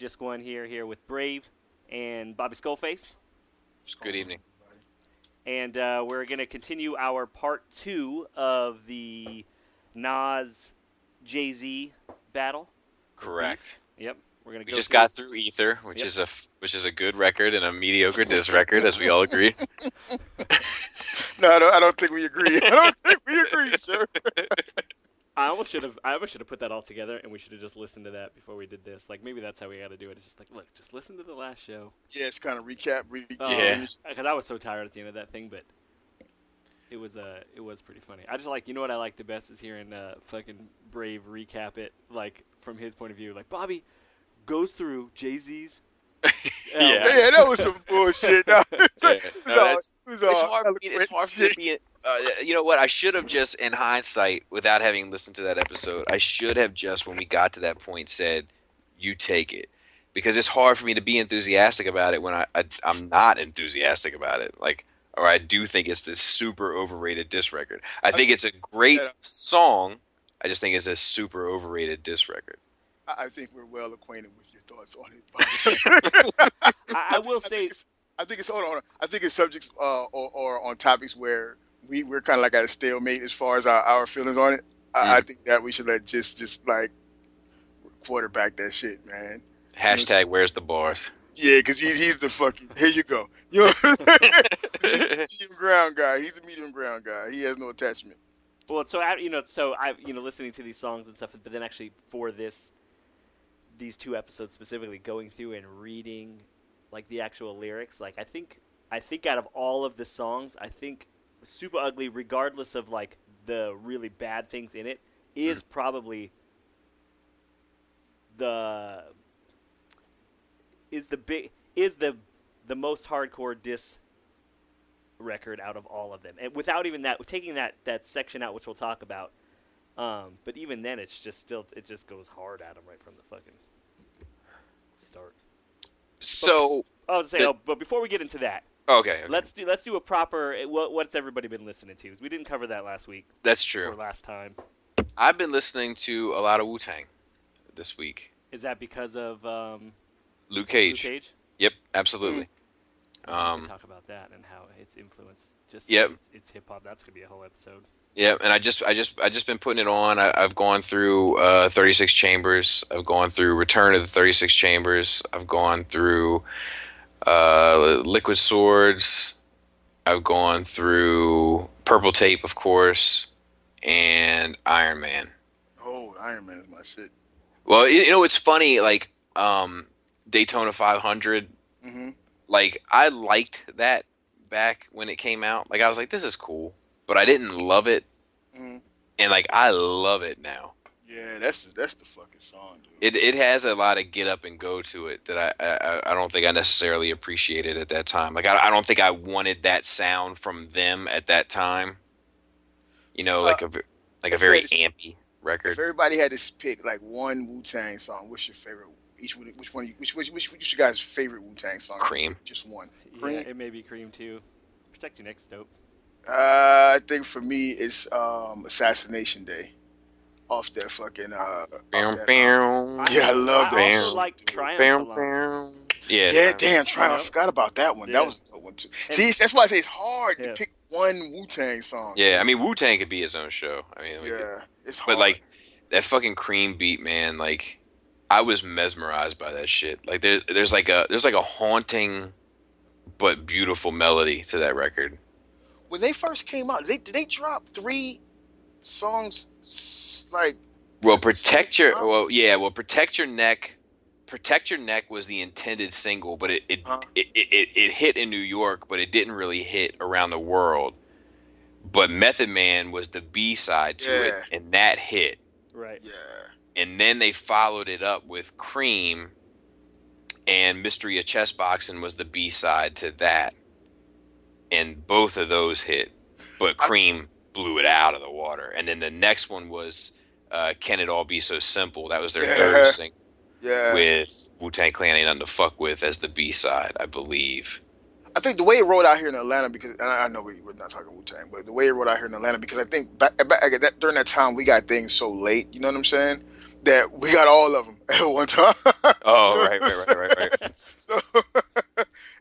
just going here here with Brave and Bobby Skullface, Good evening. and uh, we're gonna continue our part two of the Nas Jay Z battle. Correct. Yep, we're gonna We go just through- got through Ether, which Yep. is a which is a good record and a mediocre diss record, as we all agree. No, I don't, I don't think we agree. I don't think we agree, sir. I almost should have. I almost should have put that all together, and we should have just listened to that before we did this. Like maybe that's how we got to do it. It's just like, look, just listen to the last show. Yeah, it's kind of recap. Re- Yeah. Because I was so tired at the end of that thing, but it was uh, it was pretty funny. I just like, you know what I like the best is hearing uh, fucking Brave recap it, like from his point of view. Like Bobby goes through Jay Z's. Yeah. Yeah, that was some bullshit. No, it Yeah. was No, all- that's- it It's all hard. For me, it's hard for me to be. Uh, you know what? I should have just, in hindsight, without having listened to that episode, I should have just, when we got to that point, said, "You take it," because it's hard for me to be enthusiastic about it when I, I I'm not enthusiastic about it. Like, or I do think it's this super overrated disc record. I think it's a great Yeah. song. I just think it's a super overrated disc record. I I think we're well acquainted with your thoughts on it. I, I will I say, think I think it's hold on. I think it's subjects uh, or, or on topics where we we're kind of like at a stalemate as far as our, our feelings on it. I, I think that we should let just just like quarterback that shit, man. Hashtag Where's the bars? Yeah, because he's he's the fucking here you go. You know what I'm he's a medium ground guy. He's a medium ground guy. He has no attachment. well, so I, you know, so I, you know, listening to these songs and stuff, but then actually for this, these two episodes specifically, going through and reading, like the actual lyrics, like I think, I think out of all of the songs, I think Super Ugly, regardless of like the really bad things in it, is probably the is the big is the the most hardcore diss record out of all of them, and without even that, taking that that section out, which we'll talk about. Um, but even then, it's just still it just goes hard at them right from the fucking. So I was saying, The- oh, but before we get into that, okay, okay. let's do let's do a proper what, what's everybody been listening to? we didn't cover that last week that's or true. last time. I've been listening to a lot of Wu Tang this week. Is that because of um, Luke Luke Cage. Cage? Yep, absolutely. We Um, talk about that and how it's influenced. Just Yep. it's, it's hip hop. That's gonna be a whole episode. Yeah, and I just, I just, I just been putting it on. I, I've gone through uh, 36 Chambers. I've gone through Return of the 36 Chambers. I've gone through uh, Liquid Swords. I've gone through Purple Tape, of course, and Iron Man. Oh, Iron Man is my shit. Well, you, you know, it's funny. Like um, Daytona 500. hmm like I liked that back when it came out. Like I was like, this is cool, but I didn't love it, hmm and like I love it now. Yeah, that's that's the fucking song, dude. It it has a lot of get up and go to it that I I, I don't think I necessarily appreciated at that time. Like I, I don't think I wanted that sound from them at that time. You know, like a v- like a very it's- ampy record. If everybody had to pick like one Wu Tang song, what's your favorite? Each one, which one? Which which which, which your guys' favorite Wu Tang song? Cream. Just one. Yeah, it may be Cream too. Protect your neck's dope. Uh, I think for me it's um, Assassination Day, off that fucking. Uh, off Bow, that, bow, Yeah, I love that. I that. also like Dude. Triumph bow, a Yeah. yeah, damn, try. I forgot about that one. Yeah. That was a good one too. See, that's why I say it's hard Yeah. to pick one Wu Tang song. Yeah, I mean Wu Tang could be his own show. I mean, we could- yeah, it's hard. But like that fucking cream beat, man, like I was mesmerized by that shit. Like there, there's like a there's like a haunting but beautiful melody to that record. When they first came out, they did they drop three songs like Well, At the same protect your time? well, yeah, well, protect your neck. Protect your neck was the intended single, but it it, Huh? it, it, it it hit in New York, but it didn't really hit around the world. But Method Man was the B side to it, and that hit. Right. yeah. and then they followed it up with Cream, and Mystery of Chess Boxing was the B side to that, and both of those hit, but I- Cream blew it out of the water, and then the next one was uh, "Can It All Be So Simple?" That was their Yeah. third single Yeah. with Wu Tang Clan ain't nothing to fuck with as the B side, I believe. I think the way it rolled out here in Atlanta, because and I I know we, we're not talking Wu Tang, but the way it rolled out here in Atlanta, because I think back, back at that, during that time we got things so late. You know what I'm saying? that we got all of them at one time. Oh, right, right, right, right, right. so,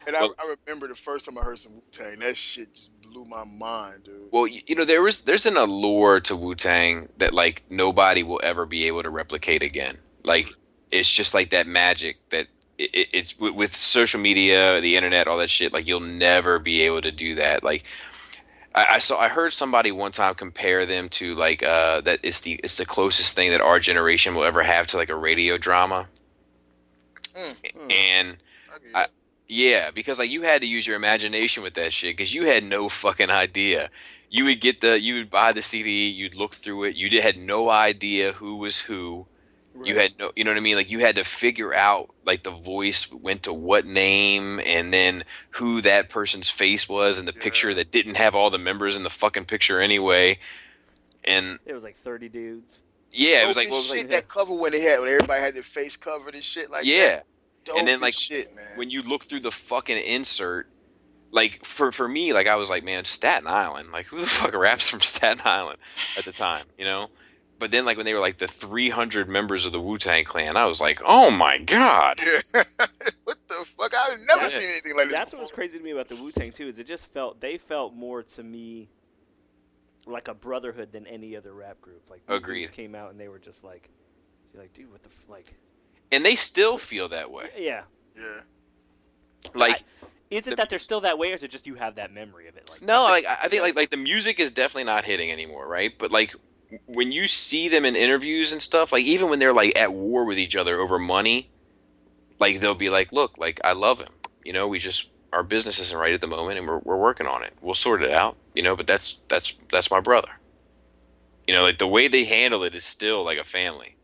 and I, Well- I remember the first time I heard some Wu Tang, that shit just blew my mind, dude. Well, you know, there was there's an allure to Wu Tang that like nobody will ever be able to replicate again. Like it's just like that magic that it, it, it's with, with social media, the internet, all that shit. Like you'll never be able to do that. Like I, I saw, I heard somebody one time compare them to like uh that it's the it's the closest thing that our generation will ever have to like a radio drama. Mm. And I I- it. Yeah, because like you had to use your imagination with that shit because you had no fucking idea. You would get the, you would buy the CD, you'd look through it, you had no idea who was who. You had no, you know what I mean? Like you had to figure out like the voice went to what name and then who that person's face was in the picture that didn't have all the members in the fucking picture anyway. And It was like 30 dudes. yeah, it was like, well, it was shit like that cover when they had when everybody had their face covered and shit like yeah. that. Dope And then, like, shit, man. when you look through the fucking insert, like for for me, like I was like, man, Staten Island, like who the fuck raps from Staten Island at the time, you know? But then like when they were like the 300 members of the Wu Tang Clan, I was like, oh my god, yeah. what the fuck? I've never Yeah. seen anything like this. That's what was crazy to me about the Wu Tang too. Is it just felt they felt more to me like a brotherhood than any other rap group. Like these Agreed. dudes came out and they were just like, you're like, dude, what the f-? like? And they still feel that way. Yeah. Yeah. Like Is it The- that they're still that way, or is it just you have that memory of it? Like no, like I I think like like the music is definitely not hitting anymore, right? But like when you see them in interviews and stuff, like even when they're like at war with each other over money, like they'll be like, "Look, like I love him. You know, we just our business isn't right at the moment, and we're we're working on it. We'll sort it out. You know, but that's that's that's my brother. You know, like the way they handle it is still like a family.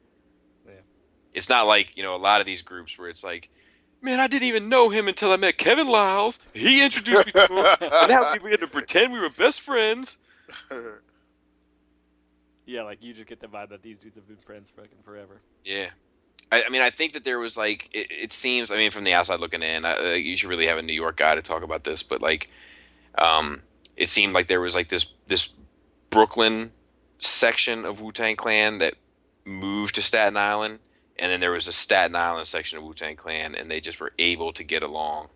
It's not like you know a lot of these groups where it's like. Man, I didn't even know him until I met Kevin Liles. He introduced me to him, and now we had to pretend we were best friends. yeah, like you just get the vibe that these dudes have been friends fucking forever. Yeah. I, I mean, I think that there was like it, it seems. I mean, from the outside looking in, I, uh, you should really have a New York guy to talk about this. But like, um, it seemed like there was like this this Brooklyn section of Wu Tang Clan that moved to Staten Island, and then there was a Staten Island section of Wu Tang Clan, and they just were able to get along.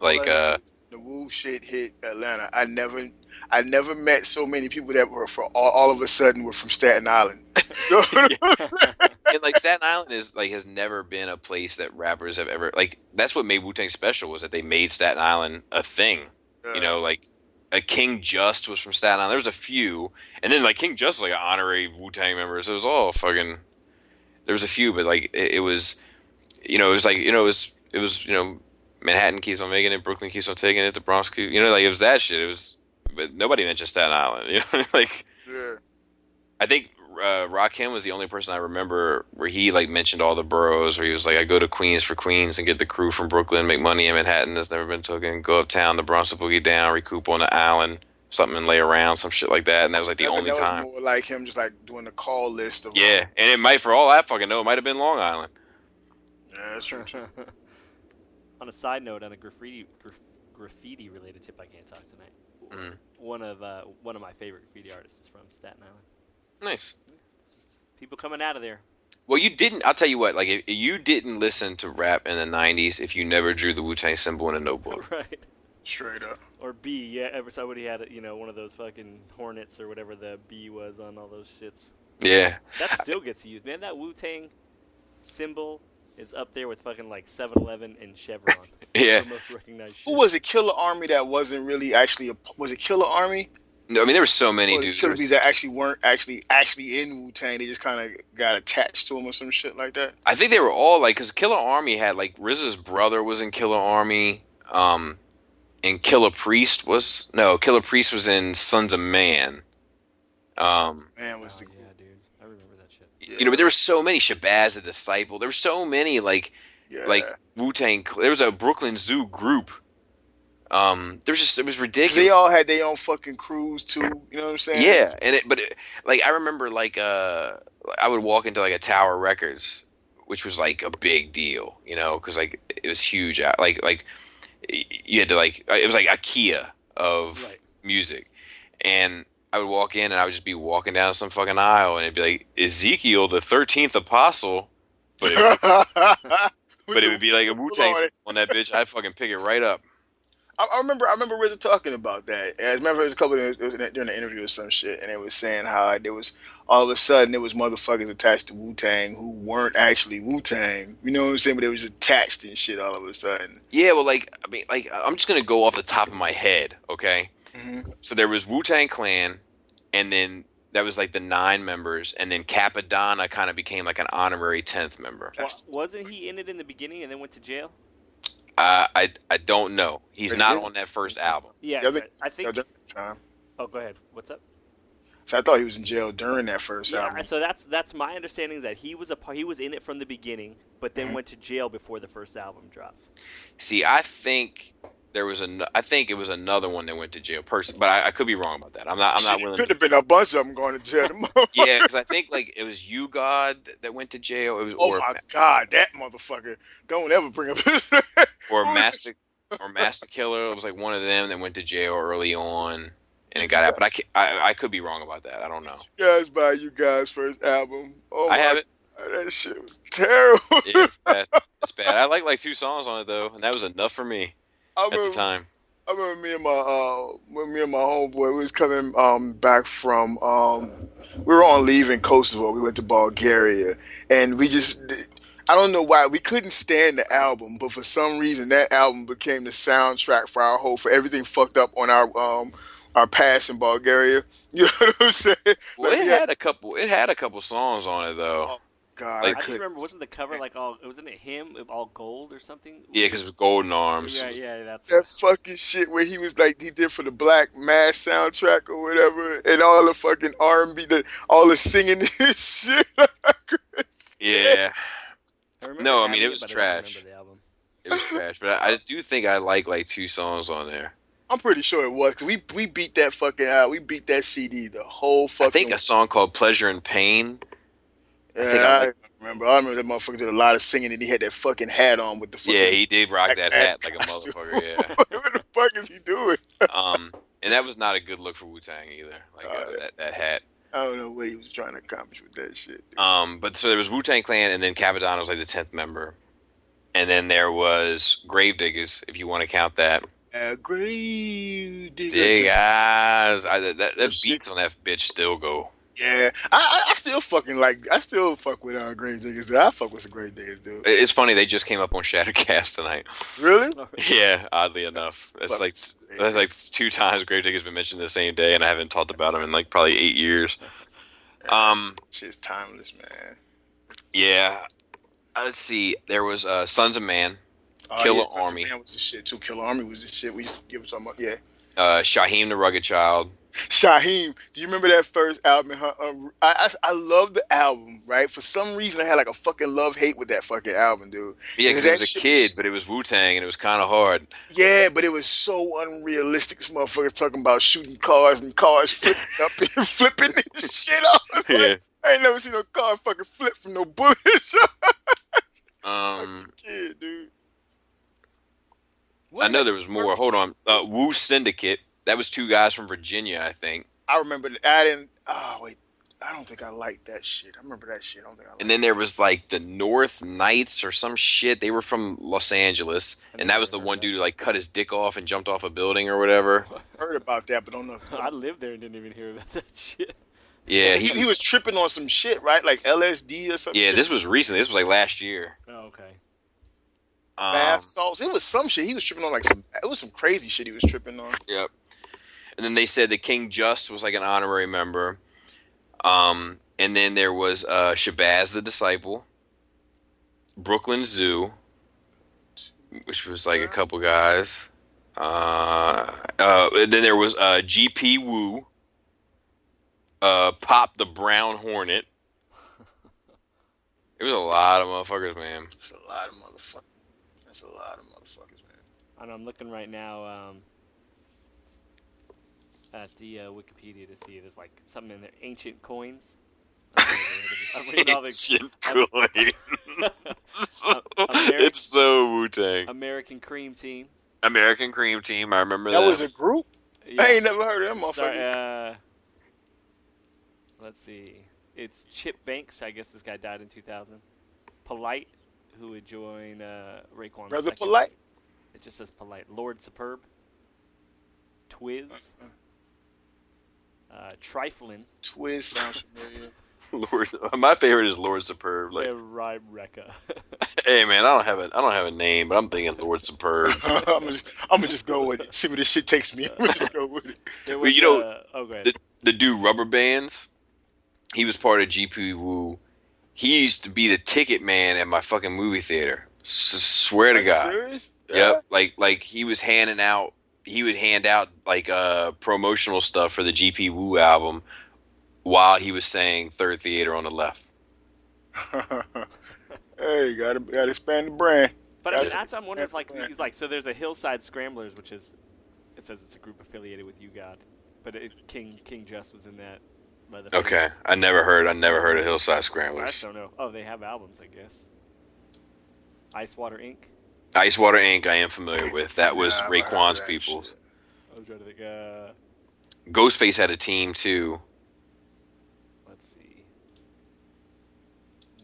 Like, uh, the Wu shit hit Atlanta. I never, I never met so many people that were for all, all of a sudden were from Staten Island. You know what I'm saying? and like Staten Island is like has never been a place that rappers have ever like. That's what made Wu Tang special was that they made Staten Island a thing. You know, like a King Just was from Staten Island. There was a few, and then like King Just was like an honorary Wu Tang member. So it was all fucking. There was a few, but like it, it was, you know, it was like you know it was it was you know Manhattan keeps on making it, Brooklyn keeps on taking it, the Bronx keeps, you know, like it was that shit. It was, but nobody mentioned Staten Island. You know, like yeah. I think uh, Rakim was the only person I remember where he like mentioned all the boroughs. Where he was like, "I go to Queens for Queens and get the crew from Brooklyn, make money in Manhattan that's never been taken, go uptown, the Bronx to boogie down, recoup on the island, something and lay around, some shit like that." And that was like the That- only time. more like him just like doing the call list of Yeah, and it might, for all I fucking know, it might have been Long Island. yeah, that's true. on a side note, on a graffiti graf- graffiti related tip, I can't talk tonight. Mhm. One of uh, one of my favorite graffiti artists is from Staten Island. Nice. It's just people coming out of there. Well, you didn't. I'll tell you what. Like, if you didn't listen to rap in the '90s, if you never drew the Wu Tang symbol in a notebook. right. Straight up. Or B, yeah, ever somebody had you know one of those fucking hornets or whatever the B was on all those shits. Yeah. That still gets used, man. That Wu Tang symbol is up there with fucking like 7-Eleven and Chevron. Yeah. The most recognized. Who was it? Killer Army that wasn't really actually a was it Killer Army? No, I mean there were so many Or dudes. Killer Bees that actually weren't actually actually in Wu Tang. They just kind of got attached to him or some shit like that. I think they were all like, because Killer Army had like RZA's brother was in Killer Army, um, and Killah Priest was no Killah Priest was in Sunz of Man. Um, Man, was the Oh, yeah, dude. I remember that shit. you know, but there were so many Shabazz the Disciple. There were so many like yeah. like Wu Tang. There was a Brooklyn Zoo group. Um, there was just it was ridiculous. they all had their own fucking crews too. You know what I'm saying? Yeah, and it, but it, like I remember, like uh, I would walk into like a Tower Records, which was like a big deal, you know, because like it was huge. Like like y- you had to like uh, it was like IKEA of Right. music, and I would walk in and I would just be walking down some fucking aisle and it'd be like Ezekiel, the thirteenth apostle, but it, but it would be like a Wu Tang on that bitch. I'd fucking pick it right up. I, I remember I remember RZA talking about that. As a matter of fact, it was a couple of it was during an interview or some shit, and it was saying how there was all of a sudden there was motherfuckers attached to Wu Tang who weren't actually Wu Tang. You know what I'm saying? But they was attached and shit all of a sudden. Yeah, well, like I mean, like I'm just gonna go off the top of my head, okay? Mm-hmm. So there was Wu Tang Clan, and then that was like the nine members, and then Cappadonna kind of became like an honorary tenth member. Wa- wasn't he in it in the beginning and then went to jail? Uh, I I don't know. He's But not he- on that first album. Yeah, Yeah, I think- I think. Yeah, time. Oh, go ahead. What's up? So I thought he was in jail during that first Yeah, album. so that's that's my understanding is that he was a part, he was in it from the beginning, but then Mhm. went to jail before the first album dropped. See, I think there was a. I think it was another one that went to jail. Person, but I, I could be wrong about that. I'm not. I'm not willing. Could To, have been a bunch of them going to jail. yeah, because I think like it was U-God, that went to jail. It was Oh my god, that motherfucker! Don't ever bring up or Master or Masta Killa. It was like one of them that went to jail early on and it got out. But I, I I could be wrong about that. I don't know. guys buy you guys' first album. Oh I have it. That shit was terrible. Yeah, it's bad. It's bad. I like like two songs on it though, and that was enough for me I at the remember, time. I remember me and my uh, when me and my homeboy we was coming um back from um we were on leave in Kosovo. We went to Bulgaria, and we just I don't know why we couldn't stand the album, but for some reason that album became the soundtrack for our whole for everything fucked up on our um our past in Bulgaria. You know what I'm saying? Well, Like, it we had- had a couple. It had a couple songs on it though. God, like- I I just remember wasn't the cover like all wasn't it him all gold or something? Yeah, because it was Golden Arms. yeah, yeah, that's that fucking shit where he was like he did for the Black Mass soundtrack or whatever, and all the fucking R and B, the all the singing and shit. Yeah, I No, I mean, it was but remember trash. the album. it was trash. But I, I do think I like like two songs on there. I'm pretty sure it was because we we beat that fucking out. We beat that CD the whole fucking. I think a song called Pleasure and Pain. Yeah, think I I, like- remember. I remember that motherfucker did a lot of singing, and he had that fucking hat on with the fucking. Yeah, he did rock that Mass hat like a motherfucker. Yeah. what the fuck is he doing? Um, and that was not a good look for Wu Tang either. Like uh, that that hat. I don't know what he was trying to accomplish with that shit. dude. Um, but so there was Wu Tang Clan, and then Cappadonna was like the tenth member, and then there was Gravediggaz, if you want to count that. Uh, great. Dig guys, I, that, that, that beats on that bitch still go. Yeah, I, I I still fucking like. I still fuck with uh, Gravediggaz. Dude. I fuck with some Gravediggaz, dude. It's funny they just came up on Shattercast tonight. Really? Yeah, oddly enough, that's Fuck. like that's like two times Gravediggaz been mentioned the same day, and I haven't talked about them in like probably eight years. Um, Shit's timeless, man. yeah. Uh, Let's see. There was uh, Sunz of Man, Oh, Killer yeah, Sons of Army. Man was the shit too. Killer Army was the shit. We used to give it some. Yeah. uh, Shyheim the Rugged Child. Shyheim, do you remember that first album? Huh? Um, I, I I love the album, right? For some reason, I had like a fucking love hate with that fucking album, dude. Yeah, Because because it was a kid, was- but it was Wu Tang, and it was kind of hard. Yeah, but it was so unrealistic. This motherfucker's talking about shooting cars and cars flipping up and flipping and shit off. It's like, Yeah. I ain't never seen no car fucking flip from no bullets. Um, Kid, dude. I know there was more. Hold on. Uh, Wu Syndicate. That was two guys from Virginia, I think. I remember that. I didn't. Oh wait, I don't think I liked that shit. I remember that shit. I don't think I. Liked And then there was like the North Knights or some shit. They were from Los Angeles, and that was the one dude who like cut his dick off and jumped off a building or whatever. heard about that, but I don't know. I lived there and didn't even hear about that shit. Yeah, he, he, he was tripping on some shit, right? Like LSD or something. yeah. This was recently. This was like last year. Oh, okay. Um, bath salts. It was some shit. He was tripping on like some. It was some crazy shit he was tripping on. Yep. And then they said the King Just was like an honorary member. Um, and then there was uh, Shabazz the Disciple, Brooklyn Zoo, which was like a couple guys. Uh, uh, and then there was uh, GP Wu, uh, Pop the Brown Hornet. It was a lot of motherfuckers, man. It's a lot of motherfuckers. That's a lot of motherfuckers, man. And I'm looking right now um, at the uh, Wikipedia to see there's like something in there. Ancient coins. I'm reading all the Ancient I'm- American- it's so Wu Tang. American Cream Team. American Cream Team. I remember that. That was a group. Yeah. I ain't never heard of them Start, motherfuckers. uh, Let's see. It's Chip Banks. I guess this guy died in 2000. Polite, who would join uh, Raekwon. Brother second. Polite. It just says Polite. Lord Superb. Twiz. Uh, Triflin. Twiz sounds familiar. Lord, my favorite is Lord Superb. Like, and Rhyme Rekka. hey man, I don't have a I don't have a name, but I'm thinking Lord Superb. I'm gonna just, I'm gonna just go with it. See where this shit takes me. I'm gonna just go with it. There Well, you know, uh, oh, go the, the dude Rubber Bands, he was part of GP Wu. He used to be the ticket man at my fucking movie theater. S- swear to Are you God. serious? Yep. Like like he was handing out he would hand out like uh promotional stuff for the GP Wu album while he was saying third theater on the left. Hey, you gotta gotta expand the brand. But I mean, Yeah. that's I'm wondering if like these like so there's a Hillside Scramblers, which is it says it's a group affiliated with U-God, but it, King King Just was in that. By the Okay. I never heard I never heard of Hillside Scramblers. I don't know. Oh, they have albums, I guess. Ice Water Inc. Ice Water Inc. I am familiar with. That was Nah, I heard Raekwon's that people's. shit. I was trying to think. Uh, Ghostface had a team too. let's see.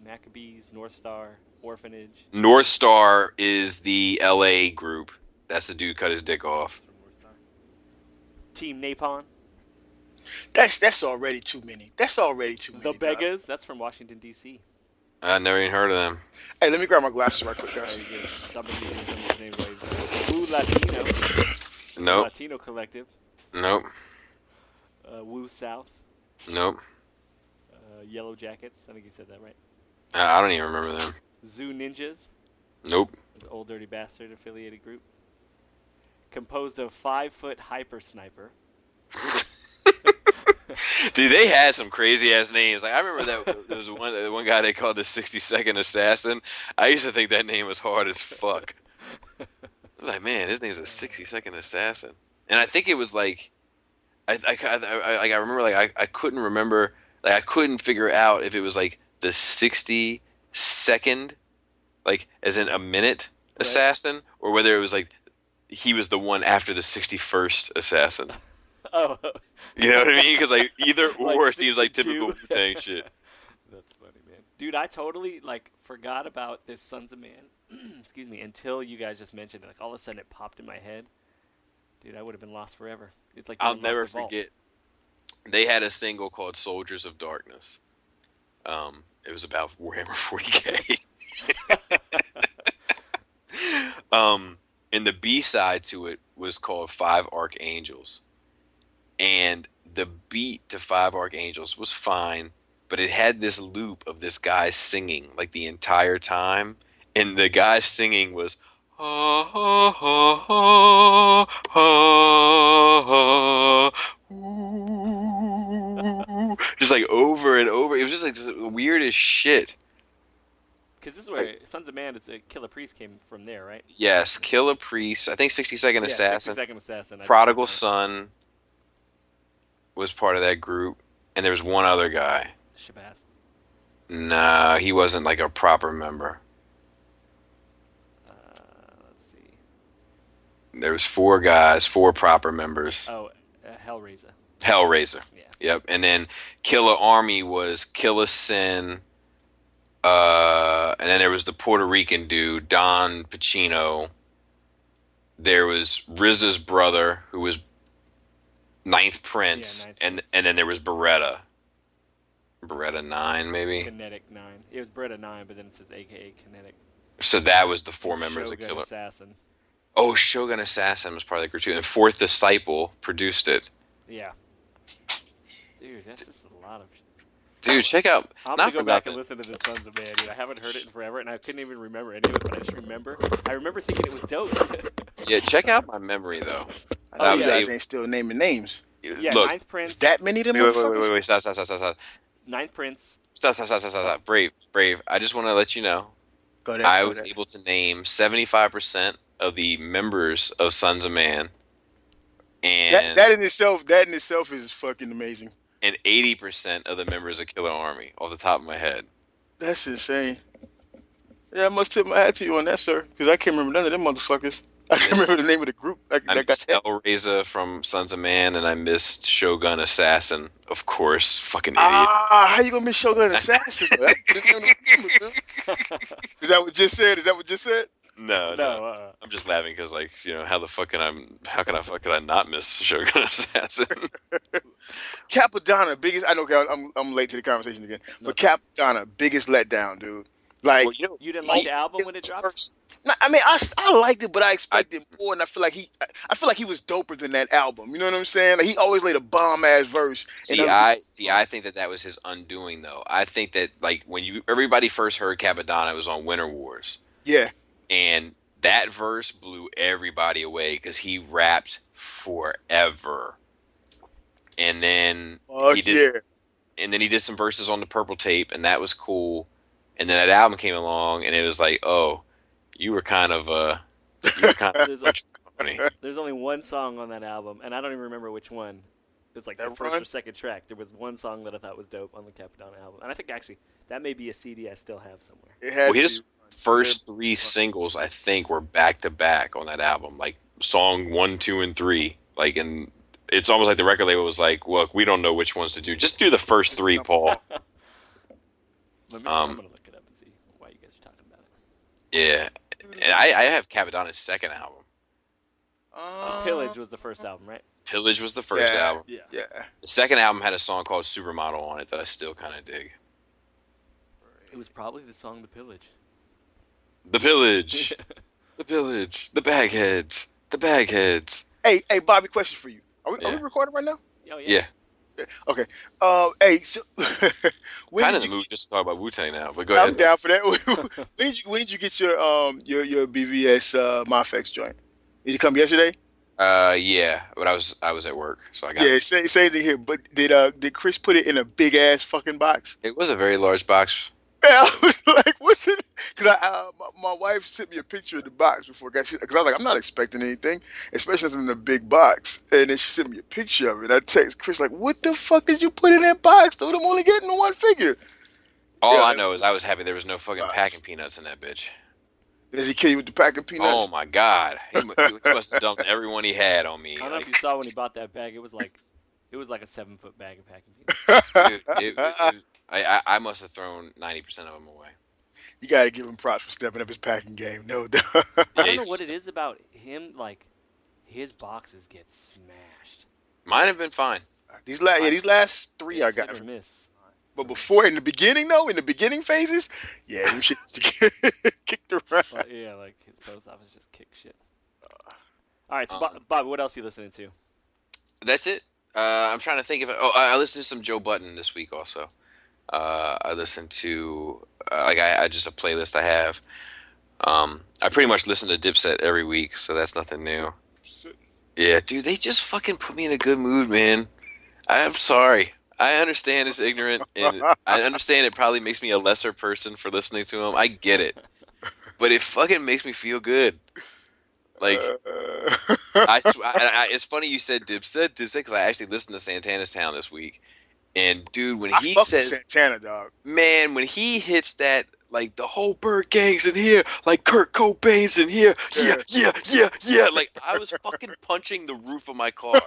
Maccabees, North Star, Orphanage. North Star is the LA group. That's the dude cut his dick off. from North Star. Team Napon. That's that's already too many. That's already too many. The. Beggars. That's from Washington D.C. I never even heard of them. Hey, let me grab my glasses right quick, guys. you get somebody who remembers his name right. Wu Latino. Nope. Latino Collective. Nope. Uh, Wu South. Nope. Uh, Yellow Jackets. I think you said that right. I I don't even remember them. Zoo Ninjas. Nope. the Old Dirty Bastard affiliated group. Composed of Five Foot Hyper Sniper. Dude, they had some crazy ass names. Like I remember that there was one uh, one guy they called the sixty second assassin. I used to think that name was hard as fuck. I was like, man, his name's a sixty second assassin, and I think it was like, I I, I, I, I remember like I, I couldn't remember like I couldn't figure out if it was like the sixty second, like as in a minute Right. assassin, or whether it was like he was the one after the sixty first assassin. Oh, You know what I mean? Because like either Like or seems like typical Wu Tang shit. that's funny, man. Dude, I totally like forgot about this Sunz of Man. excuse me, until you guys just mentioned it. Like all of a sudden, it popped in my head. Dude, I would have been lost forever. It's like I'll never the forget. They had a single called "Soldiers of Darkness." Um, it was about Warhammer 40k. um, and the B side to it was called Five Archangels, and the beat to Five Archangels was fine, but it had this loop of this guy singing like the entire time, and the guy singing was. Ha, ha, ha, ha, ooh. just like over and over. It was just like this weird as shit. Because this is where Sunz of Man, it's a Killah Priest came from there, right? Yes, Killah Priest. I think 60 Second yeah, Assassin. 60 Second Assassin. Prodigal Sunn was part of that group, and there was one other guy. Shabazz. Nah, he wasn't like a proper member. Uh, let's see. There was four guys, four proper members. Oh, uh, Hell Razah. Hellraiser. Yeah. Yep. And then Killer Army was Killa Sin. Uh, and then there was the Puerto Rican dude, Don Pacino. There was RZA's brother, who was Ninth Prince, Ninth and Prince. and then there was Beretta. Beretta Nine, maybe. Kinetic 9. It was Bretta 9, but then it says AKA Kinetic. So that was the four members Shogun of Killer. Assassin. Oh, Shogun Assassin was part of the group too, and Fourth Disciple produced it. Yeah. Dude, that's just a lot of. Dude, check out. I'm not gonna go for back nothing. and listen to the Sunz of Man, dude. I haven't heard it in forever, and I couldn't even remember any of it. But I just remember, I remember thinking it was dope. Yeah, check out my memory though. I Oh, know you yeah. guys ain't still naming names. yeah, Look, Ninth Prince. That many of them wait, wait, wait, wait, wait, stop, stop, stop, stop, stop, Ninth Prince. stop, stop, stop, stop, stop, stop. Brave, brave. I just want to let you know, Go there. I go was there. able to name seventy-five percent of the members of Sunz of Man, and That, that in itself, that in itself is fucking amazing. And eighty percent of the members of Killer Army, off the top of my head. That's insane. Yeah, I must tip my hat to you on that, sir, because I can't remember none of them motherfuckers. I can't remember the name of the group. That, I missed Hell Razah from Sunz of Man, and I missed Shogun Assassin, of course. Fucking idiot. Ah, how you gonna miss Shogun Assassin? though? That's the name of the group, dude. Is that what just said? Is that what just said? No, no. no, uh, I'm just laughing because, like, you know, how the fuck can I, how can I, fuck can I not miss Shogun Assassin? Cappadonna, biggest. I know okay, I'm I'm late to the conversation again, but Cappadonna, biggest letdown, dude. Like well, you know, you didn't like the album when it dropped. first- No, I mean, I, I liked it, but I expected more, and I feel like he, I- I feel like he was doper than that album. You know what I'm saying? Like he always laid a bomb ass verse. and See, I'm- I see. I think that that was his undoing, though. I think that like when you everybody first heard Capadonna, it was on Winter Wars, yeah, and that verse blew everybody away because he rapped forever. And then fuck he did, yeah. and then he did some verses on the Purple Tape, and that was cool. And then that album came along, and it was like, oh, you were kind of uh, you were kind of There's, a, funny. there's only one song on that album, and I don't even remember which one. It's like the first Run? or second track. There was one song that I thought was dope on the Cappadonna album, and I think actually that may be a CD I still have somewhere. It had Well, his be. First three singles, I think, were back to back on that album, like song one, two, and three. Like, and it's almost like the record label was like, "Look, we don't know which ones to do. Just do the first three, Paul." Let me, Um, I'm gonna look it up and see why you guys are talking about it. yeah, and I, I have Cappadonna's second album. Uh, Pillage was the first album, right? Pillage was the first Yeah. album. Yeah. Yeah, The second album had a song called Supermodel on it that I still kind of dig. It was probably the song "The Pillage." The Pillage, the Pillage, the Bagheads, the Bagheads. Hey, hey, Bobby, question for you. Are we, are we recording right now? Oh yeah. Yeah, Okay. Uh, hey, so when kind of did the you mood just to talk about Wu Tang now. But go ahead. I'm down for that. when did you when did you get your um your your BVS uh Mafex joint? Did it come yesterday? Uh, yeah, but I was I was at work, so I got. Yeah, say say to here. But did uh did Chris put it in a big ass fucking box? It was a very large box. And I was like, what's it? Because I, uh, my, my wife sent me a picture of the box before I got because I was like, I'm not expecting anything, especially if in the big box. And then she sent me a picture of it. I text Chris like, what the fuck did you put in that box, dude? I'm only getting one figure. All Yeah, I know is I was happy there was no fucking Nice. packing peanuts in that bitch. Does he kill you with the pack of peanuts? Oh my god, he, he must have dumped everyone he had on me. I don't know if you saw when he bought that bag. It was like, it was like a seven foot bag of packing peanuts. dude, it- it- it was- I, I I must have thrown ninety percent of them away. You gotta give him props for stepping up his packing game, no doubt. I Yeah, don't know what it is about him. Like, his boxes get smashed. Mine have been fine. these last, yeah, these last three I got. hit or miss. But before, in the beginning, though, in the beginning phases, yeah, them shit used to get kicked around. Well, yeah, like his post office just kick shit. All right, so Um, Bob, Bob, what else are you listening to? That's it. Uh, I'm trying to think of it. Oh, I I listened to some Joe Budden this week also. Uh, I listen to uh, like I, I just a playlist I have. Um, I pretty much listen to Dipset every week, so that's nothing new. Yeah, dude, they just fucking put me in a good mood, man. I'm sorry. I understand it's ignorant, and I understand it probably makes me a lesser person for listening to them. I get it, but it fucking makes me feel good. Like Uh, I, sw- I, I, it's funny you said Dipset, Dipset, because I actually listened to Santana's Town this week, and dude, when I he says, Santana, dog. man, when he hits that, like the whole bird gang's in here, like Kurt Cobain's in here, yeah, yeah, yeah, yeah, like I was fucking punching the roof of my car,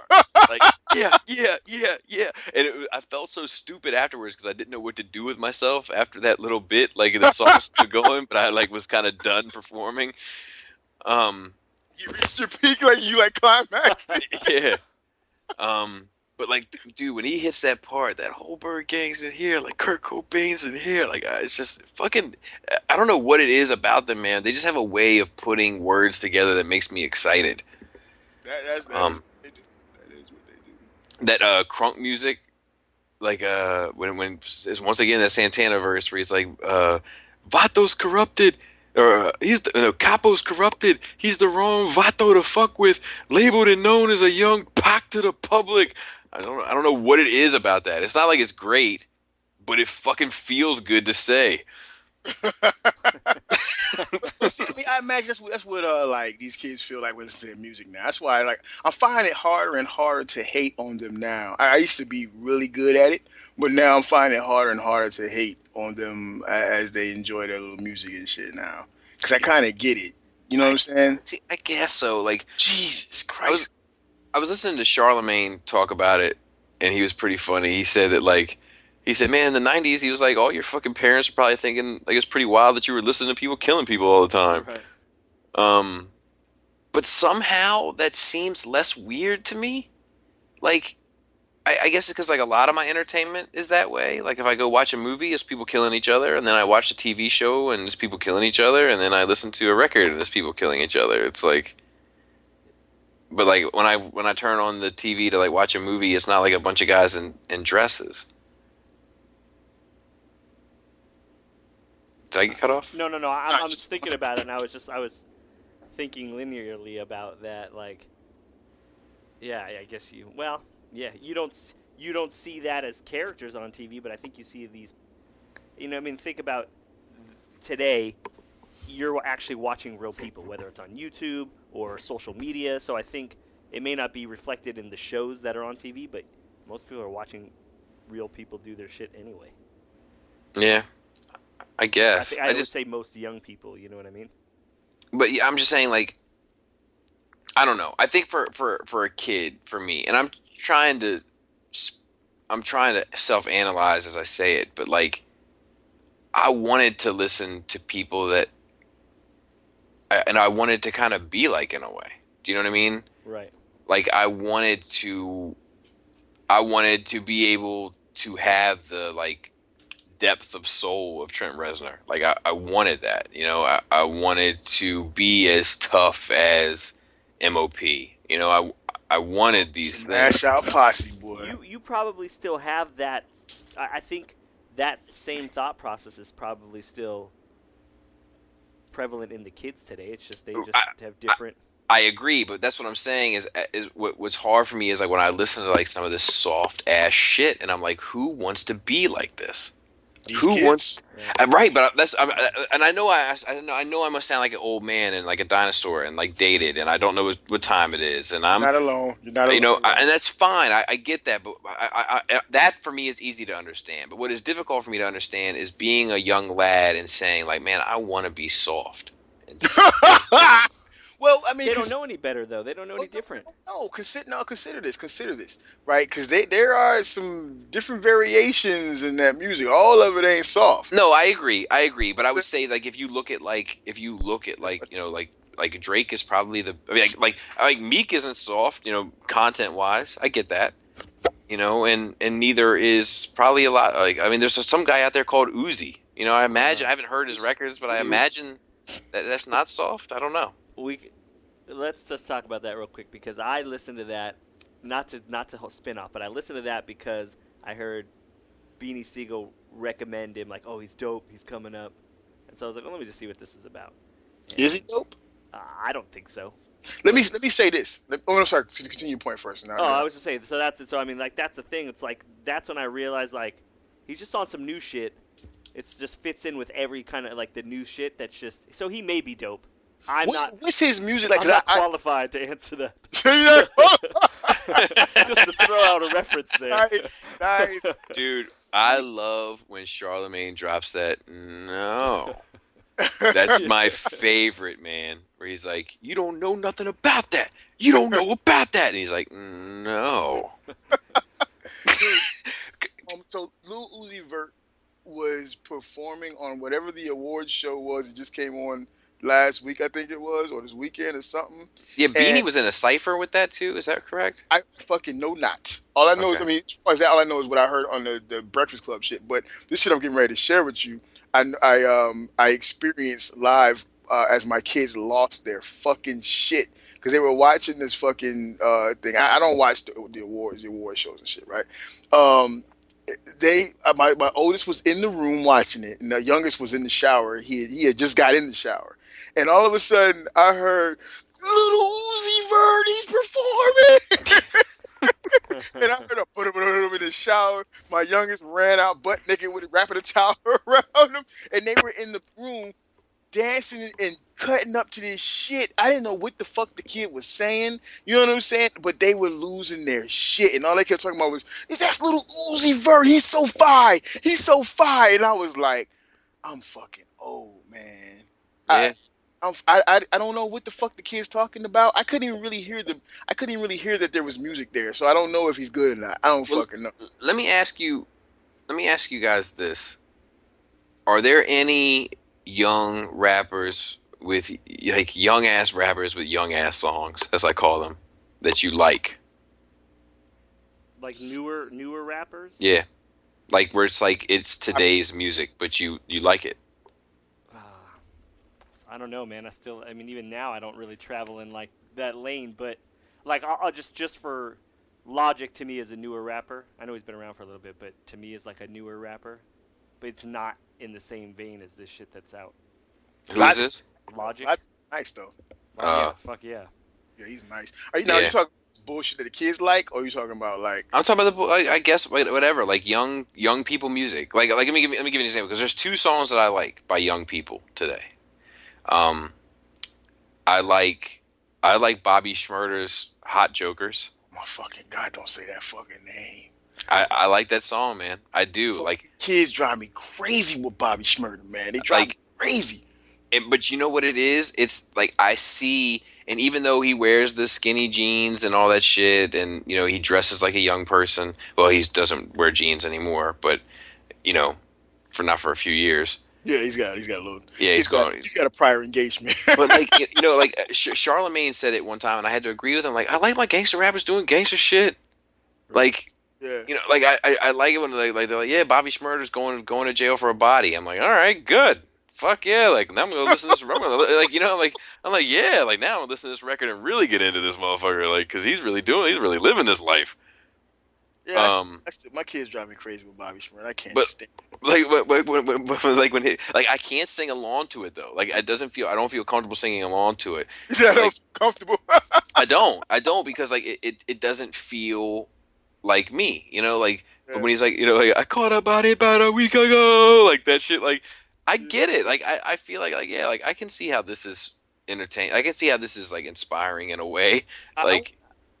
like yeah, yeah, yeah, yeah, and it, I felt so stupid afterwards because I didn't know what to do with myself after that little bit, like the song was still going, but I like was kind of done performing. Um, You reached your peak, like you like climaxed. yeah. Um, but like, dude, when he hits that part, that whole bird gang's in here, like Kurt Cobain's in here, like uh, it's just fucking. I don't know what it is about them, man. They just have a way of putting words together that makes me excited. That, that's, that Um, is what they do. That is what they do. That uh, crunk music, like uh, when when is once again that Santana verse where he's like, uh, "Vato's corrupted." Or uh, he's the no, Capo's corrupted. He's the wrong Vato to fuck with. Labeled and known as a young pack to the public. I don't I don't know what it is about that. It's not like it's great, but it fucking feels good to say. See, I mean, I imagine that's what that's what uh like these kids feel like when listening to music now. That's why like I'm finding it harder and harder to hate on them now. I, I used to be really good at it, but now I'm finding it harder and harder to hate on them a- as they enjoy their little music and shit now. Cause I kind of get it. You know what I'm saying? See, I guess so. Like Jesus I Christ. was I was listening to Charlemagne talk about it, and he was pretty funny. He said that like he said, man, in the '90s, he was like, all your fucking parents are probably thinking like it's pretty wild that you were listening to people killing people all the time. Right. Um, but somehow that seems less weird to me. Like, I, I guess it's because like a lot of my entertainment is that way. Like, if I go watch a movie, it's people killing each other, and then I watch a TV show and it's people killing each other, and then I listen to a record and it's people killing each other. It's like, but like when I when I turn on the TV to like watch a movie, it's not like a bunch of guys in in dresses. Did I get cut off? No, no, no. I, I was thinking about it, and I was just I was thinking linearly about that. Like, yeah, I guess you. Well, yeah, you don't you don't see that as characters on TV, but I think you see these. You know, I mean, think about today. You're actually watching real people, whether it's on YouTube or social media. So I think it may not be reflected in the shows that are on TV, but most people are watching real people do their shit anyway. Yeah, I I, guess. I, I, just say most young people. You know what I mean? but yeah, I'm just saying like I don't know. I think for for for a kid, for me, and I'm trying to I'm trying to self-analyze as I say it, but like I wanted to listen to people that and I wanted to kind of be like in a way. Do you know what I mean? Right. Like I wanted to I wanted to be able to have the like depth of soul of Trent Reznor. Like I, I wanted that. You know, I, I wanted to be as tough as MOP. You know, I I wanted these things. Smash out posse, boy. You you probably still have that. I, I think that same thought process is probably still prevalent in the kids today. It's just they just I- have different. I agree, but that's what I'm saying is uh, is what what's hard for me is like when I listen to like some of this soft ass shit and I'm like who wants to be like this? These who kids, wants Yeah. I'm right, but that's I'm, I- and I know I I know I know I must sound like an old man and like a dinosaur and like dated and I don't know what, what time it is and I'm You're not alone. You're not alone. you know I, and that's fine I, I get that but I, I, I, that for me is easy to understand but what is difficult for me to understand is being a young lad and saying like man I want to be soft and well, I mean, They don't know any better though. They don't know any Oh, different. No, consider no, consider this, consider this, right? Because they there are some different variations in that music. All of it ain't soft. No, I agree. I agree. But I would say like if you look at like if you look at like you know like like Drake is probably the I mean like like, like Meek isn't soft you know content wise. I get that. You know, and and neither is probably a lot like I mean there's some guy out there called Uzi. You know, I imagine uh-huh. I haven't heard his records, but I imagine that that's not soft. I don't know. We c- let's just talk about that real quick because I listened to that not to not to spin off, but I listened to that because I heard Beanie Sigel recommend him like, oh, he's dope, he's coming up, and so I was like, well, let me just see what this is about. Is he dope? Uh, I don't think so. Let me let me say this. Let, oh, no, sorry. Continue your point first. Now, Oh, I was just saying. So that's it. So I mean, like that's the thing. It's like that's when I realized like he's just on some new shit. It's just fits in with every kind of like the new shit. That's just so he may be dope. I'm what's, not. what's his music like? I'm 'Cause not I, qualified to answer that. Just to throw out a reference there. nice, nice. Dude, I love when Charlemagne drops that no. That's my favorite, man. Where he's like, "You don't know nothing about that. You don't know about that." And he's like, "No." Um, so Lil Uzi Vert was performing on whatever the awards show was. It just came on last week, I think it was, or this weekend or something. Yeah, Beanie And- was in a cipher with that too. Is that correct? I fucking know not. All I know, Okay. I mean, as far as that, all I know is what I heard on the, the Breakfast Club shit. But this shit I'm getting ready to share with you, I I um I experienced live uh, as my kids lost their fucking shit because they were watching this fucking uh thing. I, I don't watch the, the awards, the award shows and shit, right? Um, they uh, my my oldest was in the room watching it, and the youngest was in the shower. He he had just got in the shower, and all of a sudden I heard little Uzi Vert, he's performing. and I heard him put him in the shower. My youngest ran out butt naked with wrapping a towel around him, and they were in the room dancing and cutting up to this shit. I didn't know what the fuck the kid was saying. You know what I'm saying? But they were losing their shit, and all they kept talking about was, "That's little Uzi Vert. He's so fine. He's so fine." And I was like, "I'm fucking old, man." I, Yeah. I'm, I, I I don't know what the fuck the kid's talking about. I couldn't even really hear the. I couldn't even really hear that there was music there, so I don't know if he's good or not. I don't Well, fucking know. Let me ask you. Let me ask you guys this: Are there any young rappers with like young ass rappers with young ass songs, as I call them, that you like? Like newer newer rappers. Yeah, like where it's like it's today's music, but you you like it. I don't know, man. I still, I mean, even now, I don't really travel in like that lane. But like, I'll, I'll just just for Logic to me is a newer rapper. I know he's been around for a little bit, but to me is like a newer rapper. But it's not in the same vein as this shit that's out. Who's Logic- this? Logic. That's nice though. Fuck Uh, yeah, fuck yeah. Yeah, he's nice. Are you now? Yeah. you talking bullshit that the kids like, or are you talking about like? I'm talking about the I I guess whatever like young young people music. Like like let me give, let me give you an example because there's two songs that I like by young people today. Um, I like I like Bobby Shmurda's "Hot Jokers." My fucking god! Don't say that fucking name. I, I like that song, man. I do like, kids drive me crazy with Bobby Shmurda, man. They drive Like- me crazy. and, but you know what it is? It's like I see, and even though he wears the skinny jeans and all that shit, and you know he dresses like a young person. Well, he doesn't wear jeans anymore, but you know, for not for a few years. Yeah, he's got he's got a little. Yeah, he's got he's got a prior engagement. but like you know, like Charlemagne said it one time, and I had to agree with him. Like, I like my gangster rappers doing gangster shit. Like, yeah, you know, like I, I, I like it when they like they're like, yeah, Bobby Shmurda's going going to jail for a body. I'm like, all right, good, fuck yeah. Like now I'm gonna listen to this. I'm like you know, like I'm like, yeah, like now I'm gonna listen to this record and really get into this motherfucker, like, cause he's really doing, he's really living this life. Yeah. Um, I still, my kids drive me crazy with Bobby Shmurda. I can't But- stand. like when, when, when, when- like when he, like I can't sing along to it though. Like it doesn't feel I don't feel comfortable singing along to it. He said I like- don't comfortable. I don't. I don't because like it, it, it doesn't feel like me. You know, like Yeah. when he's like, you know, like I caught a body about a week ago, like that shit. Like I get it. Like I, I feel like like yeah, like I can see how this is entertaining. I can see how this is like inspiring in a way. I- Like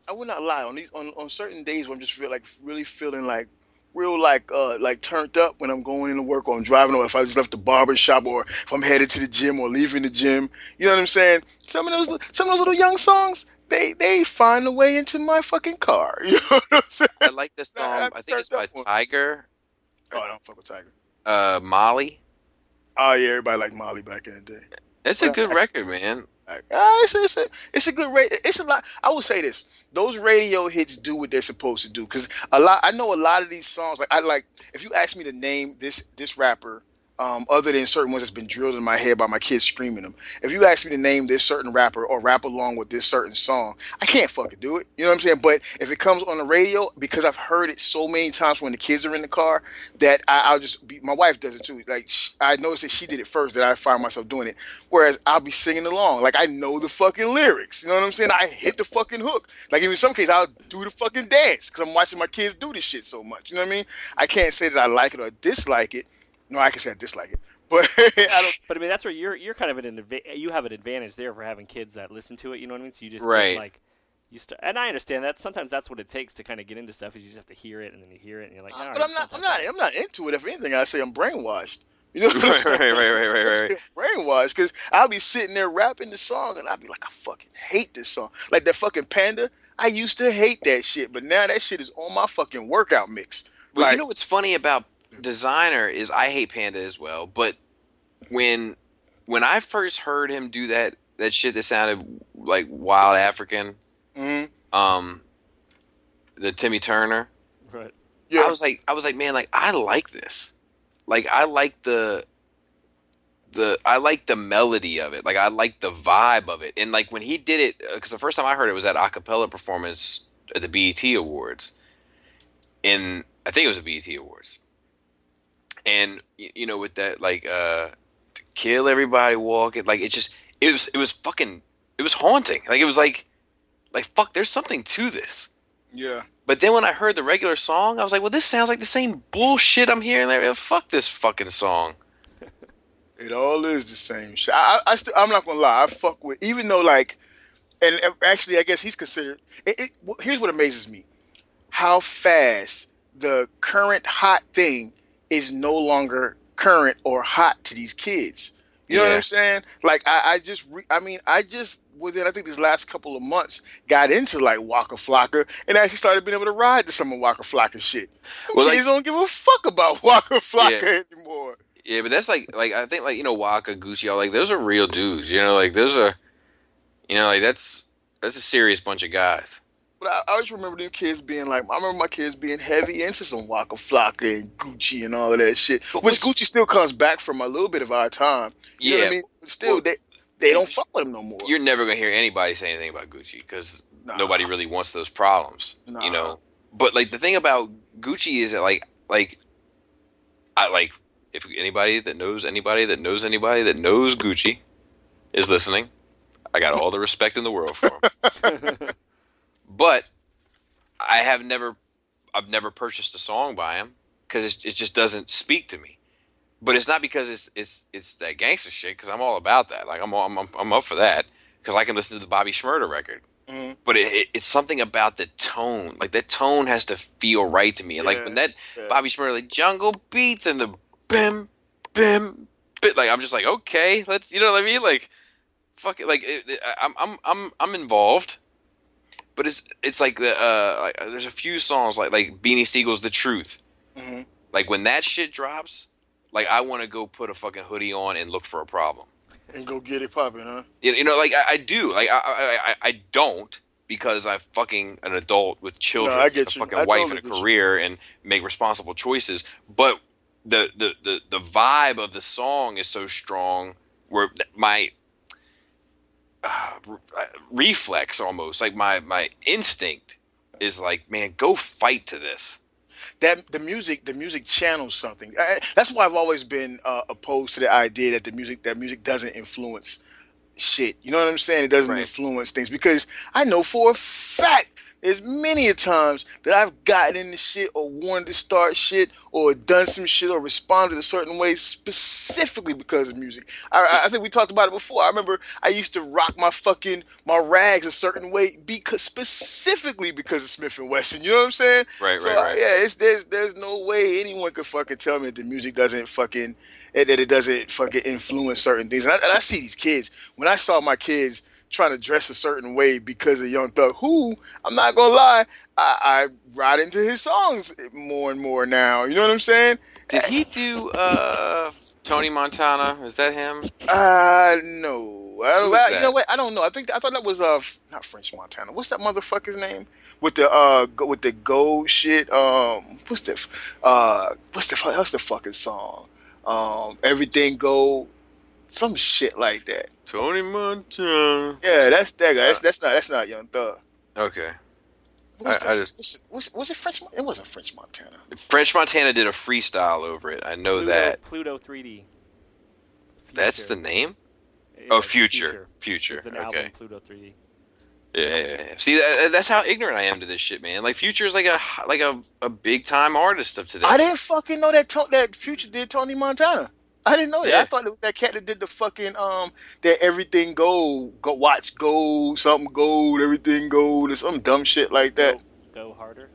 I would not lie on these on, on certain days when I'm just feel like really feeling like real like uh like turned up when I'm going into work or I'm driving or if I just left the barber shop or if I'm headed to the gym or leaving the gym. You know what I'm saying? Some of those some of those little young songs, they they find a way into my fucking car. You know what I'm saying? I like this song. I think it's by up. Tyga, Oh, I don't fuck with Tyga. uh, Molly. Oh yeah, everybody liked Molly back in the day. It's a good record, man. Ah, it's, it's a it's a good rate. It's a lot. I will say this: those radio hits do what they're supposed to do. Because a lot, I know a lot of these songs. Like I like, if you ask me to name this this rapper, um, other than certain ones that's been drilled in my head by my kids screaming them. If you ask me to name this certain rapper or rap along with this certain song, I can't fucking do it. You know what I'm saying? But if it comes on the radio, because I've heard it so many times when the kids are in the car, that I, I'll just be. My wife does it too. Like I noticed that she did it first, that I find myself doing it. Whereas I'll be singing along, like I know the fucking lyrics. You know what I'm saying? I hit the fucking hook. Like in some cases, I'll do the fucking dance because I'm watching my kids do this shit so much. You know what I mean? I can't say that I like it or dislike it. No, I can say I dislike it, but I don't. But I mean, that's where you're you're kind of an adva- you have an advantage there for having kids that listen to it. You know what I mean? So you just Right. like you start, and I understand that sometimes that's what it takes to kind of get into stuff. Is you just have to hear it and then you hear it and you're like, all but I'm not. I'm not. I'm not into it. If anything, I say I'm brainwashed. You know what I'm right, saying? right, right, right, right, I right. say I'm brainwashed because I'll be sitting there rapping the song and I'll be like, I fucking hate this song. Like that fucking panda. I used to hate that shit, but now that shit is on my fucking workout mix. Well, Like- you know what's funny about Desiigner is I hate Panda as well, but when when I first heard him do that that shit that sounded like wild African, hmm um, the Timmy Turner, Right. Yeah. I was like, I was like, man, like I like this, like I like the the I like the melody of it, like I like the vibe of it, and like when he did it, because the first time I heard it was that acapella performance at the BET Awards, and I think it was the BET Awards, and you know with that like uh to kill everybody walking, like it just it was it was fucking it was haunting, like it was like like fuck, there's something to this. yeah. But then when I heard the regular song, I was like, well, this sounds like the same bullshit I'm hearing there. Fuck this fucking song. It all is the same shit. I, I, I still, I'm not gonna lie. I fuck with, even though like, and actually, I guess he's considered. It, it, here's what amazes me: how fast the current hot thing is no longer current or hot to these kids. You know what I'm saying? Like I, I just, re- I mean, I just within I think these last couple of months got into like Waka Flocka and actually started being able to ride to some of Waka Flocka shit. Well, like- don't give a fuck about Waka Flocka anymore. Yeah, but that's like like I think like you know Waka Gucci all like those are real dudes. You know, like those are, you know, like that's that's a serious bunch of guys. But I, I always remember them kids being like, I remember my kids being heavy into some Waka Flocka and Gucci and all of that shit. But Which Gucci still comes back from a little bit of our time. You know Yeah, what I mean? But still, Well- they they don't fuck with him no more. you're never gonna hear anybody say anything about Gucci because Nah. nobody really wants those problems. Nah. You know, but like the thing about Gucci is that like like I like if anybody that knows anybody that knows anybody that knows Gucci is listening, I got all the respect in the world for him. but I have never I've never purchased a song by him because it, it just doesn't speak to me. But it's not because it's it's it's that gangster shit because I'm all about that. Like I'm all, I'm I'm up for that because I can listen to the Bobby Shmurda record. Mhm. But it, it, it's something about the tone. Like that tone has to feel right to me. And like when that yeah. Bobby Shmurda like jungle beats and the bim bim bit like I'm just like okay let's you know what I mean like fuck it like it- I'm I'm I'm I'm involved. But it's it's like the uh like there's a few songs like like Beanie Sigel's The Truth. Mhm. Like when that shit drops, like I want to go put a fucking hoodie on and look for a problem. And go get it popping, huh? You, you know, like I, I do. Like I, I, I, don't because I'm fucking an adult with children, I get a you. fucking I wife totally and a get you. career, and make responsible choices. But the, the the the vibe of the song is so strong, where my uh, re- reflex almost like my my instinct is like, man, go fight to this. that the music the music channels something I, that's why i've always been uh, opposed to the idea that the music that music doesn't influence shit you know what i'm saying it doesn't Right. influence things because i know for a fact there's many a times that i've gotten into shit or wanted to start shit or done some shit or responded a certain way specifically because of music I- I, think we talked about it before i remember i used to rock my fucking my rags a certain way because specifically because of smith and wesson you know what i'm saying Right, so right, right. yeah, it's there's there's no way anyone could fucking tell me that the music doesn't fucking that it doesn't fucking influence certain things. And I, and I see these kids when I saw my kids trying to dress a certain way because of Young Thug, who I'm not gonna lie, I, I ride into his songs more and more now. You know what I'm saying? Did he do uh Tony Montana? Is that him? Uh no. I, well, you know what? I don't know. I think I thought that was uh not French Montana. What's that motherfucker's name? With the uh go, with the gold shit. Um, what's the uh what's the what's the fucking song? Um, everything gold, some shit like that. Tony Montana. Yeah, that's that guy. That's, uh, that's not that's not Young Thug. Okay. What's I- I just- what's it- was, it- was it French? Mon- It wasn't French Montana. French Montana did a freestyle over it. I know Pluto, that. Pluto 3D. That's the name? Yeah, Oh, it's Future. Future. It's an Okay. album, Pluto 3D. Yeah, yeah, yeah. See, that, that's how ignorant I am to this shit, man. Like Future is like a like a, a big time artist of today. I didn't fucking know that to- that Future did Tony Montana. I didn't know that. Yeah. I thought it was that cat that did the fucking um that everything gold, go watch gold, something gold, everything gold, or some dumb shit like that. Go, go harder.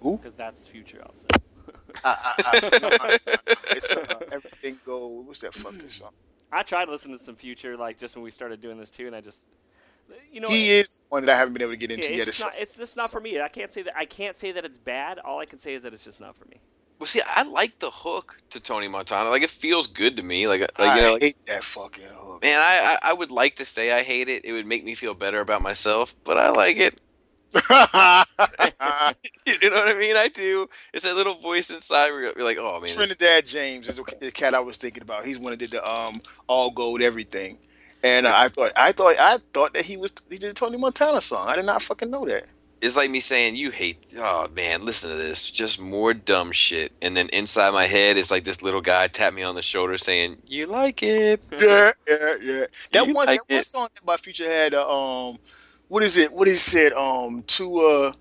Who? Because that's Future, also. I, I, I, no, I- it's uh, everything gold. What's that fucking song? I tried to listen to some Future, like just when we started doing this too, and I just, you know, He is one that I haven't been able to get yeah, into it's yet. just It's, not, it's just not for me. I can't say that. I can't say that it's bad. All I can say is that it's just not for me. Well, see, I like the hook to Tony Montana. Like it feels good to me. Like, like I you know, like, hate that fucking hook. man, I, I I would like to say I hate it. It would make me feel better about myself, but I like it. you know what I mean? I do. It's that little voice inside where you're like, oh man, Trinidad James is the the cat I was thinking about. He's one that did the um all gold everything, and uh, I thought I thought I thought that he was he did a Tony Montana song. I did not fucking know that. It's like me saying you hate. Oh man, listen to this. Just more dumb shit. And then inside my head it's like this little guy tapped me on the shoulder saying, "You like it." Yeah, yeah, yeah. That You one, like that one song that my Future had uh, um, what is it? What he said um to uh,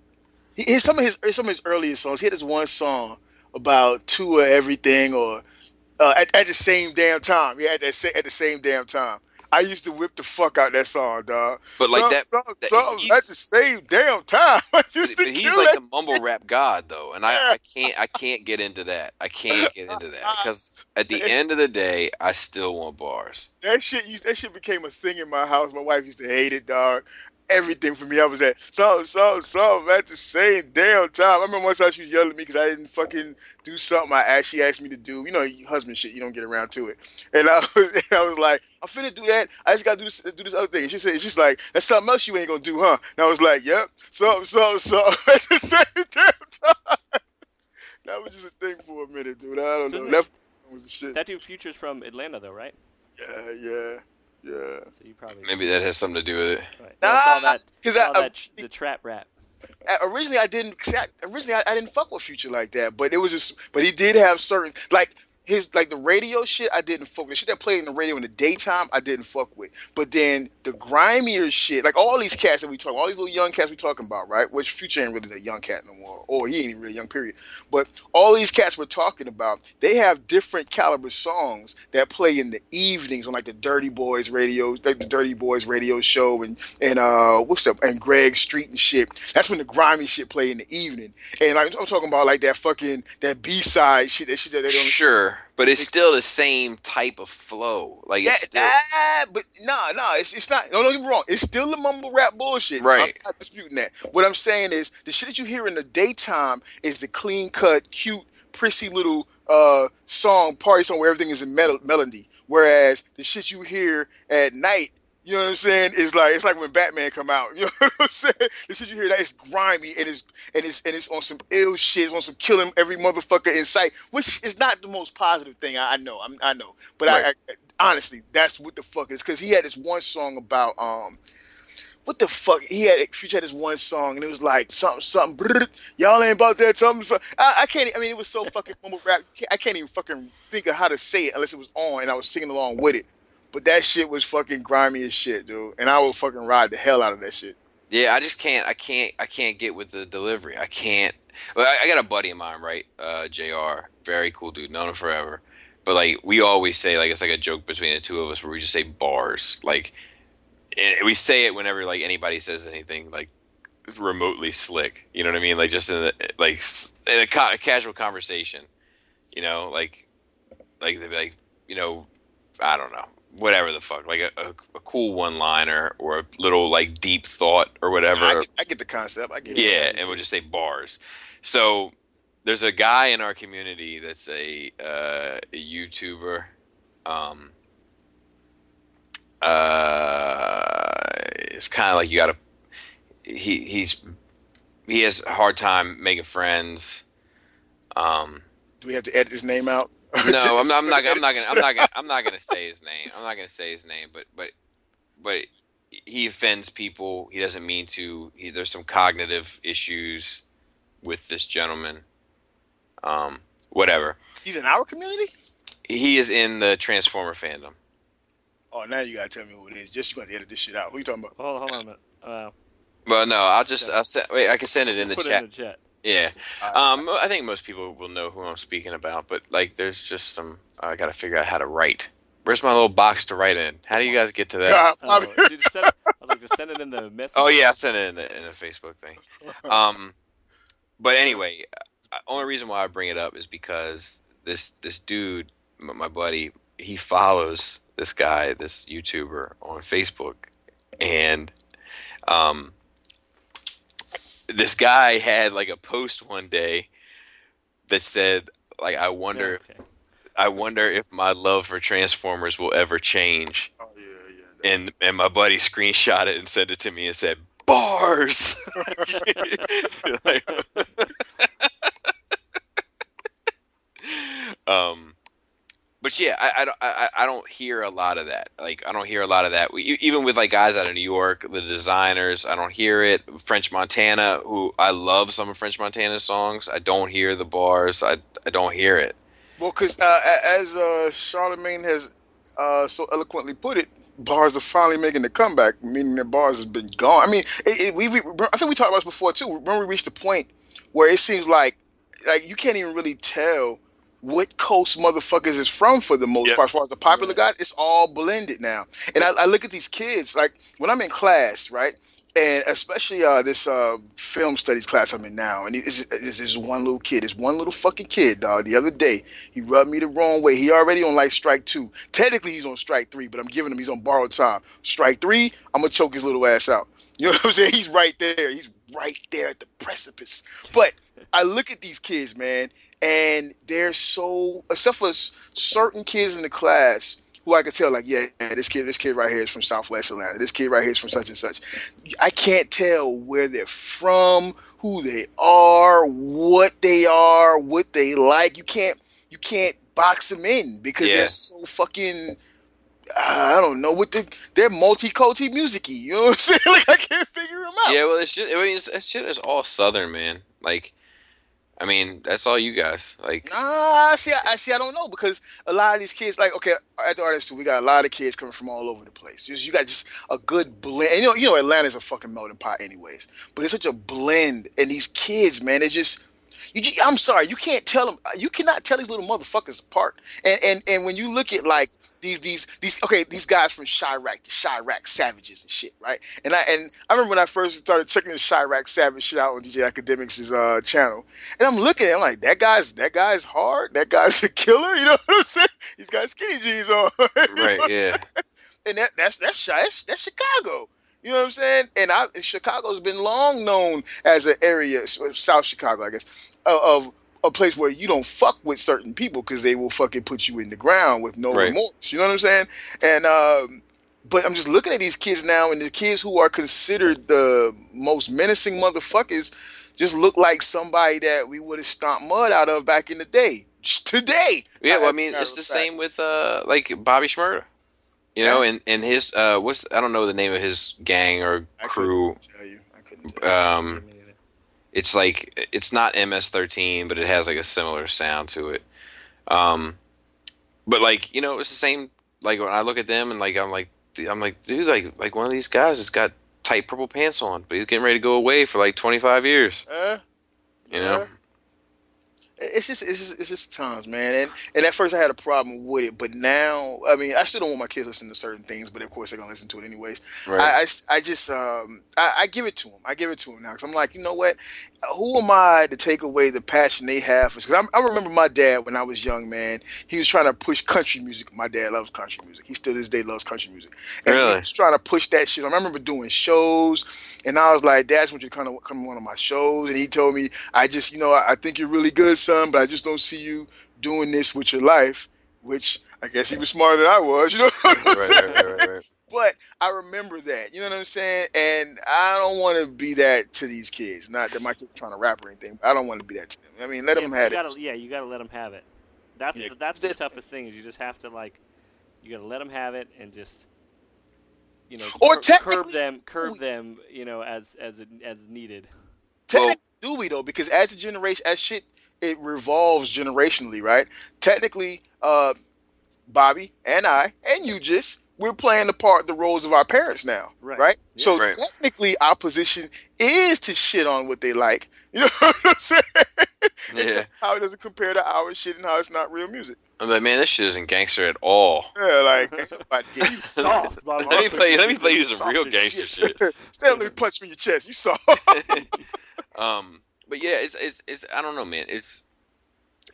he, his, some of his some of his earlier songs. He had this one song about two of everything or uh, at, at the same damn time. Yeah, at the sa- at the same damn time. I used to whip the fuck out that song, dog. But like Some- that, some- that- some- he's- at the same damn time. I used but to he's kill like the mumble rap god though, and I, I can't I can't get into that. I can't get into that because at the end of the day, I still want bars. That shit used that shit became a thing in my house. My wife used to hate it, dog. Everything for me, I was at something, something, something at the same damn time. I remember one time she was yelling at me because I didn't fucking do something I asked, she asked me to do. You know, husband shit, you don't get around to it. And I was, and I was like, I'm finna do that. I just gotta do this, do this other thing. And she said, she's like, that's something else you ain't gonna do, huh? And I was like, yep, So, so, so at the same damn time. That was just a thing for a minute, dude. I don't So know. That was the shit. That dude Future's from Atlanta though, right? Yeah, yeah, yeah. So you probably Maybe that has something to do with it. Right. Well, it's all Nah, that, 'cause it's I- all I- that the trap rap. Uh, originally I didn't see, I- originally I, I didn't fuck with Future like that, but it was just but he did have certain like his like the radio shit I didn't fuck with. The shit that played in the radio in the daytime I didn't fuck with. But then the grimier shit, like all these cats that we talk, all these little young cats we talking about, right? Which Future ain't really that young cat no more, or he ain't even really young, period. But all these cats we're talking about, they have different caliber songs that play in the evenings on like the Dirty Boys radio, like the Dirty Boys radio show, and and uh what's up, and Greg Street and shit. That's when the grimy shit play in the evening. And like, I'm talking about like that fucking that B side shit, that shit that they don't. Sure, but it's still the same type of flow. Like Yeah, it's still, ah, but nah, nah, it's, it's not. No, no, you're wrong. It's still the mumble rap bullshit. Right. I'm not disputing that. What I'm saying is the shit that you hear in the daytime is the clean cut, cute, prissy little uh song party song where everything is in mel- melody. Whereas the shit you hear at night, you know what I'm saying, is like it's like when Batman come out. You know what I'm saying? The shit you hear that is grimy and it's and it's and it's on some ill shit, it's on some killing every motherfucker in sight, which is not the most positive thing. I, I know, I'm, I know, but I, Right. I honestly, that's what the fuck is because he had this one song about um. What the fuck? He had Future had this one song and it was like something, something. Y'all ain't about that. Something, something. I, I can't. I mean, it was so fucking mumble rap. I can't even fucking think of how to say it unless it was on and I was singing along with it. But that shit was fucking grimy as shit, dude. And I will fucking ride the hell out of that shit. Yeah, I just can't. I can't. I can't get with the delivery. I can't. I, I got a buddy of mine, right? Uh, Jr. Very cool dude. Known him forever. But like we always say, like it's like a joke between the two of us where we just say bars. Like, we say it whenever like anybody says anything like remotely slick. You know what I mean? Like just in the, like in a, ca- a casual conversation. You know, like like they'd be like, you know, I don't know, whatever the fuck, like a, a, a cool one liner or a little like deep thought or whatever. I get, I get the concept. I get it. Yeah, and we'll just say bars. So there's a guy in our community that's a, uh, a YouTuber. Um, uh, it's kind of like you got to. He he's he has a hard time making friends. Um, Do we have to edit his name out? no, I'm not. I'm not. I'm not gonna. I'm not gonna. I'm not gonna say his name. I'm not gonna say his name. But but but he offends people. He doesn't mean to. He, there's some cognitive issues with this gentleman. Um, whatever. He's in our community. He is in the Transformer fandom. Oh, now you gotta tell me who it is. Just you got to edit this shit out. Who you talking about? Hold, hold on a minute. Uh, Well, no, I'll just. I'll send, wait, I can send it in the put chat. it in the chat. Yeah. Uh, Um, I think most people will know who I'm speaking about, but like, there's just some. I got to figure out how to write. Where's my little box to write in? How do you guys get to that? God, Oh, I dude, send it, I was like, just send it in the message. Oh yeah, I sent it in the, in a Facebook thing. Um, but anyway, uh, only reason why I bring it up is because this this dude, my buddy, he follows this guy, this YouTuber on Facebook, and um, this guy had like a post one day that said like I wonder Yeah, okay. I wonder if my love for Transformers will ever change Oh yeah, yeah. and and my buddy screenshot it and sent it to me and said bars um but yeah I, I don't I, I don't hear a lot of that like i don't hear a lot of that we, even with like guys out of new york the designers i don't hear it french montana who i love some of french montana's songs i don't hear the bars i, I don't hear it Well, because uh, as uh, Charlemagne has uh, so eloquently put it, bars are finally making the comeback, meaning that bars has been gone. I mean, it, it, we, we I think we talked about this before too. Remember, we reached the point where it seems like like you can't even really tell what coast motherfuckers is from for the most Yep. part. As far as the popular Yeah. guys, it's all blended now. And I, I look at these kids, like when I'm in class, right? And especially uh, this uh, film studies class I'm in now, and this is one little kid, this one little fucking kid, dog. The other day, he rubbed me the wrong way. He already on like strike two. Technically, he's on strike three, but I'm giving him he's on borrowed time. Strike three, I'm gonna choke his little ass out. You know what I'm saying? He's right there. He's right there at the precipice. But I look at these kids, man, and they're so except for certain kids in the class who I could tell, like, yeah, yeah, this kid, this kid right here is from Southwest Atlanta. This kid right here is from such and such. I can't tell where they're from, who they are, what they are, what they like. You can't, you can't box them in because Yeah. they're so fucking. I don't know what the they're multi-culti musicy. You know what I'm saying? Like I can't figure them out. Yeah, well, it's just, I mean, it's, that shit is all Southern, man. Like, I mean, that's all you guys. Like, Nah, see. I, see. I don't know because a lot of these kids, like, okay, at the artist, we got a lot of kids coming from all over the place. You got just a good blend. And you know, you know, Atlanta's a fucking melting pot, anyways. But it's such a blend, and these kids, man, they just. You, I'm sorry, you can't tell them. You cannot tell these little motherfuckers apart. And and and when you look at like these these these okay these guys from Chiraq, the Chiraq Savages and shit, right? And I and I remember when I first started checking the Chiraq Savage shit out on DJ Akademiks' uh, channel, and I'm looking at it, I'm like that guy's that guy's hard, that guy's a killer. You know what I'm saying? He's got skinny jeans on, right, yeah. and that that's that's that's, that's Chicago. You know what I'm saying? And I Chicago's been long known as an area, South Chicago, I guess, of, of a place where you don't fuck with certain people because they will fucking put you in the ground with no Right. remorse. You know what I'm saying? And um, but I'm just looking at these kids now, and the kids who are considered the most menacing motherfuckers just look like somebody that we would have stomped mud out of back in the day. Just today. Yeah, well, I mean, it's the fact. same with uh, like Bobby Shmurda. You know, and and his uh, what's I don't know the name of his gang or crew. tell you. I couldn't tell you. Um, it's like it's not MS13, but it has like a similar sound to it. Um, but like you know, it's the same. Like when I look at them and like I'm like I'm like dude, like like one of these guys has got tight purple pants on, but he's getting ready to go away for like 25 years. Uh, You know, Yeah. It's just, it's just, it's just times, man. And and at first I had a problem with it, but now, I mean, I still don't want my kids listening to certain things, but of course they're gonna listen to it anyways. right? I, I, I just, um, I, I give it to them. I give it to them now because I'm like, you know what? Who am I to take away the passion they have? Because I remember my dad when I was young, man. He was trying to push country music. My dad loves country music. He still to this day loves country music. And he Really? was trying to push that shit. I remember doing shows, and I was like, "Dad's want you to come to come to one of my shows." And he told me, "I just, you know, I, I think you're really good, son, but I just don't see you doing this with your life." Which I guess he was smarter than I was, you know. What I'm right, right, right, right, right. But I remember that, you know what I'm saying? And I don't want to be that to these kids. Not that my kid's trying to rap or anything. But I don't want to be that to them. I mean, let yeah, them have it. gotta, Yeah, you gotta let them have it. That's Yeah, the, that's the toughest thing is you just have to like, you gotta let them have it and just, you know, Or cur- curb them, curb them, you know, as as as needed. Technically, do we though? Because as a generation, as shit, it revolves generationally, right? Technically, uh, Bobby and I and you just we're playing the part, the roles of our parents now, Right. right? Yeah. So Right. technically, our position is to shit on what they like. You know what I'm saying? Yeah. to how it doesn't compare to our shit and how it's not real music. I'm like, man, this shit isn't gangster at all. Yeah, like ain't nobody get you. Soft. Let me play. Let me play you some real gangster shit. shit. Stand up and punch me in your chest. You saw. um, but yeah, it's it's it's I don't know, man. It's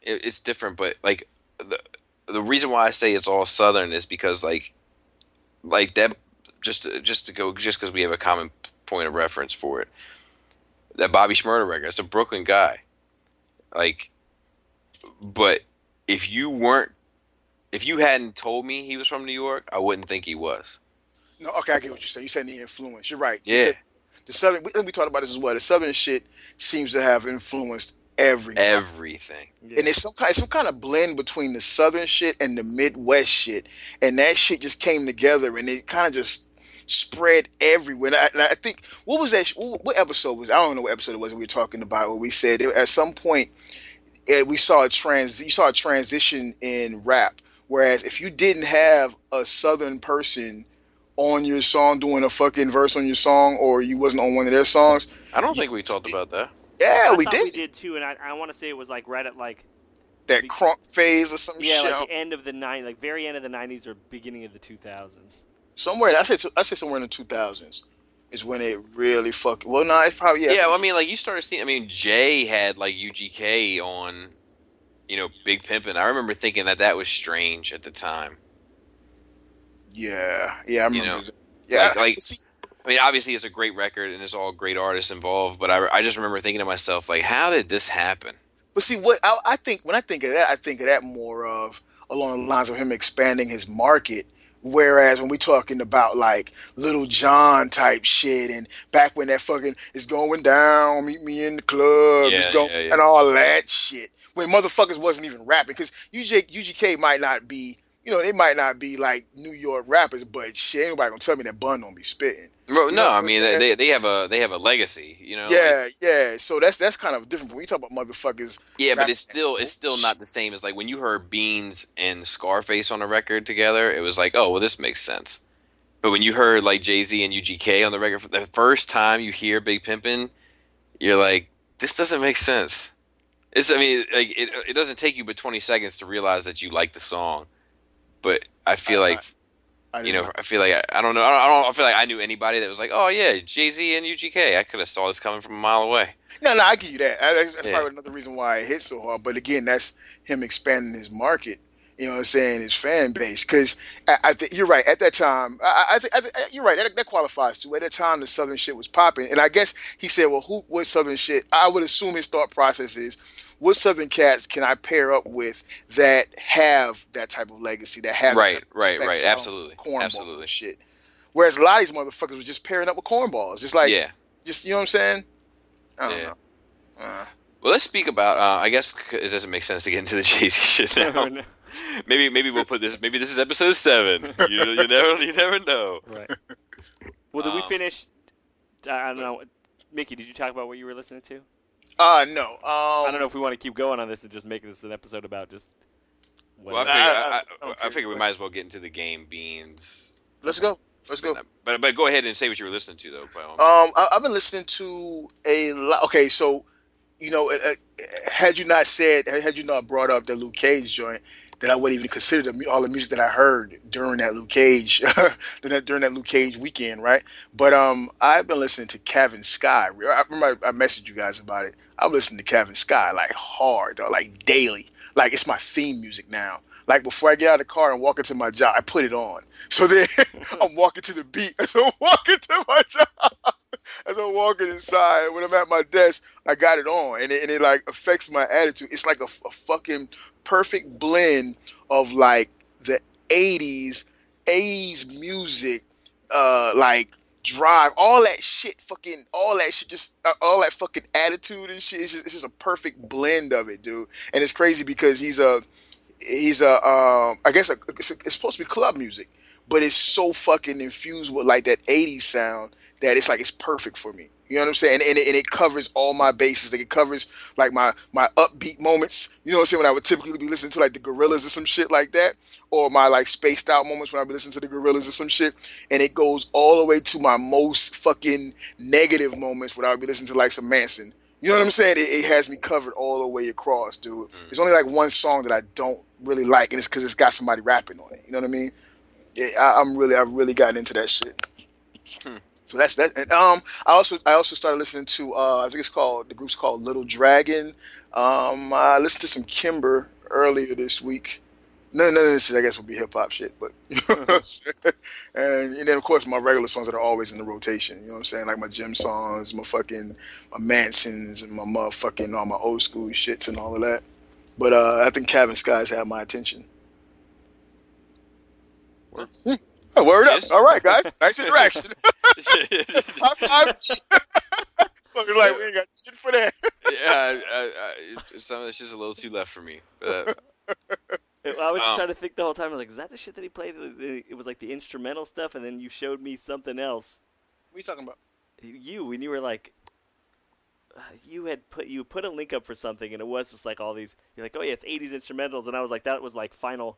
it, it's different, but like the the reason why I say it's all Southern is because like like that just to- just to go just because we have a common point of reference for it. That Bobby Shmurda record, it's a Brooklyn guy. Like, but if you weren't, if you hadn't told me he was from New York, I wouldn't think he was. no, okay, I get what you're saying. You're saying the influence. You're right. Yeah. The southern. We, we talked about this as well. The southern shit seems to have influenced everything. Everything. Yeah. and it's some kind, some kind of blend between the southern shit and the Midwest shit, and that shit just came together, and it kind of just spread everywhere. And I, and I think what was that? sh- What, episode was? I don't know what episode it was. We were talking about where we said it, at some point eh, we saw a trans. You saw a transition in rap, whereas if you didn't have a southern person on your song doing a fucking verse on your song, or you wasn't on one of their songs, I don't think we talked about that. yeah, I we did. we did too, and I, I want to say it was like right at like that Be- crunk phase or some Yeah, shit. like end of the nine, like very end of the '90s or beginning of the 2000s. somewhere I say I say somewhere in the two thousands is when it really fucking. Well, no, it's probably yeah. Yeah, well, I mean, like you started seeing. I mean, Jay had like UGK on, you know, Big Pimpin'. I remember thinking that that was strange at the time. Yeah, yeah. I You remember. know, that. yeah, like- like- I mean, obviously it's a great record and there's all great artists involved, but I, I just remember thinking to myself, like, how did this happen? But see, what I, I think when I think of that, I think of that more of along the lines of him expanding his market. Whereas when we talking about like Lil Jon type shit, and back when that fucking is going down, meet me in the club, Yeah, going, yeah, yeah. and all that shit, when motherfuckers wasn't even rapping, because UJ, UGK might not be, you know, they might not be like New York rappers, but shit, ain't nobody gonna tell me that Bun don't be spitting. Bro, You no, I mean they, they have a they have a legacy, you know. like- yeah, yeah. So that's that's kind of different. When you talk about motherfuckers, yeah, but it's still it's still not the same as like when you heard Beans and Scarface on a record together. It was like, oh, well, this makes sense. But when you heard like Jay Z and UGK on the record for the first time, you hear Big Pimpin', you're like, this doesn't make sense. It's I mean, like it it doesn't take you but 20 seconds to realize that you like the song. But I feel I- like I you didn't know, I feel like I, I don't know. I don't, I don't feel like I knew anybody that was like, "Oh yeah, Jay Z and UGK." I could have saw this coming from a mile away. No, no, I give you that. That's, that's Yeah. probably another reason why it hit so hard. But again, that's him expanding his market. You know what I'm saying? His fan base. Because I, I think you're right. At that time, I, I think I, think- you're right. That, that qualifies too. At that time, the Southern shit was popping, and I guess he said, "Well, who? What Southern shit?" I would assume his thought process is, "What Southern cats can I pair up with that have that type of legacy? That have Right, type of right, right. so I don't Absolutely, cornball absolutely. and Shit. Whereas a lot of these motherfuckers was just pairing up with cornballs, just like, yeah. just you know what I'm saying? I don't Yeah. know. Uh, Well, let's speak about. Uh, I guess it doesn't make sense to get into the Jay Z shit now. maybe, maybe we'll put this. Maybe this is episode seven. You, you never, you never know. Right. Well, did we Um, finish? I don't know. Mickey, did you talk about what you were listening to? Uh no. Um, I don't know if we want to keep going on this and just make this an episode about just. Well, I whatever. figure, I- I- I, I, I don't I care. figure we might as well get into the game beans. Let's go. Let's go. Um, But but go ahead and say what you were listening to though. um. I, I've been listening to a lot. Okay, so you know, uh, uh, had you not said, had you not brought up the Luke Cage joint, that I wouldn't even consider the, all the music that I heard during that Luke Cage, during that Luke Cage weekend, right? But um, I've been listening to Kavinsky. I remember I, I messaged you guys about it. I'm listening to Kavinsky like hard, though, like daily. Like it's my theme music now. Like before I get out of the car and walk into my job, I put it on. So then I'm walking to the beat as I'm walking to my job. As I'm walking inside, when I'm at my desk, I got it on, and it, and it like affects my attitude. It's like a, a fucking perfect blend of like the '80s, '80s music, uh, like drive, all that shit, fucking, all that shit, just uh, all that fucking attitude and shit. It's just, it's just a perfect blend of it, dude. And it's crazy because he's a, he's a, um, I guess a, it's, it's supposed to be club music, but it's so fucking infused with like that '80s sound that it's like it's perfect for me. You know what I'm saying? And it, and it covers all my bases. Like it covers like my my upbeat moments. You know what I'm saying? When I would typically be listening to like the Gorillaz or some shit like that, or my like spaced out moments when I would be listening to the Gorillaz or some shit. And it goes all the way to my most fucking negative moments when I would be listening to like some Manson. You know what I'm saying? It, it has me covered all the way across, dude. Mm. There's only like one song that I don't really like, and it's because it's got somebody rapping on it. You know what I mean? Yeah, I, I'm really, I've really gotten into that shit. Hmm. So that's that. And, um, I also, I also started listening to, uh, I think it's called, the group's called Little Dragon. Um, I listened to some Kimbra earlier this week. None, none of this, I guess, would be hip hop shit, but and, and then of course my regular songs that are always in the rotation. You know what I'm saying? Like my gym songs, my fucking my Mansons, and my motherfucking all my old school shits and all of that. But uh, I think Kavinsky's had my attention. Hmm. Oh, word Yes. up! All right, guys, nice interaction. High five. Fuckers like we ain't got shit for that. yeah, I, I, I, some of it's just a little too left for me. But, uh, I was just Um, trying to think the whole time. I was like, "Is that the shit that he played?" The- the- It was like the instrumental stuff, and then you showed me something else. What are you talking about? You when you were like, uh, you had put you put a link up for something, and it was just like all these. You're like, "Oh yeah, it's '80s instrumentals," and I was like, "That was like final,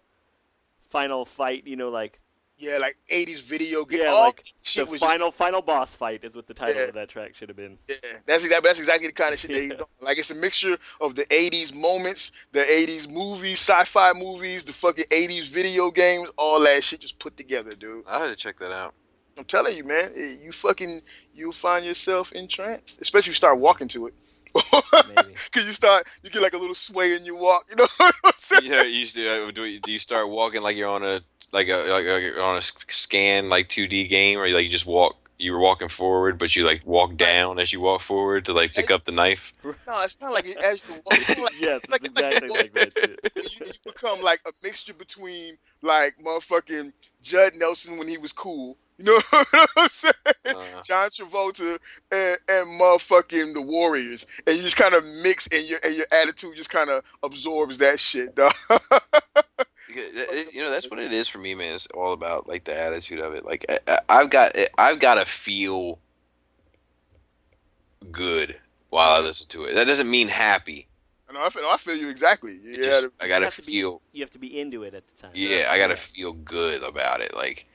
final fight." You know, like Yeah, like '80s video game. Yeah, all like shit the was final final boss fight is what the title Yeah. of that track should have been. Yeah, that's exactly that's exactly the kind of shit that he's on. Like it's a mixture of the '80s moments, the '80s movies, sci-fi movies, the fucking '80s video games, all that shit just put together, dude. I had to check that out. I'm telling you, man, you fucking you'll find yourself entranced, especially if you start walking to it. Cause you start, you get like a little sway in your walk. You know what I'm saying? you you used to uh, do. Do you start walking like you're on a like a like a- on a s- scan like 2D game, or like you just walk? You were walking forward, but you like walk down as you walk forward to like pick up the knife. No, it's not like it- as you walk. It's like, yes, it's like, it's it's like exactly like that shit. you, you become like a mixture between like motherfucking Judd Nelson when he was cool. You know what I'm saying? Uh. John Travolta and, and motherfucking the Warriors, and you just kind of mix, and your and your attitude just kind of absorbs that shit, dog. Because uh, it- it- You know, that's what it is for me, man. It's all about like the attitude of it. Like I, I- I've got, eh, I've got to feel good while I mm-hmm. listen to it. That doesn't mean happy. no, I feel, no, I feel you exactly. It Yeah, just- I got to have to be- feel. You have to be into it at the time. Yeah, I got to feel good about it. Like,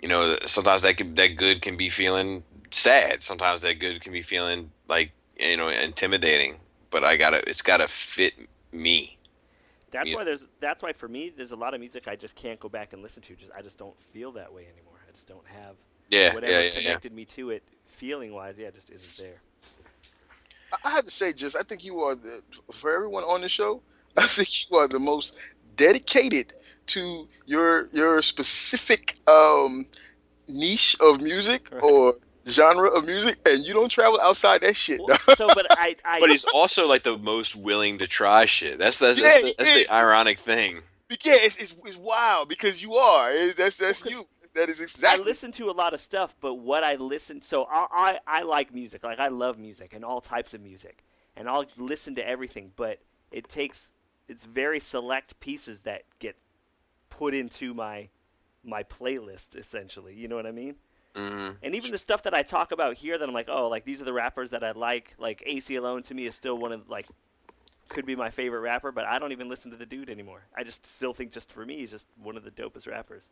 you know, sometimes that can, that good can be feeling sad. Sometimes that good can be feeling like you know intimidating. But I gotta, it's gotta fit me. That's Yeah. why there's. That's why for me, there's a lot of music I just can't go back and listen to. Just I just don't feel that way anymore. I just don't have Yeah, whatever yeah, yeah, yeah. connected me to it, feeling wise. Yeah, just isn't there. I, I have to say, just I think you are the for everyone on the show. I think you are the most dedicated to your your specific um, niche of music Right. or genre of music, and you don't travel outside that shit. Well, so, but I, I But he's also like the most willing to try shit. That's that's, Yeah, that's, he the, that's the ironic thing. yeah, it's, it's it's wild because you are. It's, that's that's Well, 'cause you. That is exactly. I listen to a lot of stuff, but what I listen so I, I I like music. Like I love music and all types of music, and I'll listen to everything. But it takes it's very select pieces that get put into my my playlist essentially. You know what I mean? Hmm And even the stuff that I talk about here, that I'm like, oh, like these are the rappers that I like. Like Aceyalone to me is still one of like could be my favorite rapper, but I don't even listen to the dude anymore. I just still think just for me, he's just one of the dopest rappers.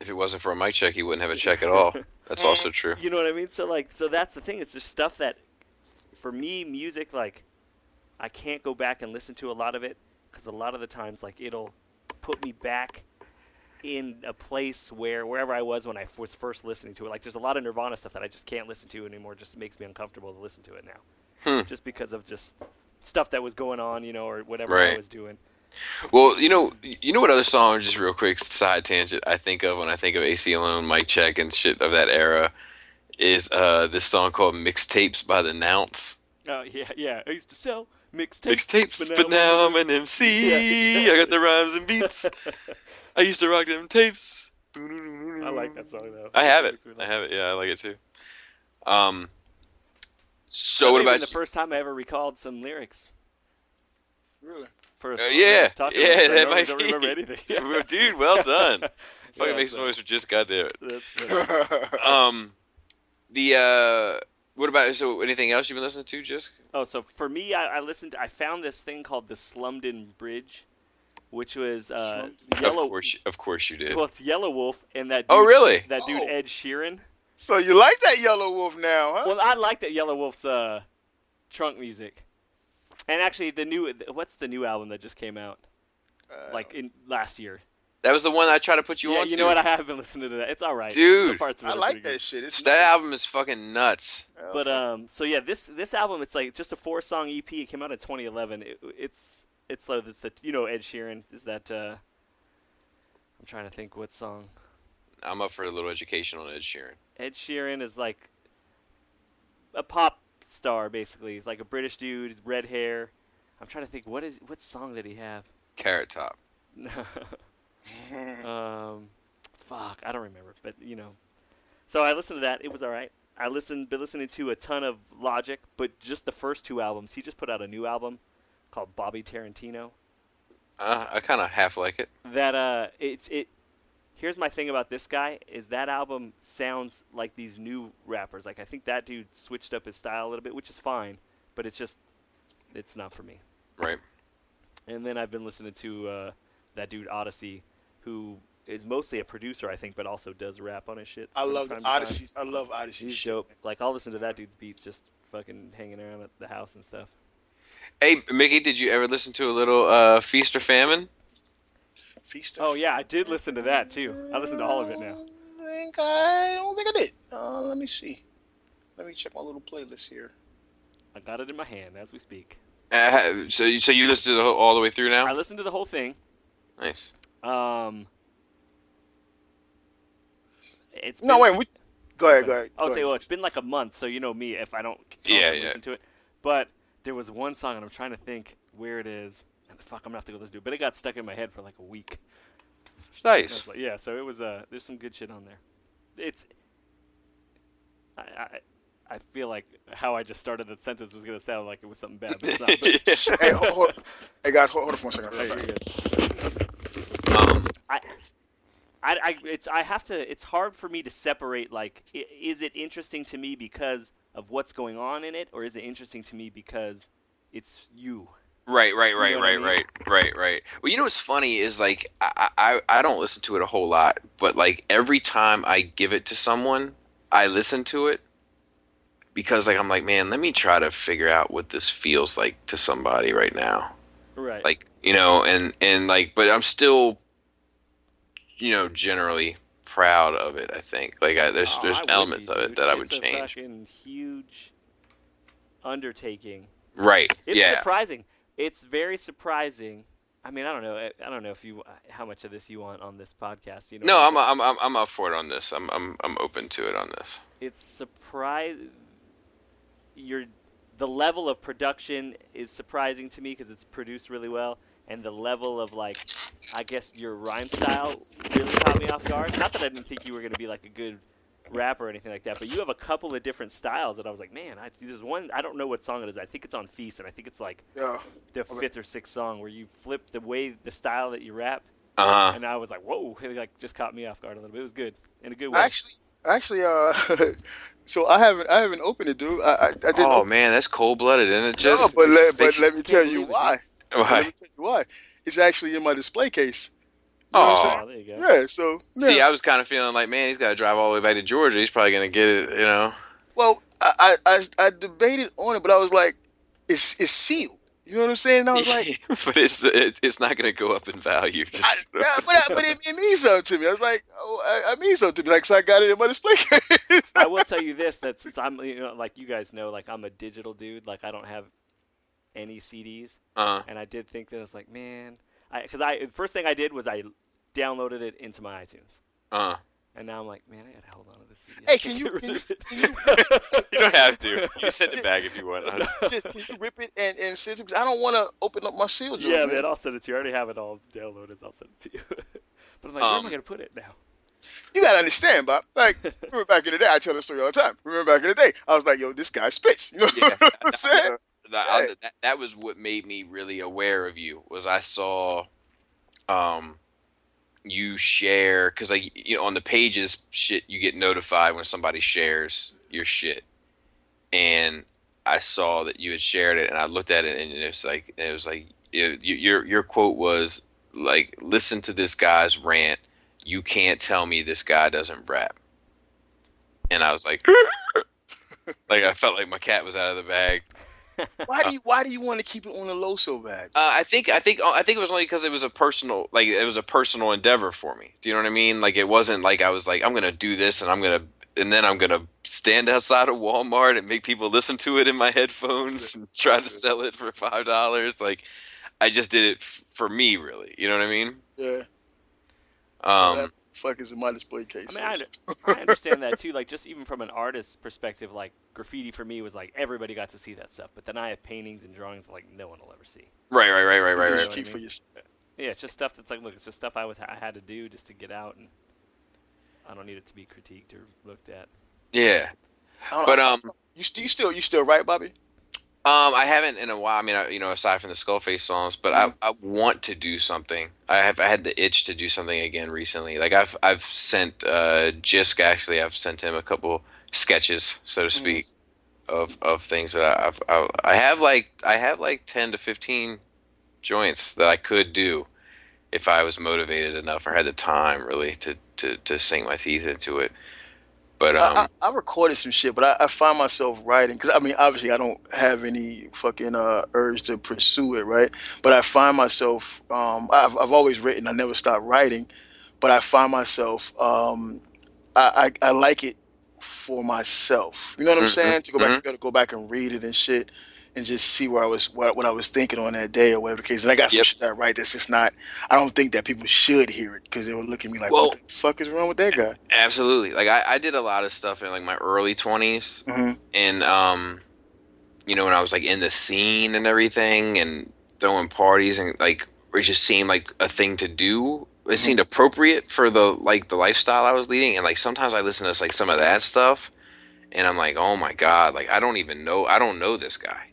If it wasn't for a mic check, he wouldn't have a check at all. That's also true. You know what I mean? So like, so that's the thing. It's just stuff that, for me, music like, I can't go back and listen to a lot of it because a lot of the times like it'll put me back in a place where wherever I was when I f- was first listening to it. Like, there's a lot of Nirvana stuff that I just can't listen to anymore. Just makes me uncomfortable to listen to it now, Hmm. just because of just stuff that was going on, you know, or whatever I was doing. Well, you know, you know what other song? Just real quick side tangent. I think of when I think of AC Alone, Mic Check, and shit of that era is uh this song called "Mixtapes" by the Nounce. Oh yeah, yeah. I used to sell mixtapes, Mixtapes, but now I'm an MC. Yeah. I got the rhymes and beats. I used to rock them tapes. I like that song though. I have it. Makes I have it. Yeah, I like it too. Um. So That what may have been about the first time I ever recalled some lyrics Really? for a Uh, yeah, Talking yeah, about that don't, might don't be- remember anything. you? Dude, well done. Fucking Yeah, makes so- noise. We just got there. That's. Um, the uh, what about so anything else you've been listening to, just? Oh, so for me, I, I listened. I found this thing called the Slumdon Bridge, which was uh, Yellow. Of course, of course you did. Well, it's Yelawolf and that. Dude, Oh, really? That dude Oh. Ed Sheeran. so you like that Yelawolf now, huh? Well, I like that Yelawolf's uh, Trunk Muzik, and actually the new. What's the new album that just came out? Uh, Like in last year. That was the one I tried to put you on. yeah, on. you know what? I have been listening to that. It's all right. Dude, parts of it I like pretty good. that shit. It's That album is fucking nuts. But um, so yeah, this this album it's like just a four song EP. It came out in 2011. It, it's it's like it's the you know Ed Sheeran is that. Uh, I'm trying to think what song. I'm up for a little education on Ed Sheeran. Ed Sheeran is like a pop star basically. He's like a British dude. He's red hair. I'm trying to think what is what song did he have? Carrot Top. um, fuck, I don't remember, but you know. So I listened to that. It was all right. I listened, been listening to a ton of Logic, but just the first two albums. He just put out a new album called Bobby Tarantino. Uh, I kind of half like it. That uh, it it. Here's my thing about this guy is that album sounds like these new rappers. Like I think that dude switched up his style a little bit, which is fine, but it's just, it's not for me. Right. And then I've been listening to uh, that dude Oddisee, who is mostly a producer, I think, but also does rap on his shit. I love time the to time. Oddisee. I love Oddisee. He's shit. dope. Like I'll listen to that dude's beats just fucking hanging around at the house and stuff. Hey, Mickey, did you ever listen to a little uh, Feast or Famine? Feast Oh yeah, I did listen to that too. I listen to all of it now. I think I don't think I did. Uh, let me see. Let me check my little playlist here. I got it in my hand as we speak. Uh, so, you- so you listened to the whole, all the way through now? I listened to the whole thing. Nice. Um, it's No, been- wait. We, go ahead. Go ahead. I'll go say, ahead. well, it's been like a month, so you know me if I don't Yeah, constantly yeah. listen to it. But there was one song, and I'm trying to think where it is. And fuck, I'm gonna have to go listen to it. But it got stuck in my head for like a week. Nice. like, yeah, so it was. Uh, there's some good shit on there. It's. I, I I feel like how I just started that sentence was gonna sound like it was something bad, but it's not. But, hey, hold, hold, hey guys, hold, hold on for one second. Hey, Right you're good. um, I, I, I, it's I have to. It's hard for me to separate. Like, is it interesting to me because of what's going on in it, or is it interesting to me because it's you? Right, right, right, know what I right, right, right, right. Well, you know what's funny is like I, I I don't listen to it a whole lot, but like every time I give it to someone, I listen to it because like I'm like, man, let me try to figure out what this feels like to somebody right now. Right. Like you know, and and like, but I'm still, you know, generally proud of it. I think like I, there's Oh, there's I elements of it dude. that I would a change. Fucking huge undertaking. Right. It's yeah. surprising. It's very surprising. I mean, I don't know. I don't know if you how much of this you want on this podcast. You know. No, I'm? I'm I'm I'm up for it on this. I'm I'm I'm open to it on this. it's surprise your the level of production is surprising to me because it's produced really well and the level of like i guess your rhyme style really caught me off guard not that i didn't think you were going to be like a good rapper or anything like that but you have a couple of different styles that i was like man I, there's one i don't know what song it is i think it's on feast and i think it's like Yeah. the fifth or sixth song where you flip the way the style that you rap Uh huh. and i was like whoa it like just caught me off guard a little bit it was good in a good way Actually, actually, uh, so I haven't, I haven't opened it, dude. I, I, I didn't. Oh open- man, that's cold blooded, isn't it? no, Just but let, but let me tell you why. it, why. Why? me tell you why. It's actually in my display case. You know what I'm Aw. saying? oh, there you go Yeah. So yeah. See, I was kind of feeling like, man, he's got to drive all the way back to Georgia. He's probably gonna get it, you know. Well, I, I, I, I debated on it, but I was like, it's, it's sealed. You know what I'm saying? And I was like, but it's it, it's not gonna go up in value. I, Just- yeah, but, I, but it, it means something to me. I was like, oh, I, I mean something to me. Like, so I got it in my display case. I will tell you this: that since I'm, you know, like you guys know, like I'm a digital dude. Like I don't have any CDs, uh, and I did think that I was like, man, because I, the first thing I did was I downloaded it into my iTunes, uh. and now I'm like, man, I gotta hold on to this CD. Hey, can't can you- get can you- it. You don't have to. You can send it back if you want. Just can you rip it and, and send it? Because I don't want to open up my seal joint. yeah, man. man, I'll send it to you. I already have it all downloaded. I'll send it to you. but I'm like, where am Um, I gonna put it now? You gotta understand, Bob. Like, remember back in the day, I tell the story all the time. Remember back in the day, I was like, yo, this guy spits. You know yeah, what I'm saying? That, I- that, that was what made me really aware of you. Was I saw, um, you share because like you know on the pages shit you get notified when somebody shares your shit, and I saw that you had shared it, and I looked at it, and it was like it was like you, your your quote was like, "Listen to this guy's rant. You can't tell me this guy doesn't rap." And I was like, like I felt like my cat was out of the bag. Why do you Why do you want to keep it on the low so bad? Uh, I think I think I think it was only because it was a personal like it was a personal endeavor for me. Do you know what I mean? Like it wasn't like I was like I'm gonna do this and I'm gonna and then I'm gonna stand outside of Walmart and make people listen to it in my headphones and try to sell it for five dollars. Like I just did it f- for me, really. You know what I mean? Yeah, Um, fuck is in my display case. I mean, I, I understand that too. Like, just even from an artist's perspective, like graffiti for me was like everybody got to see that stuff. But then I have paintings and drawings that, like no one will ever see. right, right, right, right, right, right. what I keep for yourself. Yeah, it's just stuff that's like, look, it's just stuff I was I had to do just to get out, and I don't need it to be critiqued or looked at. Yeah. But um, you, st- you still you still right, Bobby? Um, I haven't in a while. I mean, I, you know, aside from the Skullface songs, but I, I want to do something. I have I had the itch to do something again recently. Like I've I've sent uh Jisk actually. I've sent him a couple sketches, so to speak, of of things that I've I, I have like I have like ten to fifteen joints that I could do. if I was motivated enough or had the time really to to to sink my teeth into it. But um, I, I, I recorded some shit, but I, I find myself writing because I mean, obviously, I don't have any fucking uh, urge to pursue it, right? But I find myself, um, I've I've always written. I never stopped writing, but I find myself, um, I, I I like it for myself. You know what I'm Mhm, saying? To go back, mhm. to go back and read it and shit, and just see where I was, what, what I was thinking on that day or whatever the case. And I got some Yep. shit that write that's just not. I don't think that people should hear it because they will look at me like, Well- "What the fuck is wrong with that guy?" absolutely, like I, I did a lot of stuff in like my early 20s Mhm. and um, you know when I was like in the scene and everything and throwing parties and like it just seemed like a thing to do. It seemed appropriate for the like the lifestyle I was leading, and like sometimes I listen to like some of that stuff, and I'm like, oh my god, like I don't even know, I don't know this guy,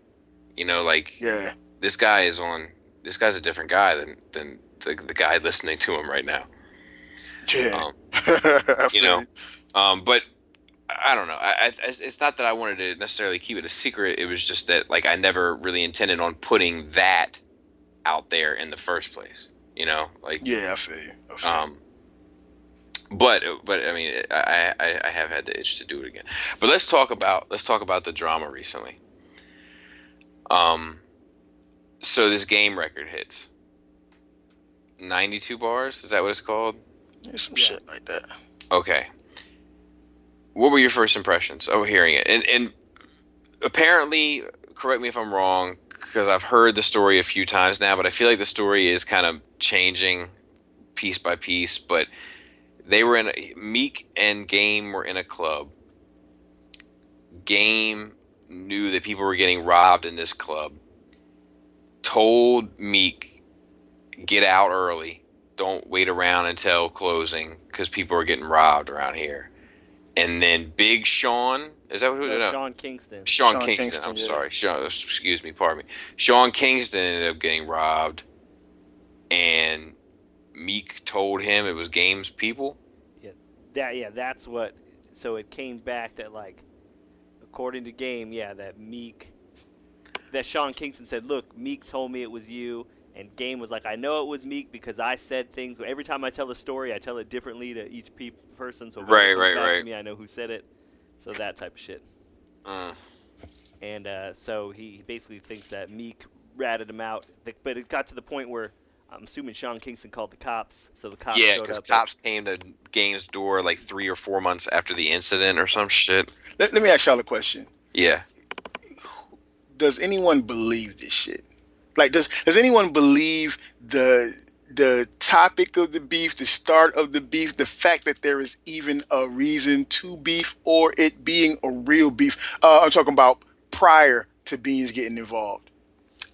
you know, like Yeah. this guy is on, this guy's a different guy than than the the guy listening to him right now. Yeah. Um, you know um but i don't know I, I it's not that i wanted to necessarily keep it a secret it was just that like i never really intended on putting that out there in the first place you know like Yeah, I feel you. I feel you. um but but i mean I, I i have had the itch to do it again but let's talk about let's talk about the drama recently um so this game record hits 92 bars is that what it's called There's some Yeah. shit like that. Okay. What were your first impressions of hearing it? And and apparently, correct me if I'm wrong, because I've heard the story a few times now, but I feel like the story is kind of changing piece by piece. But they were in a, Meek and Game were in a club. Game knew that people were getting robbed in this club. Told Meek, get out early don't wait around until closing because people are getting robbed around here. And then Big Sean, is that who? No, no. Sean Kingston. Sean, Sean Kingston, Kingston, I'm yeah. sorry. Sean, excuse me, pardon me. Sean Kingston ended up getting robbed, and Meek told him it was Game's people. Yeah, That yeah, that's what. So it came back that like, according to Game, yeah, that Meek, that Sean Kingston said, "Look, Meek told me it was you," and Game was like, "I know it was Meek because I said things. Every time I tell a story, I tell it differently to each pe- person. So Right, right, back to me, I know who said it. So that type of shit. Uh, And uh, so he he basically thinks that Meek ratted him out. But it got to the point where I'm assuming Sean Kingston called the cops. So the cops yeah, because up. cops came to Game's door like three or four months after the incident or some shit. Let, let me ask y'all a question. Yeah. Does anyone believe this shit? Like, does does anyone believe the the topic of the beef, the start of the beef, the fact that there is even a reason to beef, or it being a real beef? Uh, I'm talking about prior to Beans getting involved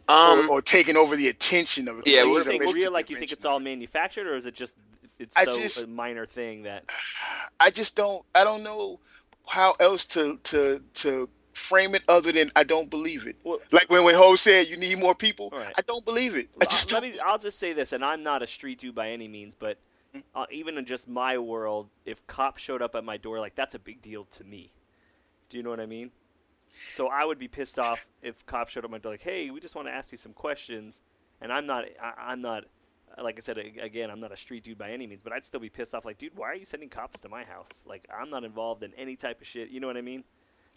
Um. or, or taking over the attention of it. Yeah, you Basically real? Like you think it's all manufactured, or is it just it's I so just- a minor thing that I just don't. I don't know how else to to to frame it other than I don't believe it. Well- like when when Ho said you need more people, right. I don't believe it. I just Let don't. me, I'll just say this, and I'm not a street dude by any means, but uh, even in just my world, if cops showed up at my door, like that's a big deal to me. Do you know what I mean? So I would be pissed off if cops showed up at my door, like, "Hey, we just want to ask you some questions," and I'm not, I, I'm not, like I said again, I'm not a street dude by any means, but I'd still be pissed off, like, dude, why are you sending cops to my house? Like, I'm not involved in any type of shit. You know what I mean?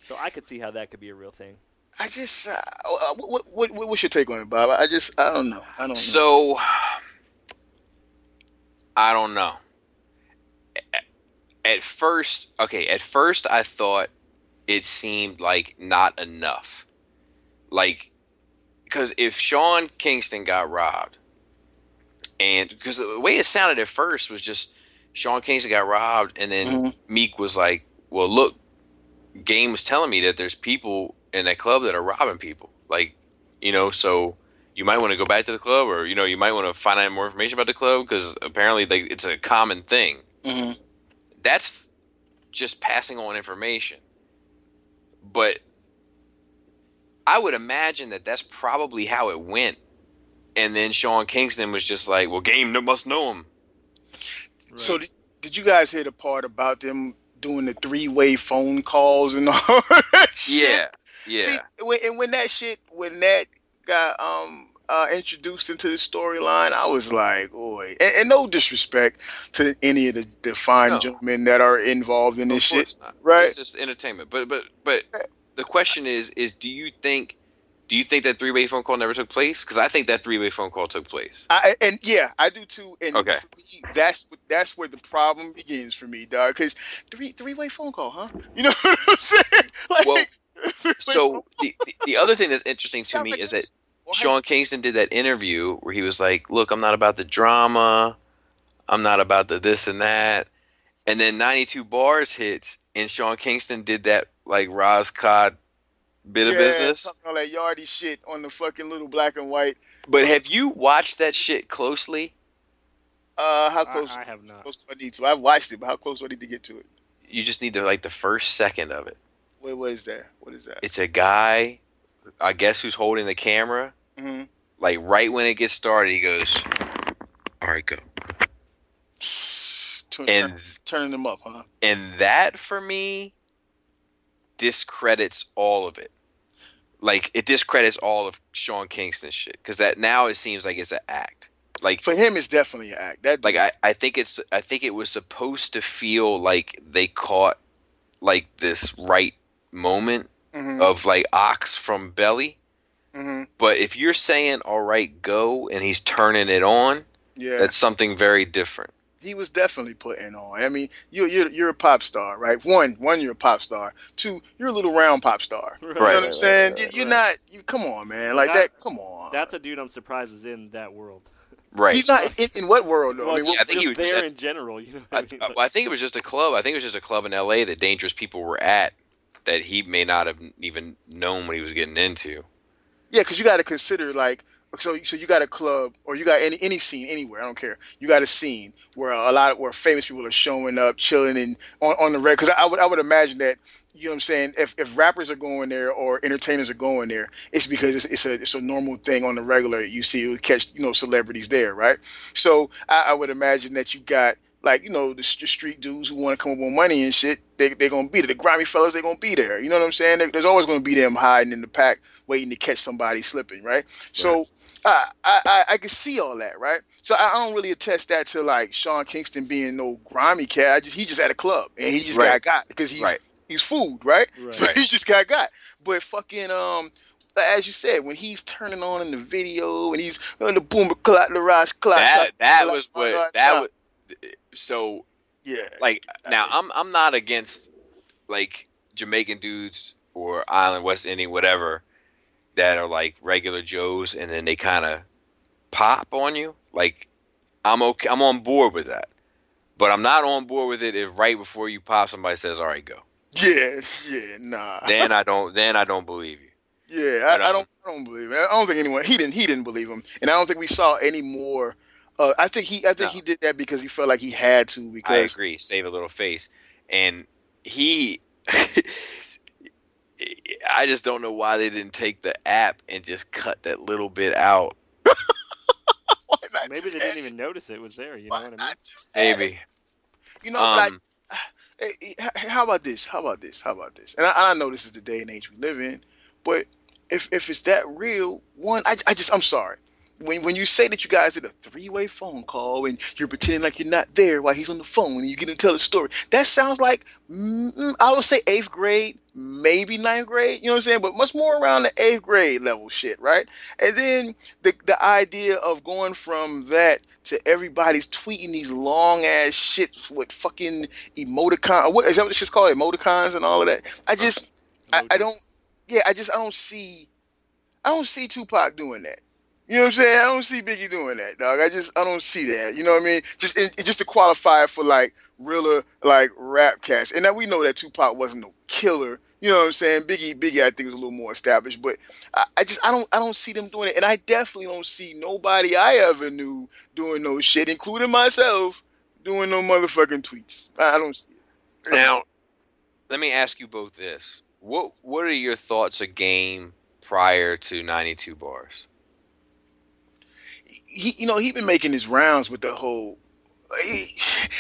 So I could see how that could be a real thing. I just. Uh, uh, what, what what what's your take on it, Bob? I just I don't know. I don't know. So I don't know. At first, okay, at first I thought it seemed like not enough. Like because if Sean Kingston got robbed and because the way it sounded at first was just Sean Kingston got robbed and then Mhm. Meek was like, "Well, look, Game was telling me that there's people in that club that are robbing people. Like, you know, so you might want to go back to the club, or you know, you might want to find out more information about the club because apparently, like, it's a common thing. Mhm. That's just passing on information. But I would imagine that that's probably how it went. And then Sean Kingston was just like, "Well, Game must know him." So did, did you guys hear the part about them doing the three way phone calls and all? that shit? Yeah, yeah. See, when, and when that shit, when that got, um, uh, introduced into the storyline, I was like, boy, and, and, no disrespect to any of the, the fine no. gentlemen that are involved in this shit, not. right? It's just entertainment. But but but the question is, is do you think? Do you think that three way phone call never took place? Because I think that three way phone call took place. I, and yeah, I do too. And okay. Me, that's that's where the problem begins for me, dog. Because three three way phone call, huh? You know what I'm saying? Like, well, so the, the other thing that's interesting to me is that Sean Kingston did that interview where he was like, "Look, I'm not about the drama. I'm not about the this and that." And then 92 bars hits, and Sean Kingston did that like Roz Cod bit yeah, of business. All that yardy shit on the fucking little black and white. But have you watched that shit closely? Uh, how close? I, I have not. Close do I need to? I've watched it, but how close do I need to get to it? You just need to like the first second of it. Wait, what is that? What is that? It's a guy, I guess, who's holding the camera. Mm-hmm. Like right when it gets started, he goes, "All right, go." Turn, and turning them up, huh? And that for me discredits all of it. Like it discredits all of Sean Kingston's shit because that now it seems like it's an act. Like for him, it's definitely an act. That like I, I think it's I think it was supposed to feel like they caught like this right moment mm-hmm. of like ox from belly. Mm-hmm. But if you're saying all right, go, and he's turning it on, yeah, that's something very different he was definitely putting on. I mean, you're you're you're a pop star, right? One, one, you're a pop star. Two, you're a little round pop star. Right. You know what I'm saying? Right, right, you're not. You come on, man. Like that. that. Come on. That's a dude I'm surprised is in that world. Right. He's not in, in what world though. Well, I, mean, yeah, I think he was there just, in general. You know. I, I, mean? I, think it was just a club. I think it was just a club in L.A. that dangerous people were at that he may not have even known what he was getting into. Yeah, because you got to consider like so so you got a club or you got any any scene anywhere I don't care. You got a scene where a lot of, where famous people are showing up chilling and on, on the red because I would I would imagine that you know what I'm saying if, if rappers are going there or entertainers are going there it's because it's, it's a it's a normal thing on the regular. You see you catch you know celebrities there right? So I, I would imagine that you got like you know the, the street dudes who want to come up with money and shit they they're gonna be there. The grimy fellas they're gonna be there. You know what I'm saying? There's always gonna be them hiding in the pack waiting to catch somebody slipping right, right. so I, I I can see all that, right? So I, don't really attest that to like Sean Kingston being no grimy cat. I just he just at a club and he just right. got got because he's right. he's food, right? right. So he just got got. But fucking um as you said, when he's turning on in the video and he's on the boomer clock, the rise clock. That that was what that was. So yeah, like now I'm I'm not against like Jamaican dudes or Island West Indian whatever that are like regular Joes, and then they kind of pop on you. Like I'm okay, I'm on board with that, but I'm not on board with it if right before you pop, somebody says, "All right, go." Yeah, yeah, nah. Then I don't. Then I don't believe you. Yeah, I, I, don't. I don't believe it. I don't think anyone. He didn't. He didn't believe him, and I don't think we saw any more. Uh, I think he. I think no. he did that because he felt like he had to. Because I agree. Save a little face, and he. I just don't know why they didn't take the app and just cut that little bit out. Maybe they didn't even notice it was there. You know what I mean? Maybe. You know, um, like, hey, how about this? How about this? How about this? And I, I, know this is the day and age we live in, but if if it's that real, one, I, I just I'm sorry when when you say that you guys did a three way phone call and you're pretending like you're not there while he's on the phone and you get to tell the story, that sounds like mm, I would say eighth grade, maybe ninth grade. You know what I'm saying? But much more around the eighth grade level shit, right? And then the the idea of going from that to everybody's tweeting these long ass shit with fucking emoticon. What is that? What it's just called emoticons and all of that. I just I, I don't. Yeah, I just I don't see I don't see Tupac doing that. You know what I'm saying? I don't see Biggie doing that, dog. I just I don't see that. You know what I mean? Just in, just to qualify for like realer like rap cats. And now we know that Tupac wasn't no killer. You know what I'm saying? Biggie, Biggie, I think was a little more established, but I, I, just I don't I don't see them doing it, and I definitely don't see nobody I ever knew doing no shit, including myself, doing no motherfucking tweets. I, I don't see it. Now, let me ask you both this: what What are your thoughts of game prior to 92 bars? He, you know, he been making his rounds with the whole he,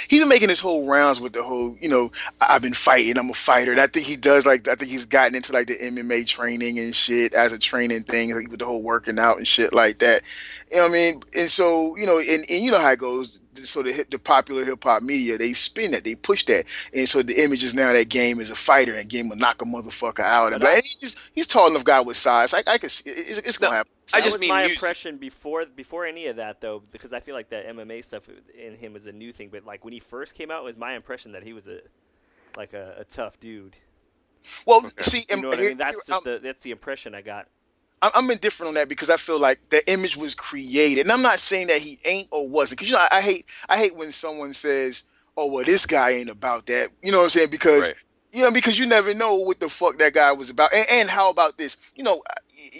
he been making his whole rounds with the whole, you know, I've been fighting, I'm a fighter, and I think he does like, I think he's gotten into like the MMA training and shit as a training thing, like with the whole working out and shit like that. You know what I mean? And so, you know, and, and you know how it goes so the the popular hip hop media they spin that, they push that, and so the image is now that game is a fighter and game will knock a motherfucker out. And, but he's he's tall enough guy with size. I, I can see it's, it's gonna no, happen. I just was my music. impression before before any of that though, because I feel like that MMA stuff in him is a new thing. But like when he first came out, was my impression that he was a like a, a tough dude. Well, okay. see, you know what I mean? That's just um, the that's the impression I got. I'm indifferent on that because I feel like the image was created, and I'm not saying that he ain't or wasn't. Because you know, I, I, hate I hate when someone says, "Oh, well, this guy ain't about that." You know what I'm saying? Because right. You know, because you never know what the fuck that guy was about. And, and how about this? You know,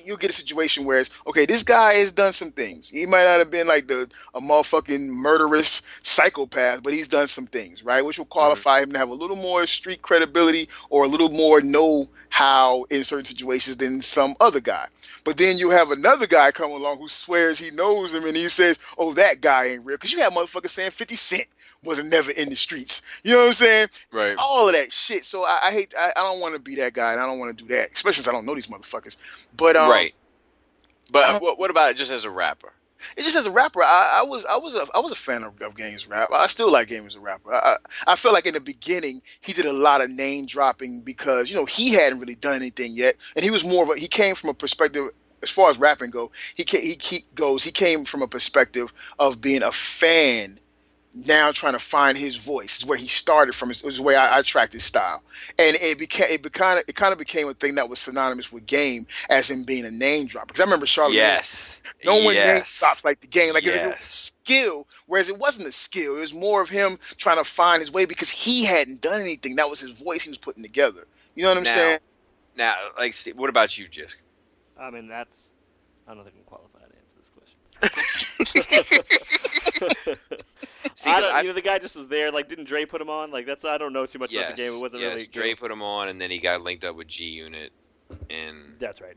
you'll get a situation where it's okay. This guy has done some things. He might not have been like the a motherfucking murderous psychopath, but he's done some things, right? Which will qualify mm-hmm. him to have a little more street credibility or a little more know how in certain situations than some other guy. But then you have another guy come along who swears he knows him and he says, "Oh, that guy ain't real." Because you have motherfuckers saying Fifty Cent wasn't never in the streets. You know what I'm saying? Right. All of that shit. So I, I hate. I, I don't want to be that guy, and I don't want to do that, especially since I don't know these motherfuckers. But um, right. But what, what about it just as a rapper? It just as a rapper, I, I, was I was a I was a fan of, of Game's rap. I still like Game as a rapper. I, I feel like in the beginning he did a lot of name dropping because you know he hadn't really done anything yet, and he was more of a he came from a perspective as far as rapping go, he, he he goes. He came from a perspective of being a fan, now trying to find his voice. Is where he started from. Is the way I, I tracked his style, and it became it kind of it kind of became a thing that was synonymous with game, as in being a name drop. Because I remember Charlotte. Yes. No one yes. name drops like the game, like yes. as if it was skill. Whereas it wasn't a skill; it was more of him trying to find his way because he hadn't done anything. That was his voice he was putting together. You know what I'm now, saying? Now, like, what about you, Jisk? I mean, that's. I don't think I'm qualified to answer this question. See, I don't, I, you know, the guy just was there. Like, didn't Dre put him on? Like, that's I don't know too much yes, about the game. It wasn't yes, really. Dre put him on, and then he got linked up with G Unit, and that's right.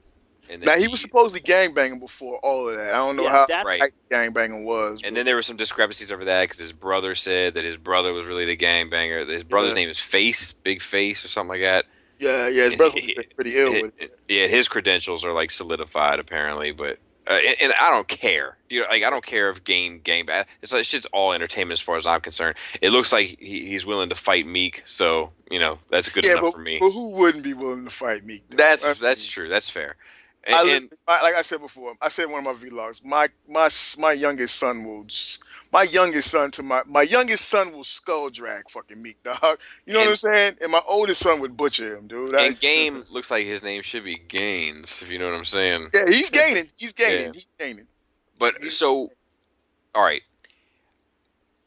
And now he, he was supposedly gangbanging before all of that. I don't know yeah, how right. tight gangbanging was. And but. then there were some discrepancies over that because his brother said that his brother was really the gangbanger. His brother's yeah. name is Face, Big Face, or something like that. Yeah, yeah, his brother was pretty ill with it. Yeah, his credentials are like solidified apparently, but uh, and, and, I don't care. You know, like I don't care if game game bad. It's like shit's all entertainment as far as I'm concerned. It looks like he, he's willing to fight Meek, so you know that's good yeah, enough but, for me. But who wouldn't be willing to fight Meek? Though? That's that's, that's true. That's fair. And, I, and, like I said before, I said one of my vlogs. My my my youngest son will, my youngest son to my my youngest son will skull drag fucking Meek dog. You know and, what I'm saying? And my oldest son would butcher him, dude. And Game looks like his name should be Gaines, if you know what I'm saying. Yeah, he's gaining. He's gaining. Yeah. He's gaining. But so, all right.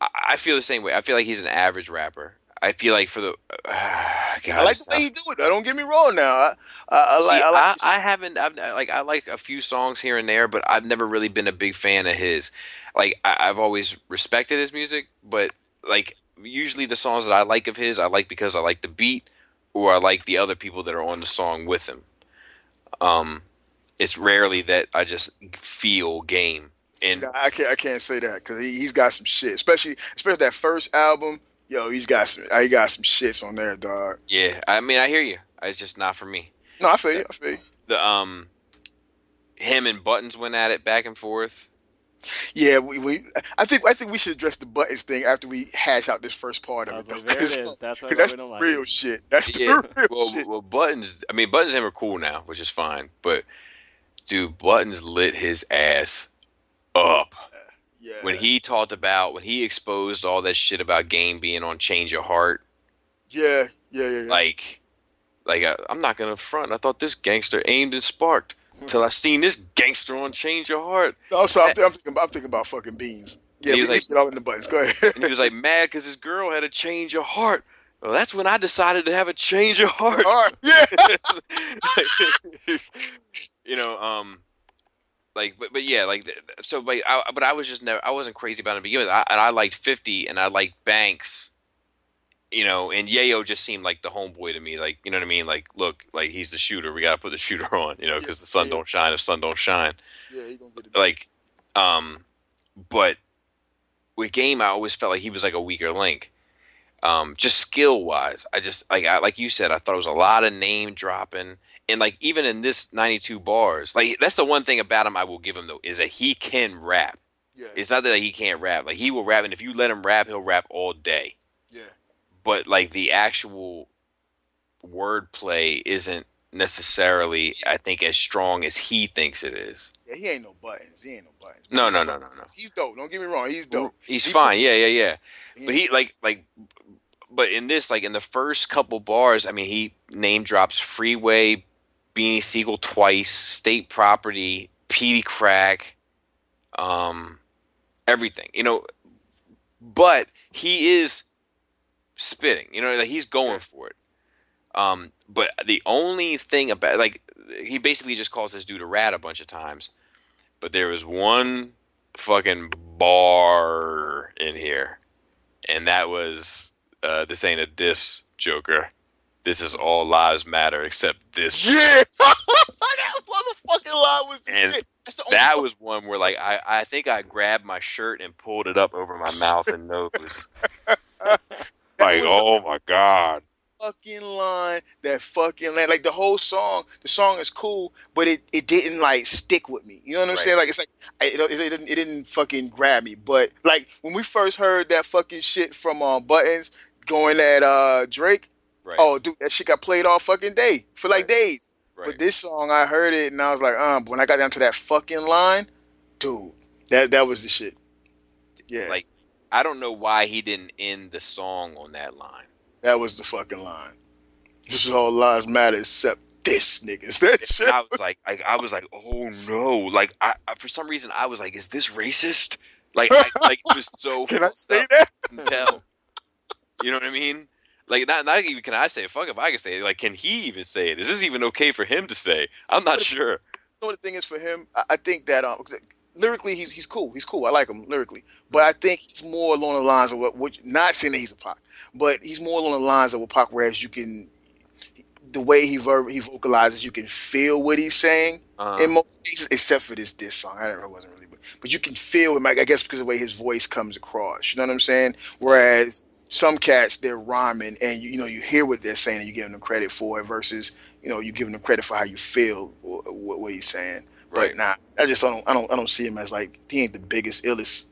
I, I feel the same way. I feel like he's an average rapper. I feel like for the uh, God, I like the way you do it. Don't get me wrong. Now, I, I, See, like, I, like I, I, haven't. I've, like I like a few songs here and there, but I've never really been a big fan of his. Like I, have always respected his music, but like usually the songs that I like of his, I like because I like the beat or I like the other people that are on the song with him. Um, it's rarely that I just feel game. And I can't I can't say that because he, he's got some shit, especially especially that first album Yo, he's got some. He got some shits on there, dog. Yeah, I mean, I hear you. It's just not for me. No, I feel you. I feel you. The um, him and Buddens went at it back and forth. Yeah, we, we I think I think we should address the Buddens thing after we hash out this first part of it. Like, there it is. That's, that's the like real it. shit. That's the yeah. real well, shit. Well, Buddens. I mean, Buddens and him are cool now, which is fine. But dude, Buddens lit his ass up. Yeah. When he talked about when he exposed all that shit about game being on Change Your Heart. Yeah, yeah, yeah. yeah. Like, like I, am not gonna front. I thought this gangster aimed and sparked until I seen this gangster on Change Your Heart. No, so I'm, th- I'm, thinking about I'm thinking about fucking beans. Yeah, he was like, get all in the Buddens. Go ahead. and he was like mad because his girl had a change of heart. Well, that's when I decided to have a change of heart. heart. Yeah. you know, um, like but, but yeah like so but I, but I was just never I wasn't crazy about it to begin with I, and I liked 50 and I liked Banks you know and Yayo just seemed like the homeboy to me like you know what I mean? Like look like he's the shooter. We got to put the shooter on you know because yeah, the sun yeah. don't shine if sun don't shine. Yeah he gonna get it like um but with game, I always felt like he was like a weaker link. Um, just skill wise, I just like I, like you said, I thought it was a lot of name dropping, and like even in this 92 bars, like that's the one thing about him I will give him though is that he can rap. Yeah. It's not that he can't rap. Like he will rap, and if you let him rap, he'll rap all day. Yeah. But like the actual wordplay isn't necessarily, I think, as strong as he thinks it is. Yeah, he ain't no Buddens. He ain't no Buddens. No, no, no, no, no. He's dope. Don't get me wrong. He's dope. He's He fine. Yeah, yeah, yeah. But he like like, but in this like in the first couple bars, I mean, he name drops Freeway, Beanie Sigel twice, State Property, Peedi Crakk, um, everything. You know, but he is spitting. You know, like he's going for it. Um, but the only thing about like he basically just calls this dude a rat a bunch of times. But there was one fucking bar in here, and that was uh, this ain't a diss, Joker. This is all lives matter except this. Yeah. that motherfucking line was And shit. That's the That fuck- was one where like I, I think I grabbed my shirt and pulled it up over my mouth and nose. like, oh my god. fucking line that fucking line. Like the whole song, the song is cool, but it, it didn't like stick with me. You know what I'm Right. saying? Like it's like I, it, it didn't it didn't fucking grab me. But like when we first heard that fucking shit from um, Buddens going at uh Drake, Right. oh dude, that shit got played all fucking day for like Right. days. right. But this song, I heard it and I was like, um. But when I got down to that fucking line, dude, that that was the shit. Yeah, Like- I don't know why he didn't end the song on that line. that was the fucking line. This is all lives matter except this niggas. That shit. I was like, I, I was like, oh no! Like, I, I for some reason I was like, is this racist? Like, I, like it was so. Can I say that? tell. You know what I mean? Like, not not even can I say it? Fuck if I can say it. Like, can he even say it? Is this even okay for him to say? I'm not sure. You know what the thing is for him? I, I think that um, lyrically he's he's cool. He's cool. I like him lyrically, but I think he's more along the lines of what. what not saying that he's a Pac, but he's more along the lines of what Pac. Whereas you can, the way he ver- he vocalizes, you can feel what he's saying Uh, in most cases, except for this this song. I don't know, it wasn't really, but, but you can feel him. I guess because of the way his voice comes across. You know what I'm saying? Whereas some cats they're rhyming, and you, you know you hear what they're saying, and you give them credit for it. Versus you know you giving them credit for how you feel what, what he's saying. right. But nah, I just don't I don't I don't see him as like he ain't the biggest illest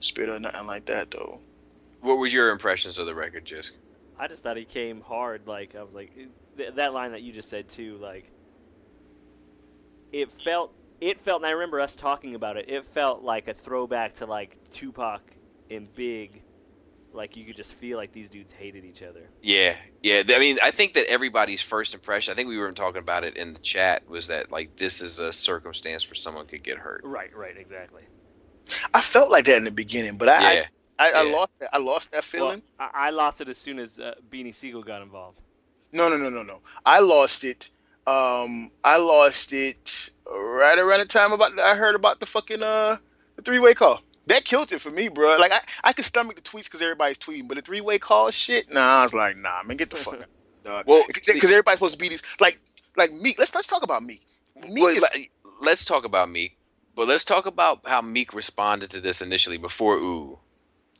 spitter or nothing like that though. What were your impressions of the record, Jisk? I just thought he came hard. Like I was like th- that line that you just said too. Like it felt, it felt, and I remember us talking about it. It felt like a throwback to like Tupac and Big. Like you could just feel like these dudes hated each other. Yeah, yeah. I mean, I think that everybody's first impression. I think we were talking about it in the chat. Was that like this is a circumstance where someone could get hurt? Right, right, exactly. I felt like that in the beginning, but I Yeah, I, I, yeah. I lost that I lost that Well, feeling. I, I lost it as soon as uh, Beanie Sigel got involved. No, no, no, no, no. I lost it. Um, I lost it right around the time about I heard about the fucking uh the three way call. That killed it for me, bro. Like I, I could stomach the tweets because everybody's tweeting, but the three way call shit, nah. I was like, nah, man, get the fuck out, dog. Well, because everybody's supposed to be these like like Meek. Let's let's talk about Meek. Meek Well, is let- let's talk about Meek, but let's talk about how Meek responded to this initially before Ooh.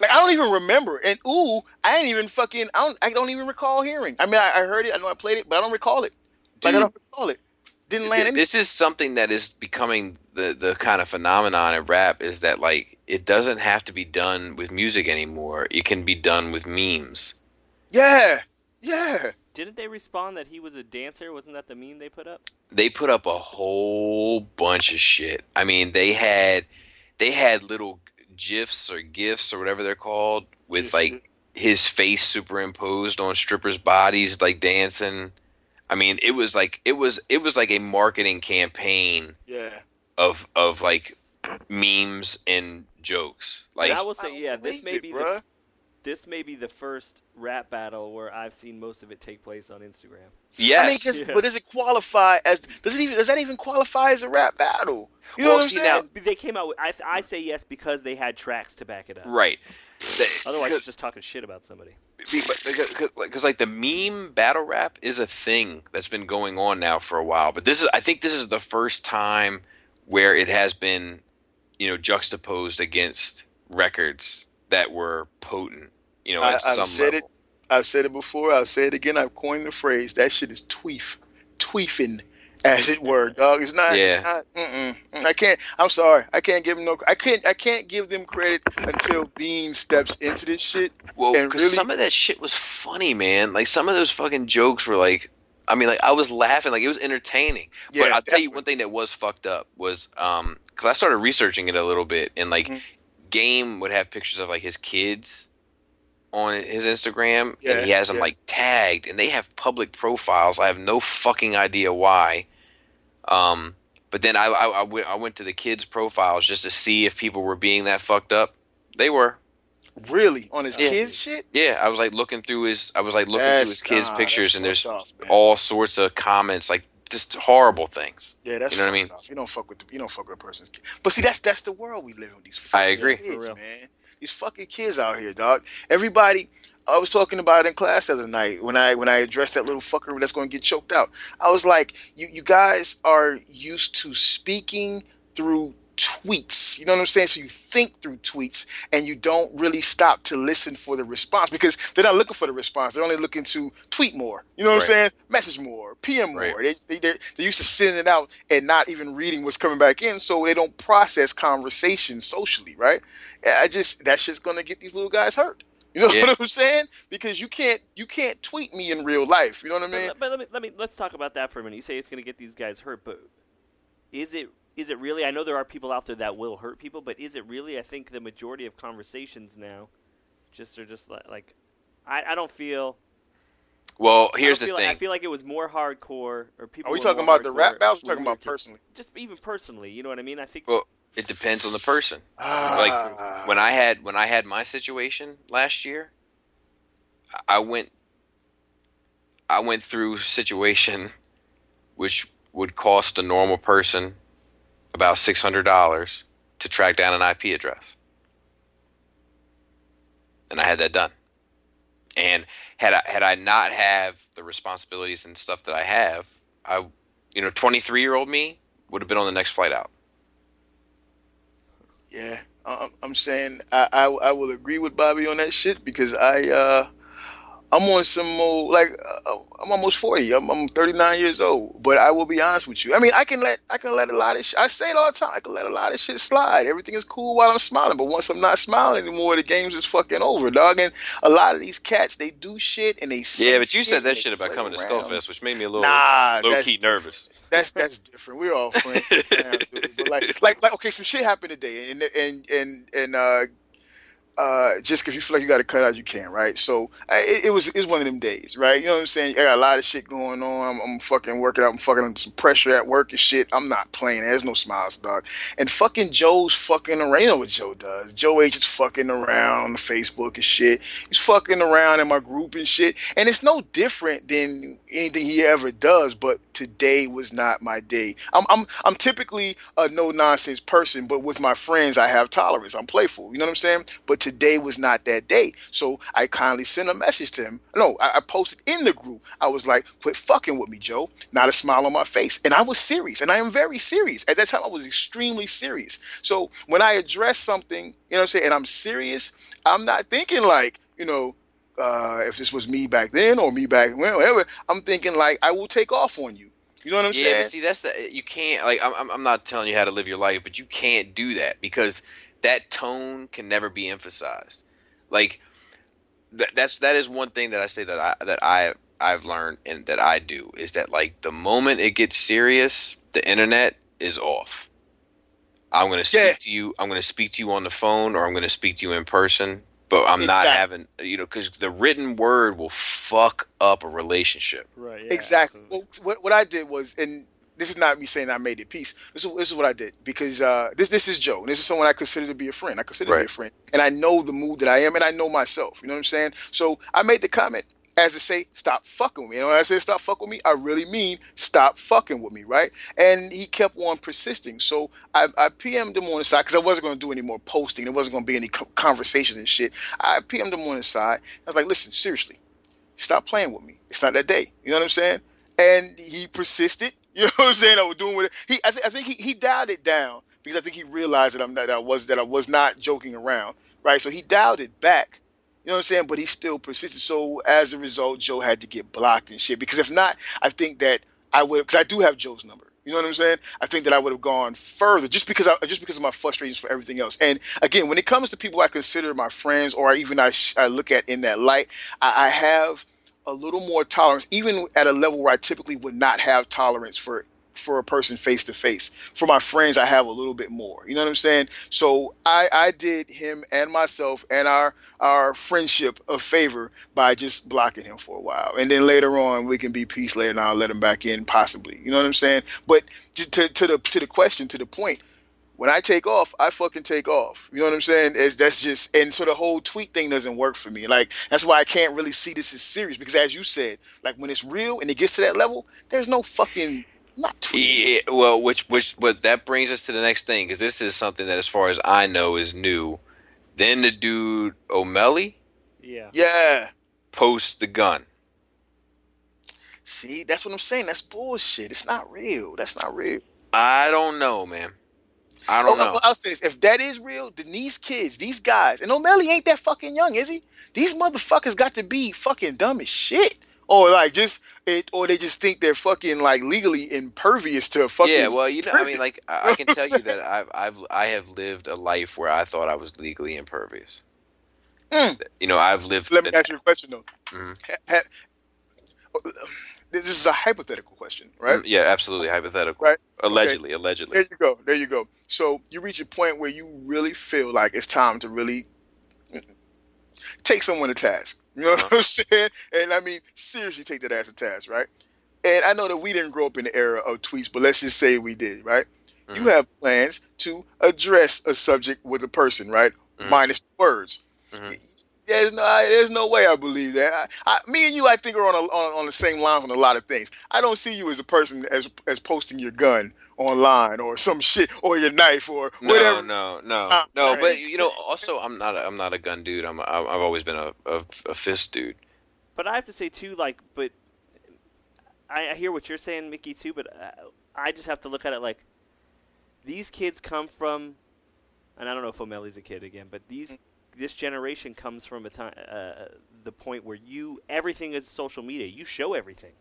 like I don't even remember. And ooh, I ain't even fucking. I don't. I don't even recall hearing. I mean, I, I heard it. I know I played it, but I don't recall it. Like I don't recall it. Didn't land. Th- Any- This is something that is becoming the the kind of phenomenon in rap is that like it doesn't have to be done with music anymore. It can be done with memes. yeah, yeah. Didn't they respond that he was a dancer? Wasn't that the meme they put up? They put up a whole bunch of shit. I mean, they had they had little gifs or gifs or whatever they're called with like his face superimposed on strippers' bodies, like dancing. I mean, it was like it was it was like a marketing campaign Yeah. of of like memes and jokes. Like and I will say, yeah, this may it, be bruh. the, this may be the first rap battle where I've seen most of it take place on Instagram. yes, I mean, 'cause- Yeah. but does it qualify as? Does it even? Does that even qualify as a rap battle? You know Well, what I'm see, saying? now- They came out. With, I I say yes because they had tracks to back it up. right. Otherwise, it's just talking shit about somebody. Because, like the meme battle rap is a thing that's been going on now for a while but this is i think this is the first time where it has been you know juxtaposed against records that were potent. You know, I, I've some said level. it. I've said it before. I'll say it again. I've coined the phrase. That shit is tweef, tweefing, as it were, dog. It's not. Yeah. It's not. I can't. I'm sorry. I can't give them no. I can't. I can't give them credit until Bean steps into this shit. Well, because really- some of that shit was funny, man. Like some of those fucking jokes were like, I mean, like I was laughing, like it was entertaining. but Yeah, I'll tell you one thing that was fucked up was, um, because I started researching it a little bit, and like, Mhm. Game would have pictures of like his kids on his Instagram, Yeah, and he has them yeah. like tagged, and they have public profiles. I have no fucking idea why. Um, but then I, I, I went I went to the kids' profiles just to see if people were being that fucked up. They were. Really on his Yeah. kids shit. Yeah, I was like looking through his. I was like looking That's- through his kids' nah, pictures, and there's off, all sorts of comments, like just horrible things. Yeah, that's You know what I mean? off. You don't fuck with the, you don't fuck with a person's kid. But see, that's that's the world we live in. These I fucking agree. For kids, real. man. These fucking kids out here, dog. Everybody. I was talking about it in class the other night when I when I addressed that little fucker that's going to get choked out. I was like, you you guys are used to speaking through tweets. You know what I'm saying? So you think through tweets and you don't really stop to listen for the response because they're not looking for the response. They're only looking to tweet more. You know what Right. I'm saying? Message more, PM more. Right. They, they, they're, they're used to sending it out and not even reading what's coming back in, so they don't process conversation socially, right? I just that's just gonna get these little guys hurt. You know Yeah. what I'm saying? Because you can't you can't tweet me in real life. You know what I mean? let- but let me let me let's talk about that for a minute. You say it's going to get these guys hurt, but is it is it really? I know there are people out there that will hurt people, but is it really? I think the majority of conversations now just are just li- like I, I don't feel. Well, here's the feel like- thing. I feel like it was more hardcore, or people. Are we talking more about the rap battles? We're talking about personally. Just even personally, you know what I mean? I think. Well, it depends on the person. Ah. Like when I had when I had my situation last year, I- went I went through a situation which would cost a normal person about six hundred dollars to track down an IP address. And I had that done. And had I had I not have the responsibilities and stuff that I have, I you know, twenty three year old me would have been on the next flight out. Yeah, I'm, I'm saying I, I I will agree with Bobby on that shit because I uh I'm on some more like uh, I'm almost 40. I'm, I'm 39 years old, but I will be honest with you. I mean, I can let I can let a lot of sh- I say it all the time. I can let a lot of shit slide. Everything is cool while I'm smiling, but once I'm not smiling anymore, the game's just fucking over, dog. And a lot of these cats, they do shit and they Yeah, but you said that shit about coming to around. Skullfest, which made me a little Nah, low key nervous. That's that's different. We're all friends. But like, like, like, okay, some shit happened today, and and and and uh, uh, just because you feel like you got to cut out, you can, right? So it, it was it was one of them days, right? You know what I'm saying? I got a lot of shit going on. I'm, I'm fucking working out. I'm fucking under some pressure at work and shit. I'm not playing. There's no smiles, dog. And fucking Joe's fucking around. You know what Joe does? Joe H is fucking around on Facebook and shit. He's fucking around in my group and shit. And it's no different than anything he ever does. But today was not my day. I'm I'm I'm typically a no nonsense person, but with my friends I have tolerance. I'm playful. You know what I'm saying? But today was not that day. So I kindly sent a message to him. No, I, I posted in the group. I was like, quit fucking with me, Joe. Not a smile on my face. And I was serious. And I am very serious. At that time I was extremely serious. So when I address something, you know what I'm saying, and I'm serious, I'm not thinking like, you know, uh, if this was me back then or me back when, whatever, I'm thinking like I will take off on you. You know what I'm yeah, saying? but see, that's the you can't like. I'm I'm- I'm not telling you how to live your life, but you can't do that because that tone can never be emphasized. Like that that's that is one thing that I say that I that I I've learned and that I do is that like the moment it gets serious, the internet is off. I'm gonna speak Yeah. to you. I'm gonna speak to you on the phone, or I'm gonna speak to you in person. But I'm not having, you know, because the written word will fuck up a relationship. Right. exactly. Well, what what I did was, and this is not me saying I made it peace. This is, this is what I did because uh, this this is Joe. And this is someone I consider to be a friend. I consider to be a friend, and I know the mood that I am, and I know myself. You know what I'm saying? So I made the comment as to say, stop fucking with me. And when I say stop fucking with me, I really mean stop fucking with me, right? And he kept on persisting. So I, I PM'd him on the side because I wasn't going to do any more posting. There wasn't going to be any conversations and shit. I PM'd him on the side. I was like, listen, seriously, stop playing with me. It's not that day. You know what I'm saying? And he persisted. You know what I'm saying? I was doing with it. He, I, th- I think he, he dialed it down because I think he realized that I'm not, that I was that I was not joking around. right? So he dialed it back. You know what I'm saying? But he still persisted. So as a result, Joe had to get blocked and shit. Because if not, I think that I would. Because I do have Joe's number. You know what I'm saying? I think that I would have gone further just because I, just because of my frustrations for everything else. And again, when it comes to people I consider my friends or I even I, I look at in that light, I, I have a little more tolerance, even at a level where I typically would not have tolerance for for a person face to face. For my friends, I have a little bit more. You know what I'm saying? So I, I did him and myself and our our friendship a favor by just blocking him for a while, and then later on we can be peace later, and I'll let him back in possibly. You know what I'm saying? But to, to, to the to the question to the point. When I take off, I fucking take off. You know what I'm saying? It's, that's just and so the whole tweet thing doesn't work for me. Like that's why I can't really see this as serious because as you said, like when it's real and it gets to that level, there's no fucking not tweeting. Yeah, well, which which but that brings us to the next thing because this is something that, as far as I know, is new. Then the dude Omelly Yeah. Yeah. posts the gun. See, that's what I'm saying. That's bullshit. It's not real. That's not real. I don't know, man. I don't Oh, know. I'll say this. If that is real, then these kids, these guys, and Omelly ain't that fucking young, is he? These motherfuckers got to be fucking dumb as shit. Or like just it or they just think they're fucking like legally impervious to fucking Yeah, well, you know, I mean, like I, I can tell you that I've I've I have lived a life where I thought I was legally impervious. Mm. You know, I've lived. Let me ask you a question though. Mhm. This is a hypothetical question, right? Mm, Yeah, absolutely hypothetical. Right. Allegedly, allegedly. There you go. There you go. So you reach a point where you really feel like it's time to really take someone to task. You know what I'm saying? And I mean, seriously, take that ass to task, right? And I know that we didn't grow up in the era of tweets, but let's just say we did, right? You Mhm. have plans to address a subject with a person, right? Mhm. Minus words. Mhm. There's no, I, there's no way I believe that. I, I, me and you, I think, are on, a, on on the same lines on a lot of things. I don't see you as a person as as posting your gun online or some shit or your knife or No, whatever. no, no, Time no. But you know, also, I'm not. A, I'm not a gun dude. I'm. A, I've always been a, a, a fist dude. But I have to say too, like, but I, I hear what you're saying, Mickey, too. But uh, I just have to look at it like these kids come from, and I don't know if Omelly's a kid again, but these this generation comes from a time, uh, the point where you everything is social media. You show everything.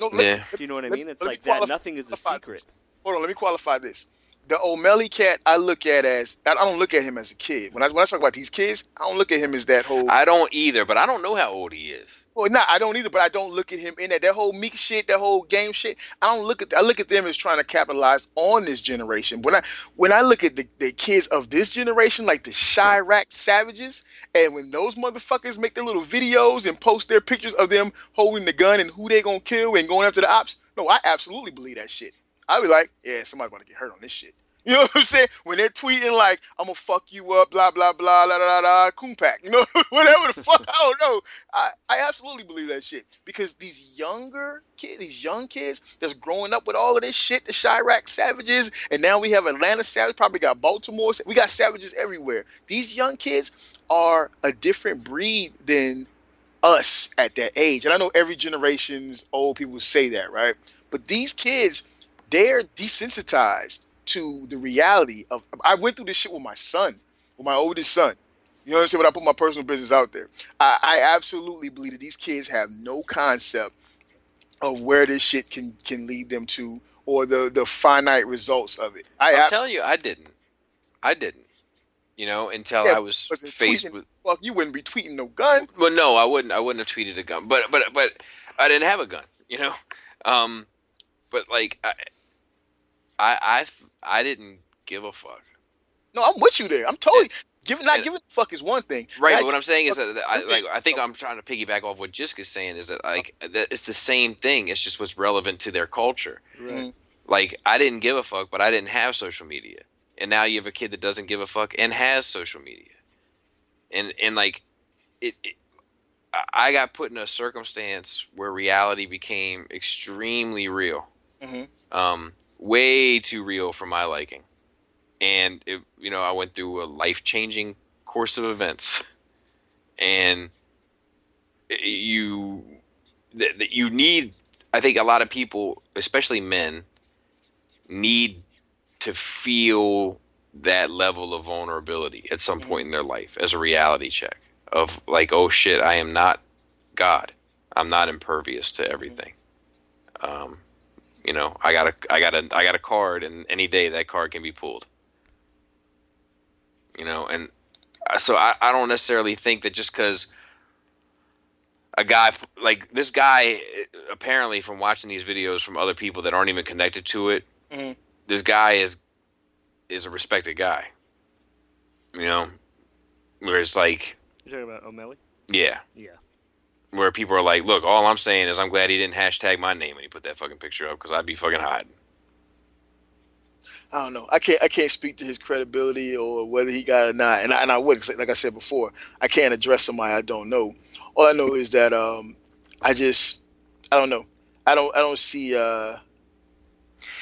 No, let- Yeah. Do you know what I Let- mean? It's let me like that. Nothing is a qualify secret. Hold on, let me qualify this. The Omelly cat, I look at as I don't look at him as a kid. When I when I talk about these kids, I don't look at him as that whole. I don't either, but I don't know how old he is. Well, not I don't either, but I don't look at him in that that whole meek shit, that whole game shit. I don't look at I look at them as trying to capitalize on this generation. When I when I look at the, the kids of this generation, like the Chiraq savages, and when those motherfuckers make their little videos and post their pictures of them holding the gun and who they gonna kill and going after the ops, no, I absolutely believe that shit. I be like, yeah, somebody's gonna get hurt on this shit. You know what I'm saying? When they're tweeting like, I'm gonna fuck you up, blah blah blah, la la la la, Kumpack, you know, whatever the fuck, I don't know. I, I absolutely believe that shit because these younger kids, these young kids that's growing up with all of this shit, the Chiraq savages, and now we have Atlanta savage, probably got Baltimore, we got savages everywhere. These young kids are a different breed than us at that age. And I know every generation's old people say that, right? But these kids, they're desensitized to the reality of. I went through this shit with my son, with my oldest son. You know what I'm saying? When I put my personal business out there, I, I absolutely believe that these kids have no concept of where this shit can can lead them to, or the the finite results of it. I I'm absolutely telling you, I didn't. I didn't. You know, until Yeah, I was faced tweeting- with. fuck. You wouldn't be tweeting no gun. Well, no, I wouldn't. I wouldn't have tweeted a gun, but but but I didn't have a gun. You know, um, but like I, I I I didn't give a fuck. No, I'm with you there. I'm totally giving. Not And- giving a fuck is one thing. Right, but what I'm saying is that I, like I think I'm trying to piggyback off what Jiska's saying is that like that it's the same thing. It's just what's relevant to their culture. Right. Like I didn't give a fuck, but I didn't have social media, and now you have a kid that doesn't give a fuck and has social media, and and like it. it I- I got put in a circumstance where reality became extremely real, Mhm. um, way too real for my liking, and it, you know I went through a life changing course of events, and you that that you need i think a lot of people especially men need to feel that level of vulnerability at some point in their life as a reality check of like, oh shit, I am not God. I'm not impervious to everything. Um, you know, I got a, I got a, I got a card, and any day that card can be pulled. You know, and uh, so I, I don't necessarily think that just because a guy like this guy, apparently from watching these videos from other people that aren't even connected to it, mm-hmm. this guy is is a respected guy. You know, where it's like you're talking about omelly Yeah. Yeah. Where people are like, "Look, all I'm saying is I'm glad he didn't hashtag my name when he put that fucking picture up because I'd be fucking hiding." I don't know. I can't. I can't speak to his credibility or whether he got it or not. And I, and I wouldn't. Like I said before, I can't address somebody I don't know. All I know is that um, I just, I don't know. I don't. I don't see. Uh,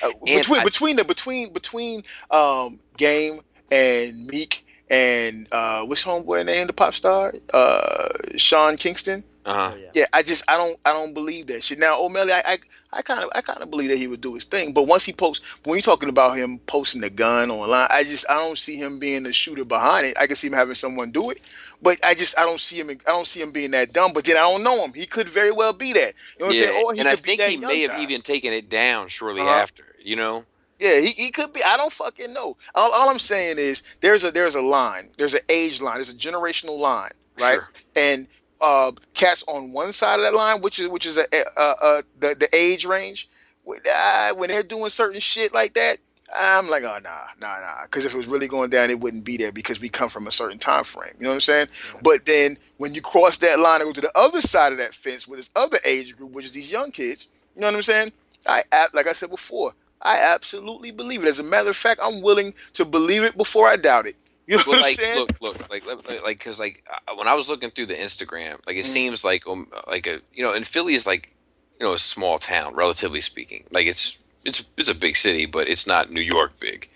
uh, between I, between the between between um, Game and Meek and uh, what's homeboy name the pop star uh, Sean Kingston. Uh-huh. Oh, yeah. yeah, I just I don't I don't believe that shit. Now Omelly, I I kind of I kind of believe that he would do his thing, but once he posts, when you're talking about him posting the gun online, I just I don't see him being the shooter behind it. I can see him having someone do it, but I just I don't see him I don't see him being that dumb. But then I don't know him. He could very well be that. You know what yeah. I'm saying? Or he and I think he may have even taken it down shortly uh-huh. after. You know. Yeah, he, he could be. I don't fucking know. All, all I'm saying is there's a there's a line. There's an age line. There's a generational line, right? Sure. And uh, cats on one side of that line, which is which is a, a, a the the age range. When, uh, when they're doing certain shit like that, I'm like, oh nah, nah, nah. Because if it was really going down, it wouldn't be there because we come from a certain time frame. You know what I'm saying? But then when you cross that line and go to the other side of that fence with this other age group, which is these young kids, you know what I'm saying? I like I said before, I absolutely believe it. As a matter of fact, I'm willing to believe it before I doubt it. You know well, like, saying? Look, look, like, like, because like when I was looking through the Instagram, like it mm seems like um, like a you know, and Philly is like you know a small town, relatively speaking. Like it's it's it's a big city, but it's not New York big.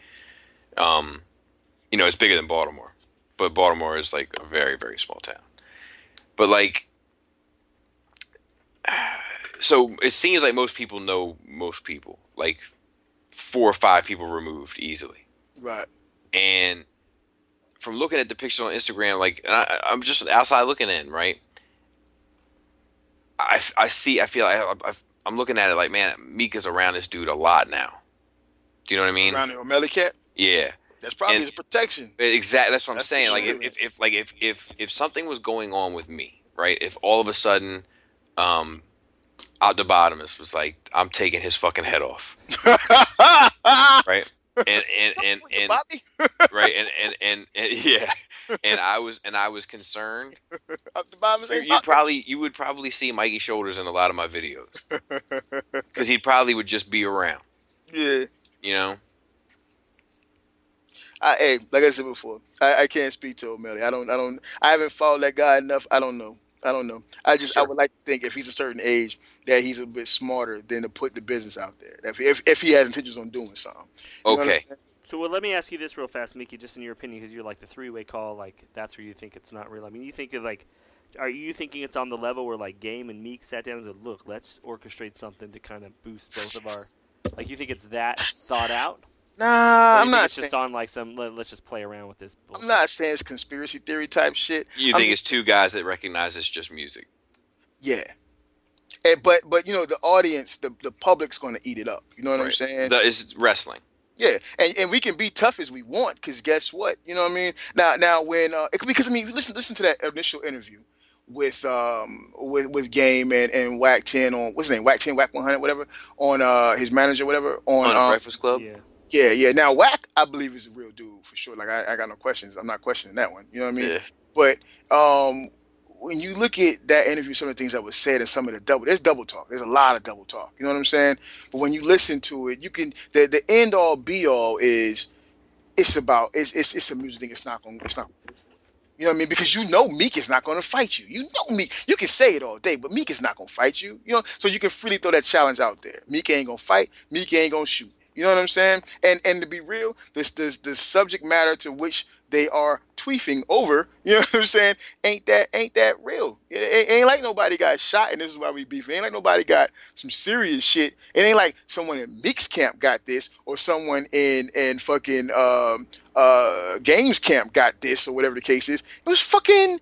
Um, you know, it's bigger than Baltimore, but Baltimore is like a very very small town. But like, so it seems like most people know most people. Like four or five people removed easily. Right. And from looking at the pictures on Instagram, like I, am just outside looking in, right? I, I see, I feel, I, I, I'm looking at it like, man, Meek is around this dude a lot now. Do you know what I mean? Around the Omelly cat. Yeah. That's probably and his protection. Exactly. That's what that's I'm saying. Like if, if, if, like if, if, if something was going on with me, right? If all of a sudden, um, out the bottomest was like, I'm taking his fucking head off. right? And and and, and, right and, and and and yeah. And I was and I was concerned. you probably you would probably see Mikey Shoulders in a lot of my videos. Because he probably would just be around. Yeah. You know? I, hey, like I said before, I, I can't speak to Omelly. I don't, I don't, I haven't followed that guy enough. I don't know. I don't know. I just sure. I would like to think if he's a certain age that he's a bit smarter than to put the business out there. If if, if he has intentions on doing something. You okay. So well, let me ask you this real fast, Mickey, just in your opinion, because you're like the three-way call. Like that's where you think it's not real. I mean, you think of like, are you thinking it's on the level where like Game and Meek sat down and said, "Look, let's orchestrate something to kind of boost both of our." Like you think it's that thought out? Nah, I'm not it's saying. just on like some. Let, us just play around with this. Bullshit. I'm not saying it's conspiracy theory type shit. You I'm think it's two guys that recognize it's just music? Yeah. And, but but you know the audience, the the public's going to eat it up. You know what right. I'm saying? The, it's wrestling. Yeah, and, and we can be tough as we want because guess what? You know what I mean? Now now when uh, because I mean listen listen to that initial interview with um with with Game and and Wack Ten on what's his name whack Ten whack One Hundred whatever on uh his manager whatever on, on um, Breakfast Club. Yeah. Yeah, yeah. Now Wack, I believe is a real dude for sure. Like I, I got no questions. I'm not questioning that one. You know what I mean? Yeah. But um, when you look at that interview, some of the things that was said and some of the double, there's double talk. There's a lot of double talk. You know what I'm saying? But when you listen to it, you can the the end all be all is it's about it's it's, it's a music thing. It's not going. It's not. You know what I mean? Because you know Meek is not going to fight you. You know Meek. You can say it all day, but Meek is not going to fight you. You know, so you can freely throw that challenge out there. Meek ain't going to fight. Meek ain't going to shoot. You know what I'm saying? And and to be real, this this the subject matter to which they are tweefing over, you know what I'm saying? Ain't that ain't that real? It, it ain't like nobody got shot, and this is why we beef. It ain't like nobody got some serious shit. It ain't like someone in mix camp got this, or someone in in fucking um, uh, Games camp got this, or whatever the case is. It was fucking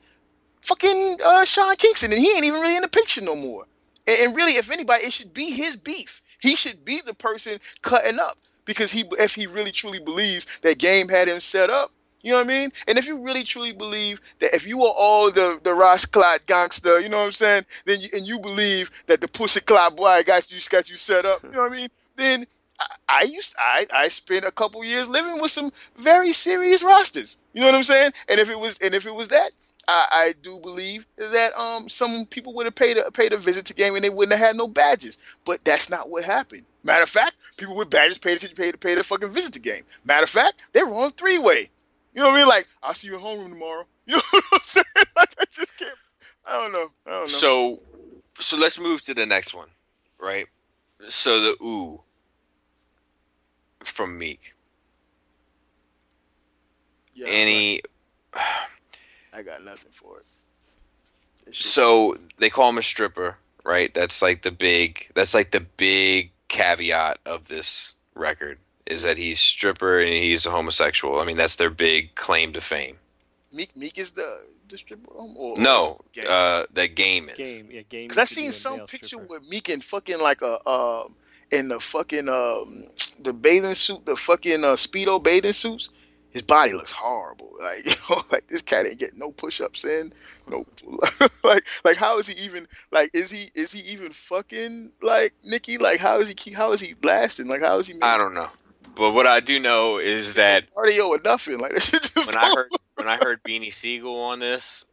fucking uh, Sean Kingston, and he ain't even really in the picture no more. And, and really, if anybody, it should be his beef. He should be the person cutting up because he, if he really truly believes that Game had him set up, you know what I mean? And if you really truly believe that if you are all the the Ross Clot gangster, you know what I'm saying? Then you, and you believe that the Pussy Clot boy got you got you set up, you know what I mean? Then I, I used I I spent a couple years living with some very serious rosters. You know what I'm saying? And if it was and if it was that, I, I do believe that um some people would have paid a paid a visit to game and they wouldn't have had no badges. But that's not what happened. Matter of fact, people with badges paid to paid to pay the fucking visit to game. Matter of fact, they were on three way. You know what I mean? Like, I'll see you in homeroom tomorrow. You know what I'm saying? Like, I just can't. I don't know. I don't know. So, so let's move to the next one, right? So the ooh from Meek. yeah, Any I got nothing for it. This so they call him a stripper, right? That's like the big that's like the big caveat of this record is that he's stripper and he's a homosexual. I mean, that's their big claim to fame. Meek Meek is the distributor. Or, No, Game. uh, that game is. Game, yeah, game. Cause I seen do some picture stripper. with Meek in fucking like a um in the fucking um the bathing suit, the fucking uh, speedo bathing suits. His body looks horrible. Like you know, like this cat ain't getting no push ups in. No, like like how is he even like is he is he even fucking like Nicki? Like how is he keep how is he lasting? Like how is he? I don't know, but what I do know is that cardio or nothing. Like just when I heard when I heard Beanie Sigel on this,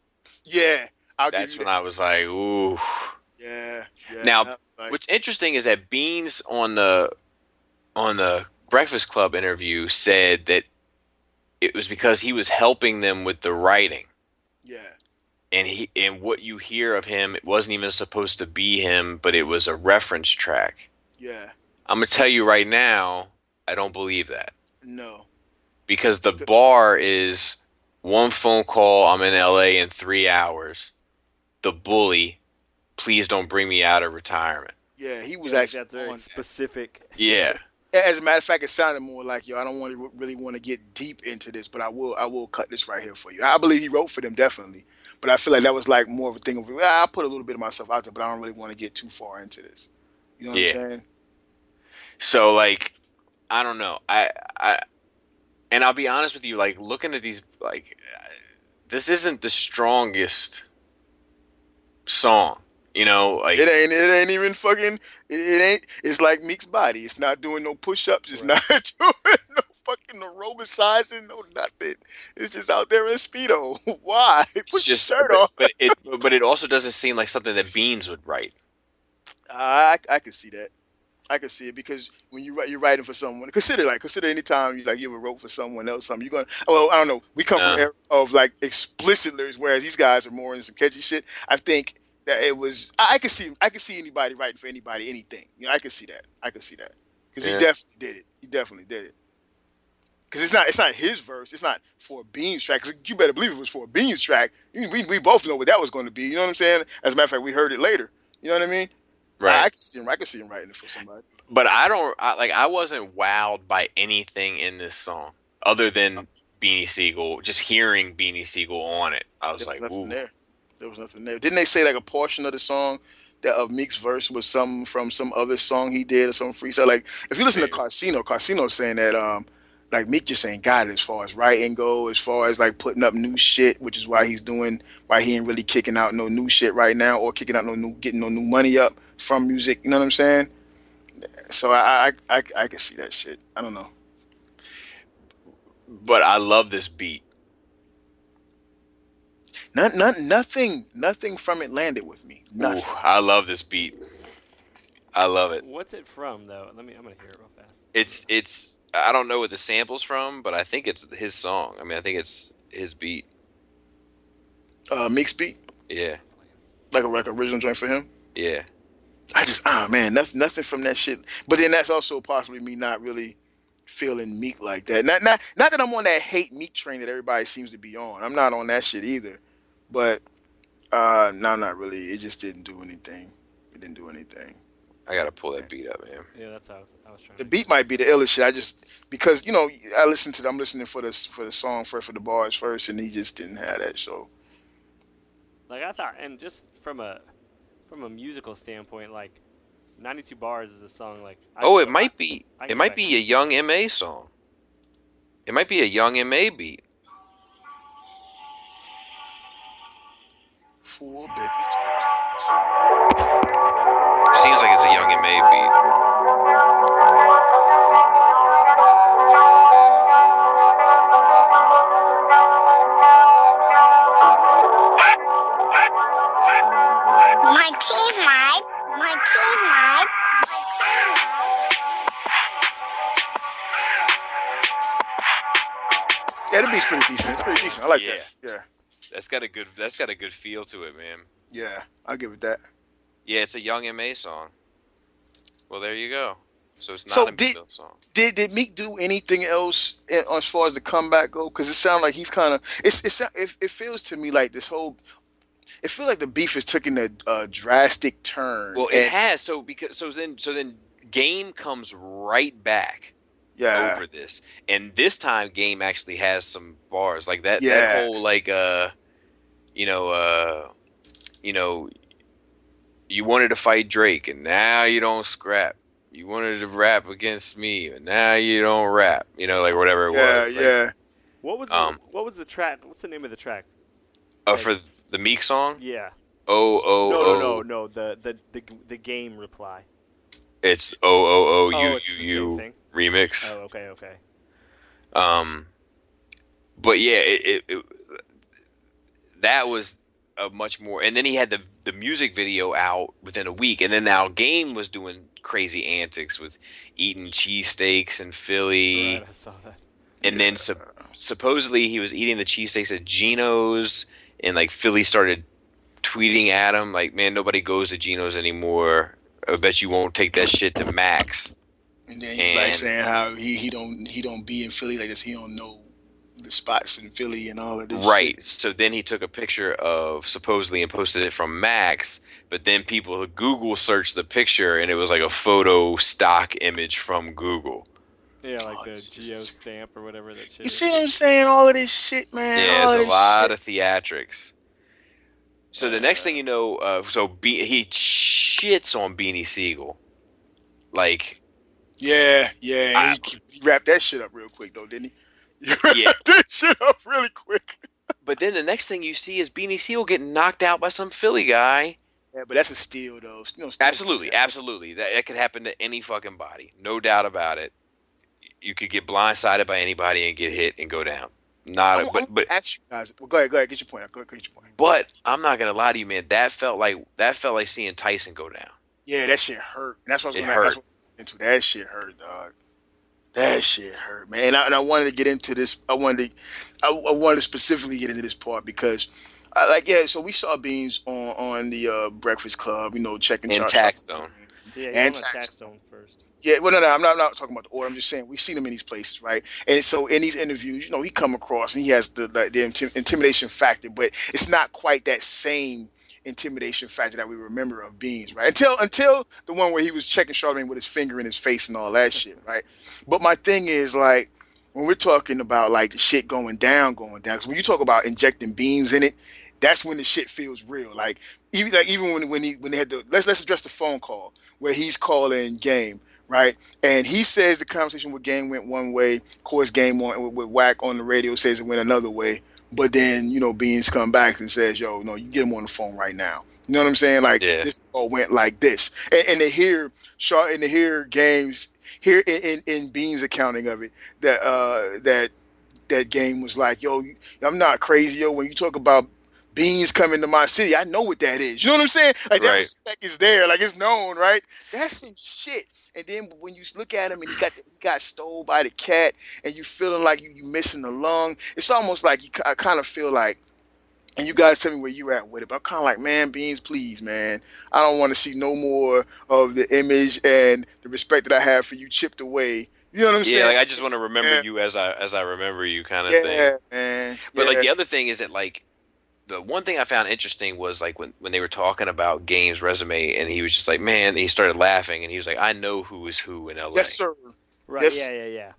yeah, I'll that's when I was like, ooh. Yeah, yeah. Now, like, What's interesting is that Beans on the on the Breakfast Club interview said that it was because he was helping them with the writing. yeah, And he and what you hear of him, it wasn't even supposed to be him, but it was a reference track. yeah. I'm gonna tell you right now, I don't believe that. No. Because the bar is one phone call, I'm in LA in three hours. The bully, please don't bring me out of retirement. Yeah, he was Yeah, actually that's very on specific. Yeah. As a matter of fact, it sounded more like yo. I don't want to really want to get deep into this, but I will. I will cut this right here for you. I believe he wrote for them definitely, but I feel like that was like more of a thing of ah, I'll put a little bit of myself out there, but I don't really want to get too far into this. You know what Yeah. I'm saying? So like, I don't know. I I, and I'll be honest with you. Like looking at these, like, this isn't the strongest song. You know, like It ain't. It ain't even fucking. It, it ain't. It's like Meek's body. It's not doing no push-ups. It's Right. not doing no fucking aerobicizing. No nothing. It's just out there in speedo. Why? Put it's just, your shirt but, on. but it but it also doesn't seem like something that Beans would write. I I can see that. I can see it because when you write, you're writing for someone. Consider like consider any time you like you ever wrote for someone else something. You're gonna well I don't know. We come from era of like explicit lyrics, whereas these guys are more into some catchy shit. I think that it was. I, I can see. I can see anybody writing for anybody anything. You know, I can see that. I can see that because Yeah. he definitely did it. He definitely did it. Because it's not. It's not his verse. It's not for a Beans track. 'Cause you better believe it was for a Beans track. We, we, both know what that was going to be. You know what I'm saying? As a matter of fact, we heard it later. You know what I mean? I, I can see him. I can see him writing it for somebody. But I don't I, like. I wasn't wowed by anything in this song other than Beanie Sigel. Just hearing Beanie Sigel on it, I was like, ooh. there. There was nothing there. Didn't they say like a portion of the song that of Meek's verse was some from some other song he did or some freestyle? Like if you listen to Carsino, Carsino's saying that um like Meek just ain't got it as far as writing go, as far as like putting up new shit, which is why he's doing why he ain't really kicking out no new shit right now or kicking out no new getting no new money up from music. You know what I'm saying? So I I I, I can see that shit. I don't know. But I love this beat. Not, not, nothing, nothing from it landed with me. Nothing. Ooh, I love this beat. I love it. What's it from though? Let me. I'm gonna hear it real fast. It's it's I don't know what the sample's from, but I think it's his song. I mean, I think it's his beat. Uh, Meek's beat, Yeah, like a like original joint for him. yeah. I just ah man, nothing nothing from that shit. But then that's also possibly me not really feeling Meek like that. Not not not that I'm on that hate Meek train that everybody seems to be on. I'm not on that shit either. But uh no, not really. It just didn't do anything. It didn't do anything. I gotta pull that beat up, man. Yeah, that's how I was, I was trying. The to beat might be the illest shit. I just because you know I listened to I'm listening for the for the song first for the bars first, and he just didn't have that. So Like I thought, and just from a from a musical standpoint, like 92 bars is a song like. I Oh, it might be. I It might be a Young M.A song. It might be a Young M.A beat. Four baby. Seems like it's a Young M.A beat. My keys, Mike. My keys, Mike. Yeah, the beat's pretty decent. It's pretty decent. I like that. Yeah, That's got a good. That's got a good feel to it, man. yeah, I'll give it that. Yeah, it's a Young M.A song. Well, there you go. So it's not So a did- song. Did did Meek do anything else in, as far as the comeback go? Because it sounds like he's kind of it's it's it, it feels to me like this whole it feels like the beef is taking a, a drastic turn. Well, it has. So because so then so then Game comes right back yeah over this, and this time Game actually has some bars like that. Yeah. That whole like uh, you know uh, you know, you wanted to fight Drake, and now you don't scrap. You wanted to rap against me, and now you don't rap. You know, like whatever it yeah was. like, yeah. What was the, Um, what was the track? What's the name of the track? Uh, for the Meek song. Yeah. Oh oh No, oh. no, no, no. The the the the game reply. It's oh oh oh Oh, you it's you you remix. Oh, okay, okay. Um, but yeah, it, it, it that was a much more. And then he had the the music video out within a week, and then now Game was doing crazy antics with eating cheesesteaks in Philly, Right, I saw that. and then sup- supposedly he was eating the cheesesteaks at Geno's, and like Philly started tweeting at him like, "Man, nobody goes to Geno's anymore. I bet you won't take that shit to Max." And then he's like saying how he, he don't he don't be in Philly like this. He don't know the spots in Philly and all of this. Right. shit. So then he took a picture of supposedly and posted it from Max, but then people Google searched the picture and it was like a photo stock image from Google. Yeah, like Oh, the Jesus geo stamp or whatever that shit. You is. see what I'm saying? All of this shit, man. yeah, all it's a lot shit. of theatrics. So the next thing you know, uh, so Be- he shits on Beanie Sigel. Like, Yeah, yeah. I- he, he wrapped that shit up real quick though, didn't he? He Yeah. that shit up really quick. but then the next thing you see is Beanie Sigel getting knocked out by some Philly guy. Yeah, but that's a steal though. You know, Absolutely, absolutely. That, that could happen to any fucking body. No doubt about it. You could get blindsided by anybody and get hit and go down. Not, a, but but ask you guys. Well, go ahead, go ahead. Get your point. Go ahead, get your point. but I'm not gonna lie to you, man. That felt like that felt like seeing Tyson go down. Yeah, that shit hurt. And that's what I was It gonna hurt. that's what I was into. That shit hurt, dog. That shit hurt, man. And I, and I wanted to get into this. I wanted to, I, I wanted to specifically get into this part because, I, like, yeah. So we saw Beans on on the uh, Breakfast Club. You know, checking And chart- Taxstone. Yeah, and and tax- Taxstone first. Yeah, well, no, no, I'm not, I'm not talking about the order. I'm just saying we've seen him in these places, right? And so in these interviews, you know, he come across and he has the the, the intim- intimidation factor, but it's not quite that same intimidation factor that we remember of Beans, right? Until until the one where he was checking Charlamagne with his finger in his face and all that shit, right? But my thing is like when we're talking about like the shit going down, going down. Because when you talk about injecting beans in it, that's when the shit feels real. Like even like even when when he when they had the let's let's address the phone call where he's calling game right, and he says the conversation with game went one way. Of course, game on with Whack on the radio says it went another way. But then you know Beans come back and says, "Yo, no, you get him on the phone right now." You know what I'm saying? Like Yeah. this all went like this, and, and to hear Shaw and to hear games here in, in, in Beans' accounting of it that uh, that that game was like, yo, I'm not crazy, yo. When you talk about beans coming to my city, I know what that is. You know what I'm saying? Like that Right. respect is there, like it's known, right? That's some shit. And then when you look at him and he got the, he got stole by the cat, and you feeling like you you missing the lung, it's almost like you. I kind of feel like and you guys tell me where you at with it. But I'm kind of like, man, Beans, please, man. I don't want to see no more of the image and the respect that I have for you chipped away. You know what I'm Yeah, saying? Yeah, like I just want to remember Yeah. you as I as I remember you, kind of yeah, thing. man. But like the other thing is that like the one thing I found interesting was like when when they were talking about Game's resume, and he was just like, man, and he started laughing, and he was like, I know who is who in LA. yes, sir. Right? Yes. Yeah, yeah, yeah.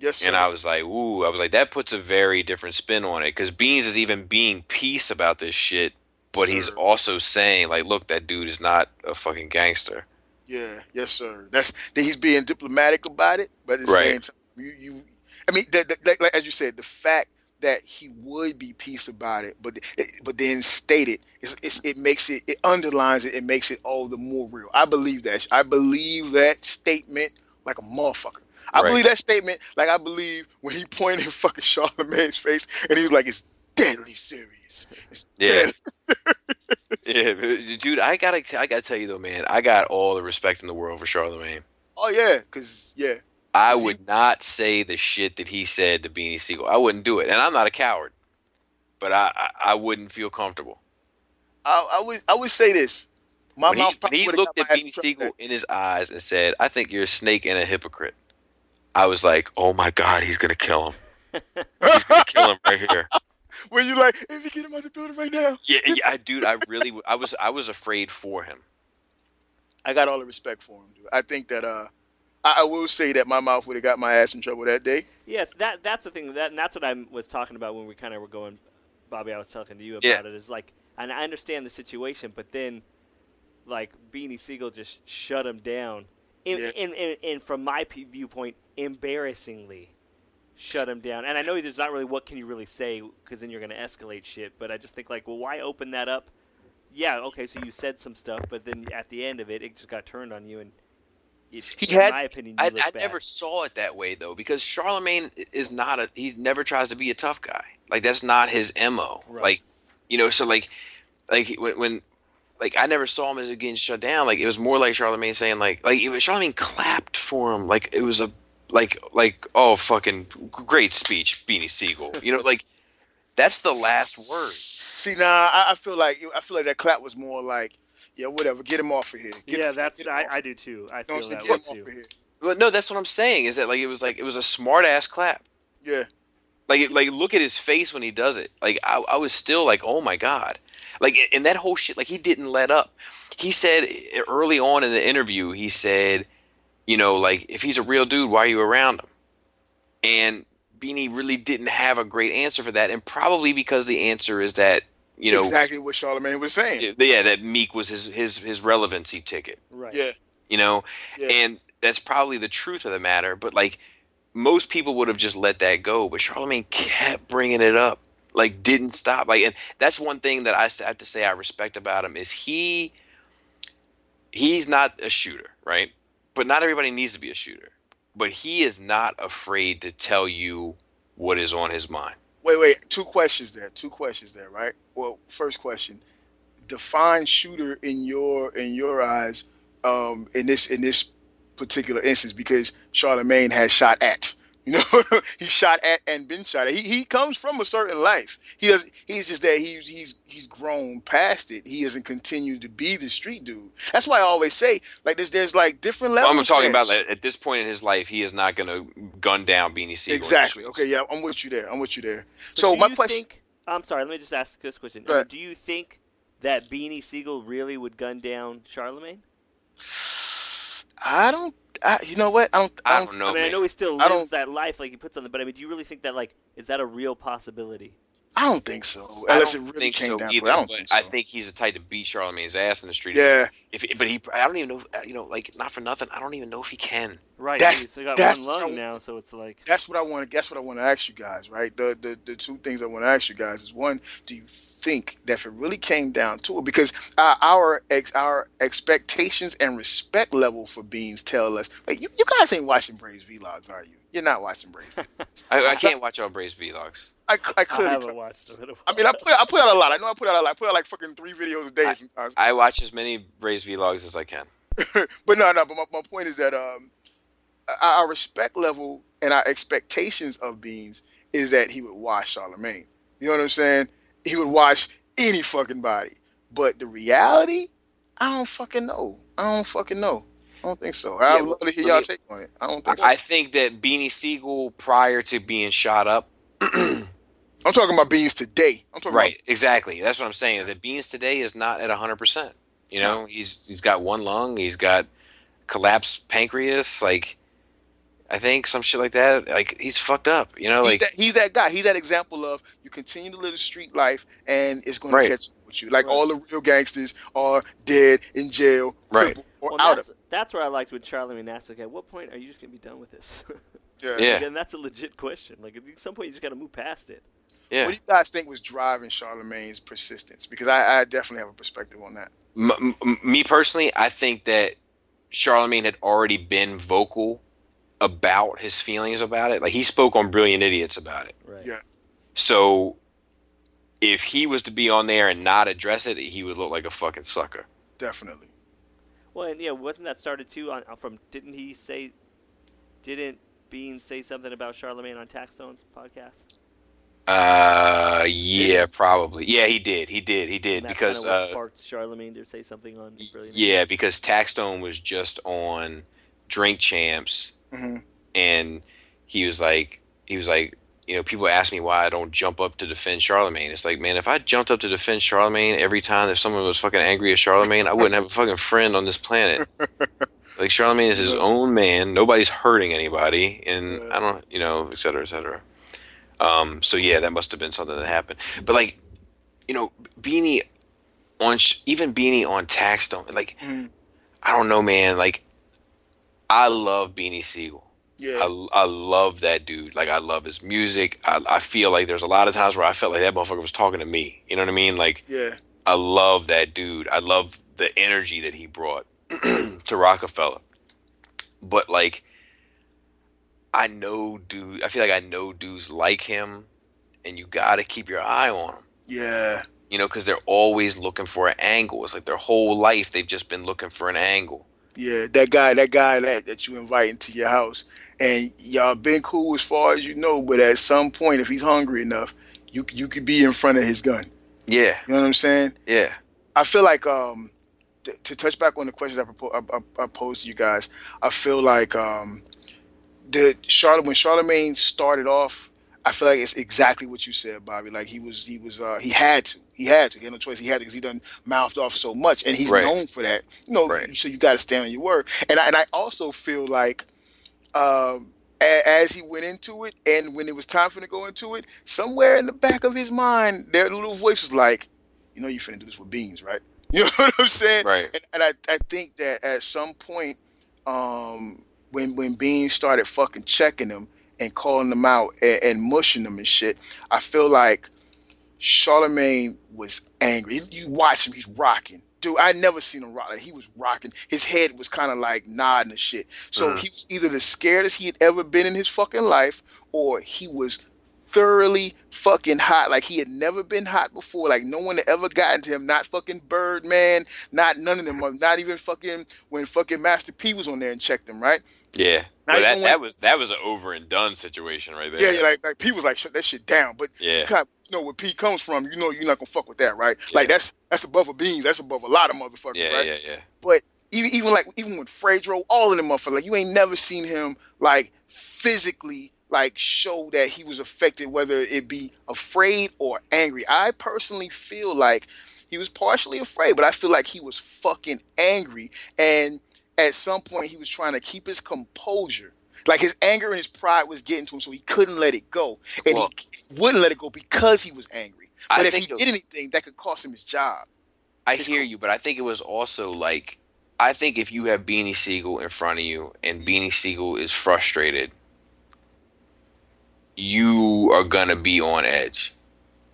Yes, sir. And I was like, ooh, I was like, that puts a very different spin on it because Beans is even being peace about this shit, but he's also saying like, look, that dude is not a fucking gangster. Yeah, yes, sir. That's that he's being diplomatic about it, but at the Right. same time, you, you I mean, that, that, like, like as you said, the fact that he would be peace about it, but but then state it, it's, it's, it makes it, it underlines it, it makes it all the more real. I believe that. I believe that statement like a motherfucker. I Right. believe that statement like I believe when he pointed in fucking Charlamagne's face and he was like, "It's deadly serious." It's Yeah. deadly Yeah, dude, I gotta, I gotta tell you though, man, I got all the respect in the world for Charlamagne. Oh yeah, cause yeah, I would not say the shit that he said to Beanie Sigel. I wouldn't do it, and I'm not a coward, but I, I, I wouldn't feel comfortable. I, I would I would say this. My when he, mouth when probably he looked at Beanie Sigel in his eyes and said, "I think you're a snake and a hypocrite," I was like, "Oh my God, he's gonna kill him. He's gonna kill him right here." When you like, if you get him out the building right now, Yeah, yeah, I- dude, I really, I was, I was afraid for him. I got all the respect for him, dude. I think that uh, I, I will say that my mouth would have got my ass in trouble that day. Yes, that that's the thing. That and that's what I was talking about when we kind of were going. Bobby, I was talking to you about Yeah. it. Is like, and I understand the situation, but then, like Beanie Sigel just shut him down, in, Yeah. in, in, in from my p- viewpoint, embarrassingly, shut him down. And I know there's not really what can you really say because then you're going to escalate shit. But I just think like, well, why open that up? Yeah, okay, so you said some stuff, but then at the end of it, it just got turned on you, and it, He in had- my opinion, I, I never saw it that way though, because Charlamagne is not a. He never tries to be a tough guy. Like that's not his mo. Right. Like, you know, so like, like when, when, like I never saw him as getting shut down. Like it was more like Charlamagne saying like, like it was Charlamagne clapped for him. Like it was a, like, like oh fucking great speech, Beanie Sigel. You know, like that's the last word. See, nah, I, I feel like I feel like that clap was more like, yeah, whatever, get him off of here. Get yeah, him- that's get him I, off. I do too. I You know feel what that Get way him off too. of here. Well, no, that's what I'm saying. Is that like it was like it was a smart ass clap. Yeah, Like, like look at his face when he does it. Like, I, I was still like, oh my god. Like, and that whole shit. Like, he didn't let up. He said early on in the interview, he said, you know, like if he's a real dude, why are you around him? And Beanie really didn't have a great answer for that, and probably because the answer is that you know, exactly what Charlamagne was saying. yeah, that Meek was his his his relevancy ticket Right. Yeah, you know yeah. and that's probably the truth of the matter but like most people would have just let that go but charlamagne kept bringing it up like didn't stop like and that's one thing that I have to say i respect about him is he he's not a shooter right but not everybody needs to be a shooter but he is not afraid to tell you what is on his mind Wait, wait. Two questions there. Two questions there, right? Well, first question: define shooter in your in your eyes um, in this in this particular instance because Charlamagne has shot at. You know, he shot at and been shot at. He he comes from a certain life. He does. He's just that he's he's he's grown past it. He doesn't continue to be the street dude. That's why I always say like there's there's like different Well, levels. i'm talking there. about that at this point in his life he is not going to gun down beanie sigel exactly. Okay, yeah, I'm with you there. I'm with you there. But So my question. Think, I'm sorry. Let me just ask this question. Do you think that Beanie Sigel really would gun down Charlamagne? I don't. I, you know what? I don't. i I don't. don't know I mean, I know he still I lives don't- that life like he puts on the. But I mean, do you really think that like is that a real possibility? I don't think so. I Unless it don't really think came so down either, to it. I don't think so. I think he's the type to beat Charlamagne's ass in the street. yeah, If, but he, I don't even know. uh, You know, like not for nothing. I don't even know if he can. Right. That's- he's got that's one lung what I- now, so it's like. that's what I want to. That's what I want to ask you guys. Right. The the the two things I want to ask you guys is one: Do you think that if it really came down to it, because uh, our ex, our expectations and respect level for Beans tell us, like you, you guys ain't watching Braves vlogs, are you? You're not watching Braves. I, I can't watch all Braves vlogs. I, I I clearly. haven't watched it. in a I mean, I put I put out a lot. I know I put out a lot. I put out like fucking three videos a day sometimes. I watch as many Braves vlogs as I can. but no, no. But my, my point is that um, our respect level and our expectations of Beans is that he would watch Charlamagne. You know what I'm saying? He would watch any fucking body. But the reality, I don't fucking know. I don't fucking know. I don't think so. I Yeah, would love to hear y'all take on it. I don't think so. I think that Beanie Sigel, prior to being shot up, I'm talking about beans today. I'm talking right? Exactly. That's what I'm saying. Is that Beans today is not at 100. percent You know, he's he's got one lung. He's got collapsed pancreas. Like, I think some shit like that. Like, he's fucked up. You know, like he's, that, he's that guy. He's that example of you continue to live the street life and it's going Right. to catch up with you. Like Right. all the real gangsters are dead in jail, Right. or Well, out that's, of that's where I liked when Charlamagne asked, like, at what point are you just gonna be done with this? yeah. Yeah. and that's a legit question. Like, at some point, you just gotta move past it. yeah. What do you guys think was driving Charlamagne's persistence? Because I, I definitely have a perspective on that. M- m- me personally, I think that Charlamagne had already been vocal about his feelings about it. Like he spoke on Brilliant Idiots about it. Right. Yeah. So if he was to be on there and not address it, he would look like a fucking sucker. Definitely. Well, and yeah, wasn't that started too on, from? Didn't he say? Didn't Bean say something about Charlamagne on Taxstone's podcast? Uh, yeah, probably. Yeah, he did. He did. He did And that's because kinda what uh, sparked Charlamagne to say something on Brilliant. yeah, Idiots? because Taxstone was just on Drink Champs hmm and he was like he was like you know people ask me why i don't jump up to defend charlamagne. It's like man if i jumped up to defend charlamagne every time if someone was fucking angry at charlamagne i wouldn't have a fucking friend on this planet. Like charlamagne is his own man. Nobody's hurting anybody. And i don't you know et cetera et cetera. Um so yeah that must have been something that happened. But like you know beanie on even beanie on tax don't like Mhm. i don't know man. Like i love beanie sigel Yeah. I, I love that dude. Like I love his music. I, I feel like there's a lot of times where I felt like that motherfucker was talking to me. You know what I mean? Like yeah. I love that dude. I love the energy that he brought to Roc-A-Fella. But like I know dude I feel like I know dudes like him and you gotta keep your eye on them. Yeah. You know, because they're always looking for an angle. It's like their whole life they've just been looking for an angle. Yeah. That guy, that guy that, that you invite into your house and y'all been cool as far as you know, but at some point, if he's hungry enough, you you could be in front of his gun. Yeah, You know what I'm saying? yeah. I feel like um, th- to touch back on the questions I, propo- I, I, I posed to you guys, I feel like um, the Charlotte when Charlamagne started off, I feel like it's exactly what you said, Bobby. Like he was, he was, uh, he had to, he had to, he had no choice. He had to because he done mouthed off so much, and he's Right. known for that. You know, Right. so you got to stand on your word. And I, and I also feel like. Um, a- as he went into it, and when it was time for him to go into it, somewhere in the back of his mind, their little voice was like, "You know, you're finna do this with beans, right?" You know what I'm saying? Right. And, and I, I think that at some point, um, when when Beans started fucking checking him and calling them out and, and mushing them and shit, I feel like Charlamagne was angry. You watch him; he's rocking. Dude, I never seen him rock. Like he was rocking. His head was kind of like nodding and shit. So Mhm. he was either the scaredest he had ever been in his fucking life, or he was thoroughly fucking hot. Like he had never been hot before. Like no one had ever gotten to him. Not fucking Birdman. Not none of them. Not even fucking when fucking Master P was on there and checked him. Right? Yeah, but that, don't that was that was an over and done situation right there. Yeah, yeah. Like like P was like shut that shit down. But yeah, kind of you know where P comes from. You know you're not gonna fuck with that, right? Like that's that's above a beans. That's above a lot of motherfuckers, yeah, right? yeah, yeah. But even even like even with Fredro, all of them motherfuckers, like you ain't never seen him like physically like show that he was affected, whether it be afraid or angry. I personally feel like he was partially afraid, but I feel like he was fucking angry. And at some point he was trying to keep his composure. Like his anger and his pride was getting to him, so he couldn't let it go. And Well- he wouldn't let it go because he was angry. I But if he did anything, that could cost him his job. I It's hear cool. you, but I think it was also like I think if you have Beanie Sigel in front of you and Beanie Sigel is frustrated, you are gonna be on edge.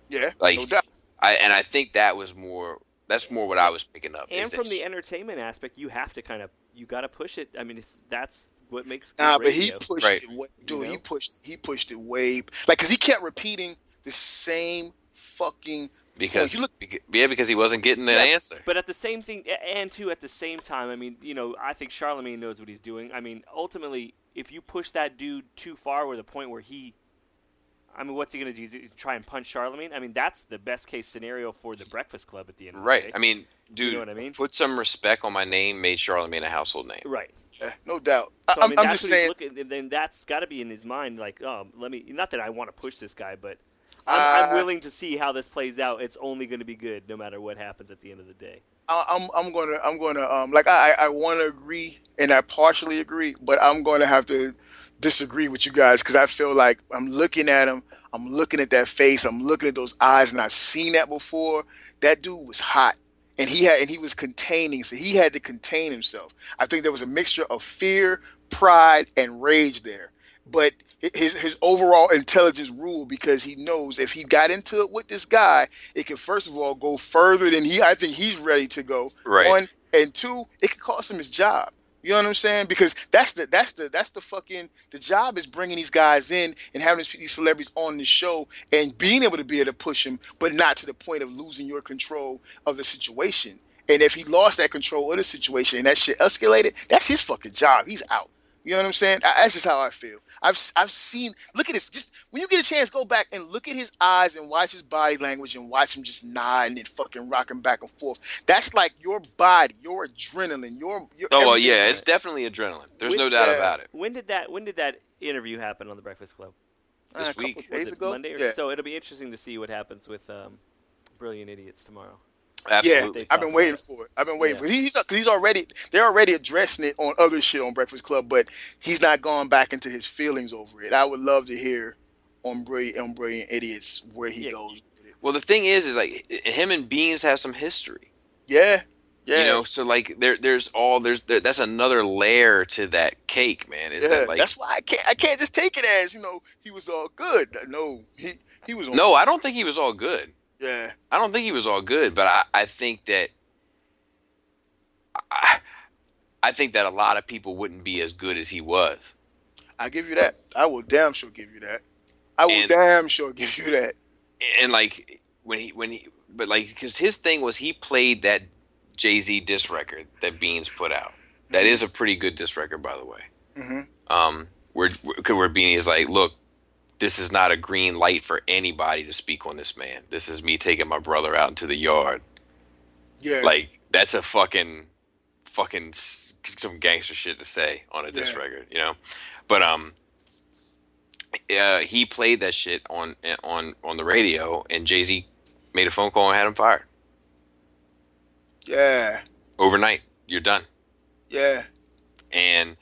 Yeah, Like- no doubt. I and I think that was more. That's more what I was picking up. And from the entertainment aspect, you have to kind of you got to push it. I mean, it's, that's what makes good Nah, but he pushed Right. it. Way, dude, You he know? pushed. He pushed it way. Like, cause he kept repeating the same fucking. because you look- beca- yeah, because he wasn't getting an Yeah, answer. But at the same thing, and too, at the same time, I mean, you know, I think Charlamagne knows what he's doing. I mean, ultimately, if you push that dude too far, with the point where he, I mean, what's he gonna do? Is he try and punch Charlamagne? I mean, that's the best case scenario for the Breakfast Club at the end. Of Right. The day. I mean, dude, you know what I mean? put some respect on my name. Made Charlamagne a household name. Right. Yeah, no doubt. So, I, I am mean, I'm just saying. looking. and Then that's got to be in his mind. Like, oh, let me. Not that I want to push this guy, but I'm, I'm Uh, willing to see how this plays out. It's only going to be good, no matter what happens at the end of the day. I- I'm I'm gonna I'm gonna um like I I want to agree and I partially agree, but I'm gonna have to disagree with you guys because I feel like I'm looking at him, I'm looking at that face, I'm looking at those eyes, and I've seen that before. That dude was hot, and he had and he was containing, so he had to contain himself. I think there was a mixture of fear, pride, and rage there, but his his overall intelligence ruled because he knows if he got into it with this guy, it could first of all go further than he I think he's ready to go. Right. One and two, it could cost him his job. You know what I'm saying? Because that's the that's the that's the fucking the job is bringing these guys in and having these, celebrities on the show and being able to be able to push him, but not to the point of losing your control of the situation. And if he lost that control of the situation and that shit escalated, that's his fucking job. He's out. You know what I'm saying? I- That's just how I feel. I've I've seen. Look at this. Just when you get a chance, go back and look at his eyes and watch his body language and watch him just nodding and then fucking rocking back and forth. That's like your body, your adrenaline, your. your Oh well, yeah, it's definitely adrenaline. There's When- no doubt yeah. about it. When did that? When did that interview happen on the Breakfast Club? Uh, this a couple week. Days ago. Monday or yeah. so? It'll be interesting to see what happens with um, Brilliant Idiots tomorrow. Absolutely. They I've been waiting for it. I've been waiting Yeah. for it. He- He's because he's already they're already addressing it on other shit on Breakfast Club, but he's not gone back into his feelings over it. I would love to hear on Brilliant on Brilliant Idiots where he Yeah. goes. Well, the thing is, is like him and Beans have some history. Yeah, yeah, You know, so like there, there's all there's there, that's another layer to that cake, man. Is yeah. that like That's why I can't I can't just take it as you know he was all good. No, he he was on, no? I don't think he was all good. yeah. I don't think he was all good, but I, I think that I, I think that a lot of people wouldn't be as good as he was. I give you that. I will damn sure give you that. I will And- damn sure give you that. And like when he when he but like because his thing was he played that Jay Z disc record that Beans put out. That is a pretty good disc record, by the way. hmm Um, where where where Beanie is like, look, this is not a green light for anybody to speak on this man. This is me taking my brother out into the yard. Yeah, Like that's a fucking fucking some gangster shit to say on a disc Yeah. record, you know. But um, uh, he played that shit on on on the radio, and Jay Z made a phone call and had him fired yeah, overnight. You're done. yeah. and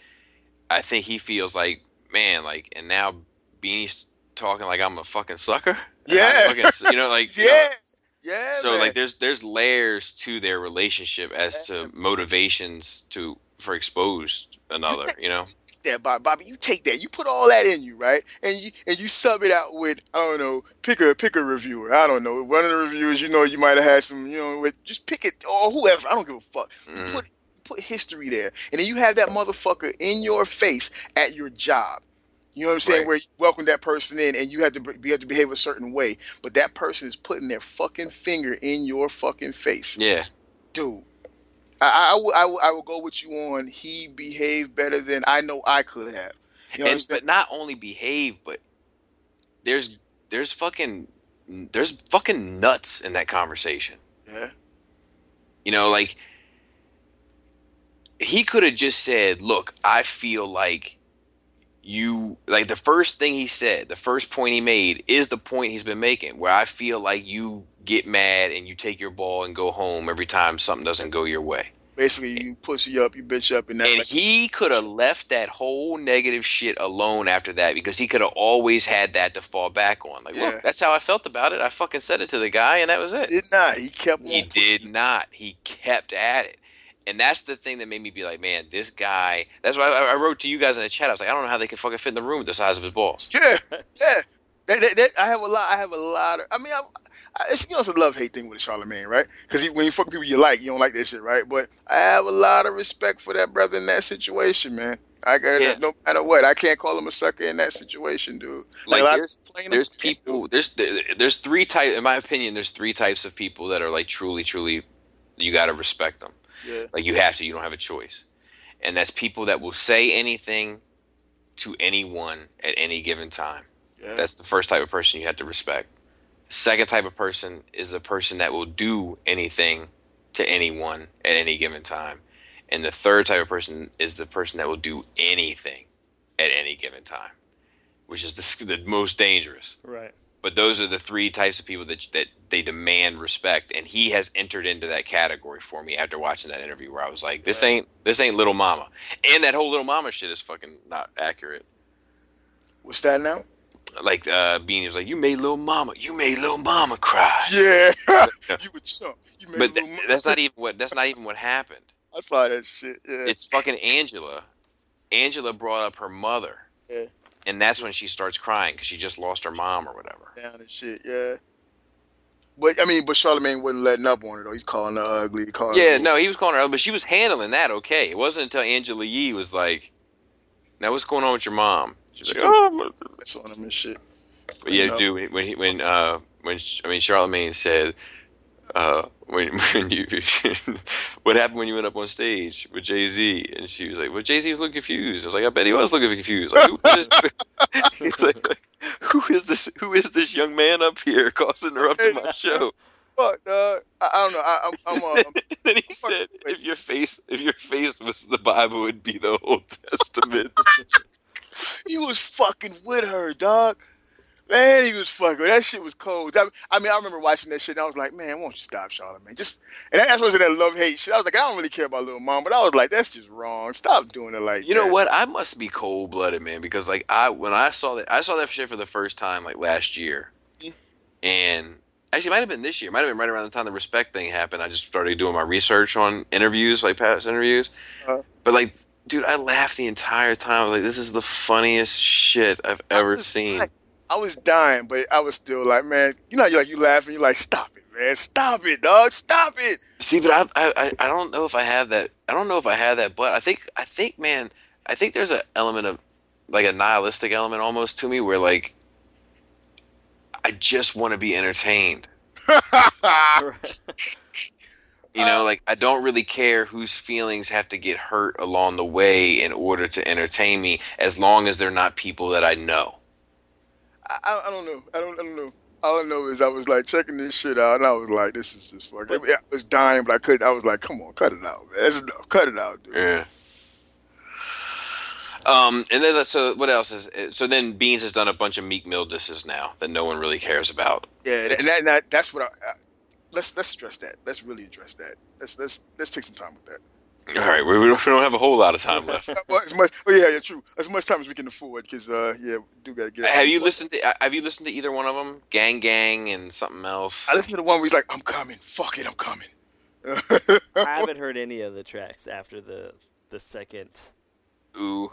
I think he feels like, man, like, and now Beanie's talking like I'm a fucking sucker. Yeah. fucking- you know, like, you know, Yeah, yeah. so man. like, there's there's layers to their relationship as to motivations to for expose another. You know, that, Bob, Bobby. You take that. You put all that in you, right? And you and you sub it out with I don't know. Pick a pick a reviewer. I don't know. One of the reviewers, you know, you might have had some. You know, with just pick it or whoever. I don't give a fuck. Mm. Put put history there, and then you have that motherfucker in your face at your job. You know what I'm saying? Right. Where you welcome that person in, and you have to be- you have to behave a certain way, but that person is putting their fucking finger in your fucking face yeah, dude. I, I, I, will, I, will, go with you on. He behaved better than I know I could have. You know and but not only behave, but there's there's fucking there's fucking nuts in that conversation. Yeah, You know, like he could have just said, "Look, I feel like you like the first thing he said, the first point he made is the point he's been making where I feel like you get mad and you take your ball and go home every time something doesn't go your way." basically, you pussy up, you bitch up, and that. And like, he could have left that whole negative shit alone after that because he could have always had that to fall back on. Like, Yeah. look, that's how I felt about it. I fucking said it to the guy and that was it. did not. He kept. He did not. He kept at it. And that's the thing that made me be like, man, this guy. That's why I, I wrote to you guys in the chat. I was like, I don't know how they can fucking fit in the room with the size of his balls. Yeah, yeah. I have a lot. I have a lot of. I mean, I, I, it's you know it's a love hate thing with Charlamagne, right? Because when you fuck people you like, you don't like that shit, right? But I have a lot of respect for that brother in that situation, man. I got Yeah. no matter what. I can't call him a sucker in that situation, dude. Like, of there's- people There's can't do it. people. There's there's three type. In my opinion, there's three types of people that are like truly, truly. You got to respect them. Yeah. Like you have to. You don't have a choice. And that's people that will say anything to anyone at any given time. Yeah. That's the first type of person you have to respect. The second type of person is a person that will do anything to anyone at any given time. And the third type of person is the person that will do anything at any given time, which is the, the most dangerous. Right. But those are the three types of people that that they demand respect, and he has entered into that category for me after watching that interview, where I was like, "This ain't this ain't little mama," and that whole little mama shit is fucking not accurate. What's that now? Like uh, Beanie was like, "You made little mama, you made little mama cry," Yeah. you would chump. You made but th- that's not even what that's not even what happened. I saw that shit. Yeah. It's fucking Angela. Angela brought up her mother, Yeah. and that's when she starts crying because she just lost her mom or whatever. down and shit. Yeah. But I mean, but Charlamagne wasn't letting up on it though. He's calling her ugly. Calling Yeah, her no, he was calling her ugly, but she was handling that okay. It wasn't until Angela Yee was like, "Now what's going on with your mom?" She's like, "Oh, my-" That's on him and shit. but yeah, No. dude, when he, when uh when I mean Charlamagne said, uh when when you what happened when you went up on stage with Jay Z and she was like, well Jay Z was looking confused. I was like, I bet he was looking confused. Like, who is this? He's like, who is this? Who is this young man up here causing interrupting my show? Fuck, dog. I, I don't know. I, I'm, I'm, uh, then he said, "If your face, if your face was the Bible, it'd be the Old Testament." He was fucking with her, dog. Man, he was fucking. That shit was cold. That- I mean, I remember watching that shit, and I was like, man, won't you stop, Charlamagne? Just, and that's was in that love hate shit. I was like, I don't really care about little mom, but I was like, that's just wrong. Stop doing it like you know what? I must be cold blooded, man, because like I when I saw that, I saw that shit for the first time like last year, Yeah. and actually, it might have been this year. It might have been right around the time the respect thing happened. I just started doing my research on interviews, like past interviews. Uh-huh. But like, dude, I laughed the entire time. Like, this is the funniest shit I've ever was seen. dying. I was dying, but I was still like, man, you know, you like you laughing, you're like, stop it, man, stop it, dog, stop it. See, but I, I, I- I don't know if I have that. I don't know if I have that. But I think, I think, man, I think there's an element of, like, a nihilistic element almost to me, where like, I just want to be entertained. You know, uh, like I don't really care whose feelings have to get hurt along the way in order to entertain me, as long as they're not people that I know. I, I, don't know. I don't, I don't know. All I know is I was like checking this shit out, and I was like, "This is just fucking." I was dying, but I couldn't. I was like, "Come on, cut it out, man. That's enough. Cut it out, dude." Yeah. Um, and then uh, so what else is uh, so then Beans has done a bunch of Meek Mill disses now that no one really cares about. Yeah, and that, and that, that's what I, I. Let's let's address that. Let's really address that. Let's let's let's take some time with that. All right, we, we don't we don't have a whole lot of time left. Well, as much, oh yeah, yeah, true. As much time as we can afford, because uh, yeah, we do gotta get. Have you listened to uh, Have you listened to either one of them? Gang Gang and something else. I listened to the one where he's like, "I'm coming. Fuck it, I'm coming." I haven't heard any of the tracks after the the second. Ooh,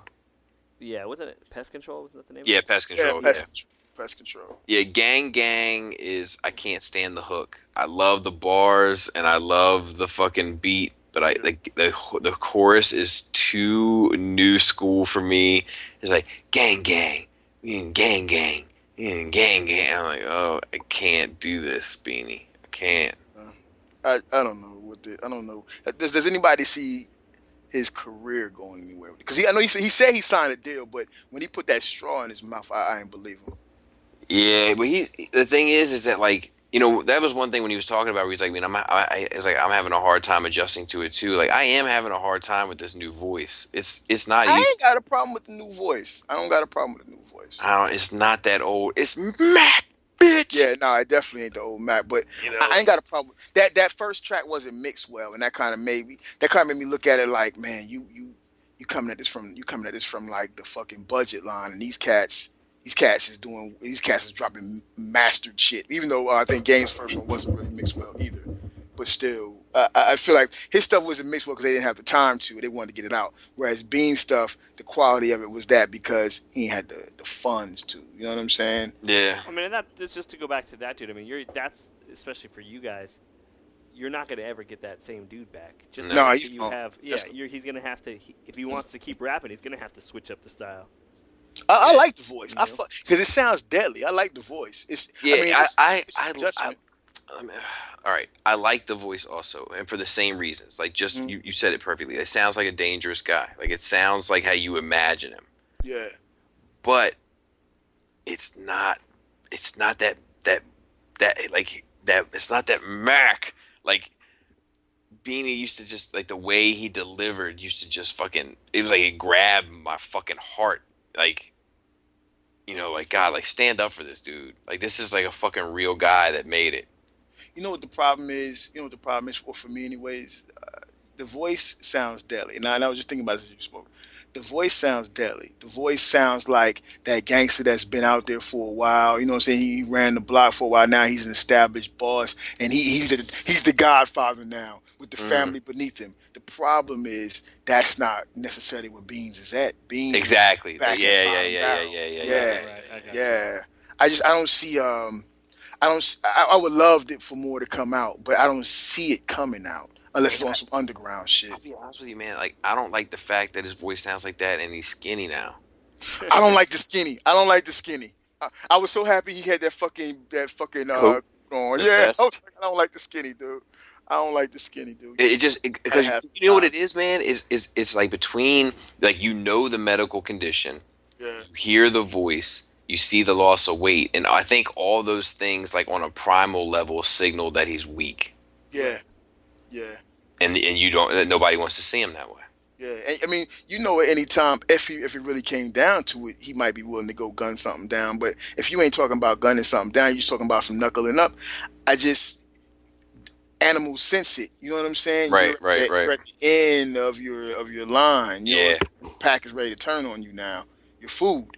Yeah, wasn't it Pest Control? Wasn't that the name? yeah, of it? Pest yeah, Control. pest, Yeah, control, pest control. yeah. Gang Gang is I can't stand the hook. I love the bars and I love the fucking beat, but I like the the chorus is too new school for me. It's like gang gang, gang gang, gang gang. I'm like, oh, I can't do this, Beanie. I can't. I, I don't know what the I don't know. Uh, does does anybody see his career going anywhere? Because he I know he said he said he signed a deal, but when he put that straw in his mouth, I, I ain't believe him. Yeah, but he. The thing is, is that like you know that was one thing when he was talking about. Where he's like, I mean, I'm. I, I it's like I'm having a hard time adjusting to it too. Like I am having a hard time with this new voice. It's it's not I easy. ain't got a problem with the new voice. I don't got a problem with the new voice. I don't. It's not that old. It's Mac, bitch. Yeah, no, it definitely ain't the old Mac, but You know. I I ain't got a problem. That that first track wasn't mixed well, and that kind of made me. That kind of made me look at it like, man, you you you coming at this from you coming at this from like the fucking budget line, and these cats, these cats is doing these cats is dropping mastered shit. Even though uh, I think Game's first one wasn't really mixed well either, but still, uh, I I feel like his stuff wasn't mixed well because they didn't have the time to. They wanted to get it out. Whereas Bean stuff, the quality of it was that because he had the the funds to. You know what I'm saying? yeah. I mean, and that that's just to go back to that dude. I mean, you're that's especially for you guys. You're not gonna ever get that same dude back. Just No. No, because he's you not. have. Yeah, you're, he's gonna have to. He, if he wants to keep rapping, he's gonna have to switch up the style. I, I like the voice. I You because it sounds deadly. I like the voice. It's Yeah, I mean, I, it's, I, it's I, I. I mean, all right. I like the voice also, and for the same reasons. Like, just Mhm. you, you said it perfectly. It sounds like a dangerous guy. Like, it sounds like how you imagine him. yeah. But it's not it's not that that that like that it's not that Mac like Beanie used to just like the way he delivered used to just fucking it was like it grabbed my fucking heart like you know like God like stand up for this dude like this is like a fucking real guy that made it You know what the problem is? You know what the problem is for, for me, anyways. Uh, the voice sounds deadly. Now, and I was just thinking about this as you spoke. The voice sounds deadly. The voice sounds like that gangster that's been out there for a while. You know what I'm saying? He ran the block for a while. Now he's an established boss, and he, he's a, he's the Godfather now with the Mhm. family beneath him. The problem is that's not necessarily what Beans is at. Beans exactly back yeah yeah yeah yeah yeah yeah Yeah. yeah Right, I. Yeah, I just I don't see um, I don't s- I, I would love it for more to come out, but I don't see it coming out unless it's on some underground shit. I'll be honest with you man like I don't like the fact that his voice sounds like that and he's skinny now I don't like the skinny. I don't like the skinny. I, I was so happy he had that fucking that fucking uh Coat? on. The Yeah, I, was I don't like the skinny dude. I don't like the skinny dude. It, it just because you know what it is, man. Is is it's like between like you know the medical condition, yeah, you hear the voice, you see the loss of weight, and I think all those things like on a primal level signal that he's weak, yeah, yeah. and and you don't nobody wants to see him that way. Yeah, I mean, you know, at any time, if he if it really came down to it, he might be willing to go gun something down. But if you ain't talking about gunning something down, you're talking about some knuckling up. I just animals sense it. You know what I'm saying? Right, You're right, at, right. You're at the end of your of your line. You Yeah. what the pack is ready to turn on you now. Your food,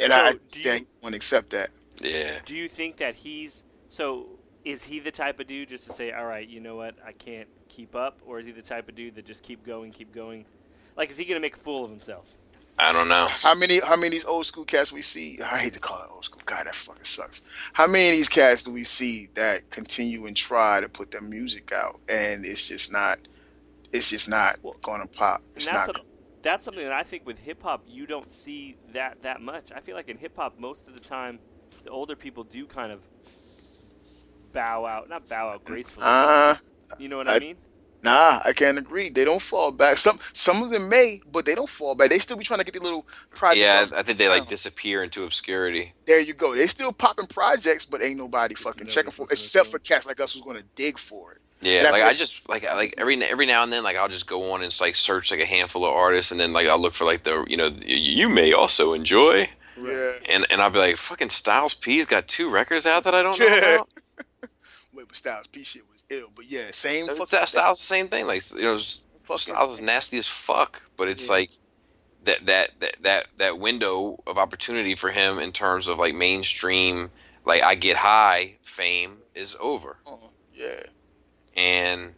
and So, I do that you- won't accept that. Yeah, Do you think that he's so? Is he the type of dude just to say, "All right, you know what, I can't keep up," or is he the type of dude that just keep going, keep going? Like, is he gonna make a fool of himself? I don't know. How many how many of these old school cats we see? I hate to call it old school. God, that fucking sucks. How many of these cats do we see that continue and try to put their music out, and it's just not, it's just not Well, gonna pop. It's that's not. a, that's something that I think with hip hop you don't see that that much. I feel like in hip hop most of the time the older people do kind of bow out, not bow out gracefully. Uh, you know what I, I- mean? Nah, I can't agree. They don't fall back. Some some of them may, but they don't fall back. They still be trying to get their little projects. Yeah, out. I think they like disappear into obscurity. There you go. They still popping projects, but ain't nobody fucking nobody checking for, except for looking. cats like us who's gonna dig for it. Yeah, And like feel- I just like like every every now and then like I'll just go on and just, like search like a handful of artists and then like I'll look for like the you know you may also enjoy Yeah. and and I'll be like fucking Styles P's got two records out that I don't know Yeah. about. Wait, but Styles P shit was ill. But yeah, same Styles the same thing like you know Styles is nasty as fuck but it's Yeah. like that that that that that window of opportunity for him in terms of like mainstream like I get high fame is over. Uh, yeah. and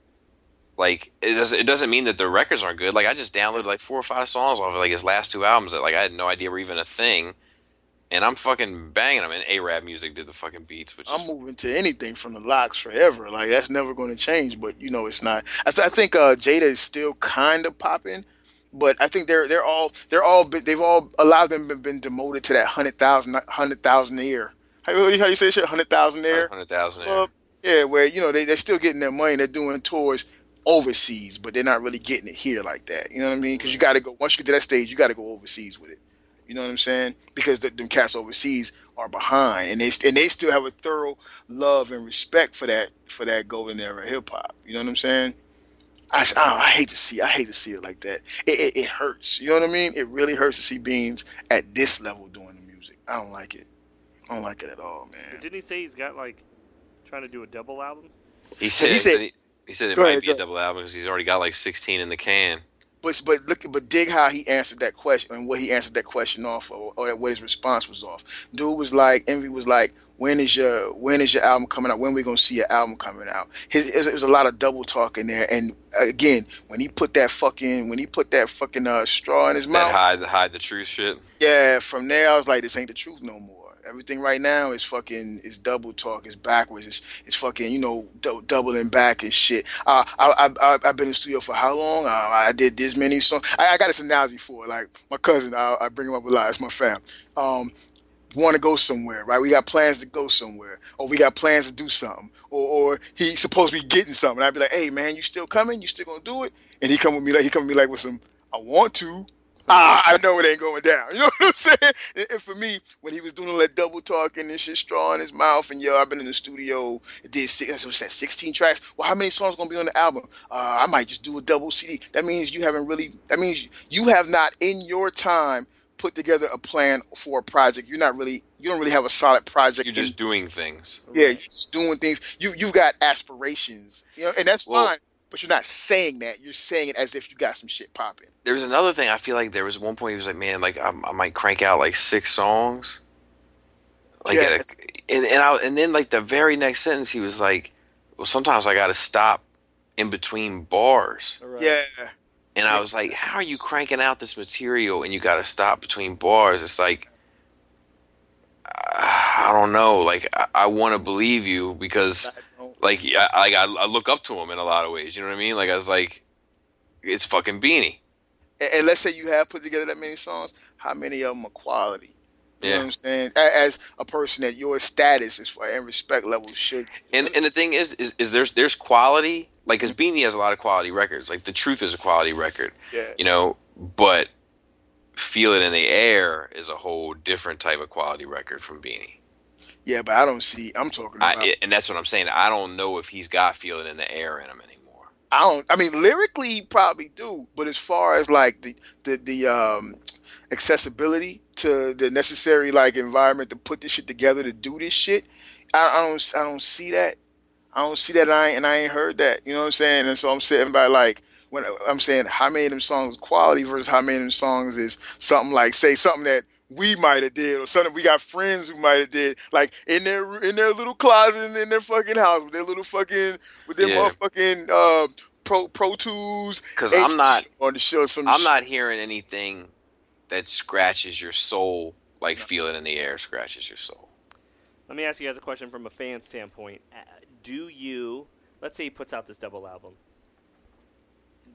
like it doesn't it doesn't mean that the records aren't good. Like I just downloaded like four or five songs off of like his last two albums that like I had no idea were even a thing, and I'm fucking banging them. And AraabMuzik did the fucking beats, which I'm is moving to anything from the LOX forever. Like that's never going to change. But you know, it's not. I, th- I think uh, Jada is still kind of popping, but I think they're they're all they're all they've all a lot of them have been demoted to that hundred thousand hundred thousand a year. How, what do you- say shit? Hundred thousand a year. hundred thousand. Well, yeah, where you know they they're still getting their money. They're doing tours overseas, but they're not really getting it here like that. You know what I mean? Because you got to go once you get to that stage, you got to go overseas with it. You know what I'm saying? Because the, them cats overseas are behind, and they and they still have a thorough love and respect for that for that golden era hip hop. You know what I'm saying? I, I, I hate to see I hate to see it like that. It, it it hurts. You know what I mean? It really hurts to see Beans at this level doing the music. I don't like it. I don't like it at all, man. Didn't he say he's got like trying to do a double album? he said he he said- said, he, he said it might ahead, be a double album because he's already got like sixteen in the can. But but look but dig how he answered that question and what he answered that question off or, or what his response was off. Dude was like Envy was like, when is your when is your album coming out? When we gonna see your album coming out? His it was, a lot of double talk in there. And again, when he put that fucking when he put that fucking uh, straw in his That mouth, hide the hide the truth shit. yeah. From there, I was like, this ain't the truth no more. Everything right now is fucking is double talk. It's backwards. It's, it's fucking you know dou- doubling back and shit. Uh, I, I I I've been in studio for how long? Uh, I did this many songs. I, I got this analogy for it. Like my cousin, I, I bring him up a lot. It's my fam. Um, want to go somewhere, right? We got plans to go somewhere, or we got plans to do something, or or he's supposed to be getting something. I'd be like, hey man, you still coming? You still gonna do it? And he come with me like he come with me like with some, I want to, ah, I know it ain't going down. You know what I'm saying? And, and for me, when he was doing all that double talking and shit, straw in his mouth, and yo, I've been in the studio, did six, what's that, 16 tracks. Well, how many songs gonna be on the album? Uh, I might just do a double CD. That means you haven't really. That means you have not in your time put together a plan for a project. You're not really. You don't really have a solid project. You're in- just doing things. yeah, you're just doing things. You you've got aspirations, you know, and that's Well- fine. But you're not saying that. You're saying it as if you got some shit popping. There was another thing. I feel like there was one point he was like, "Man, like I, I might crank out like six songs." Like, at a, and and I, and then like the very next sentence, he was like, "Well, sometimes I got to stop in between bars." Right. Yeah, And I was like, "How are you cranking out this material and you got to stop between bars?" It's like, I don't know. Like, I, I want to believe you because, I don't- like, I, I, I look up to him in a lot of ways. You know what I mean? Like, I was like, it's fucking Beanie. and, and let's say you have put together that many songs. How many of them are quality? You know Yeah. what I'm saying? As a person that your status is for and respect level should. And and the thing is, is, is there's there's quality. Like, cause Beanie has a lot of quality records. Like, the truth is a quality record. Yeah, You know, but feel it in the air is a whole different type of quality record from Beanie. Yeah, but I don't see. I'm talking about. I, and that's what I'm saying. I don't know if he's got feeling in the air in him anymore. I don't. I mean, lyrically, he probably do, but as far as like the the the um accessibility to the necessary like environment to put this shit together to do this shit, I, I don't. I don't see that. I don't see that. And I and I ain't heard that. You know what I'm saying? And so I'm sitting by like when I'm saying how many of them songs quality versus how many of them songs is something like say something that we might have did or something we got friends who might have did like in their in their little closet in their fucking house with their little fucking with their Yeah. motherfucking uh pro pro tools Because I'm not on the show some I'm shit. not hearing anything that scratches your soul like feel it in the air scratches your soul. Let me ask you guys a question from a fan standpoint. Uh, Do you, let's say he puts out this double album,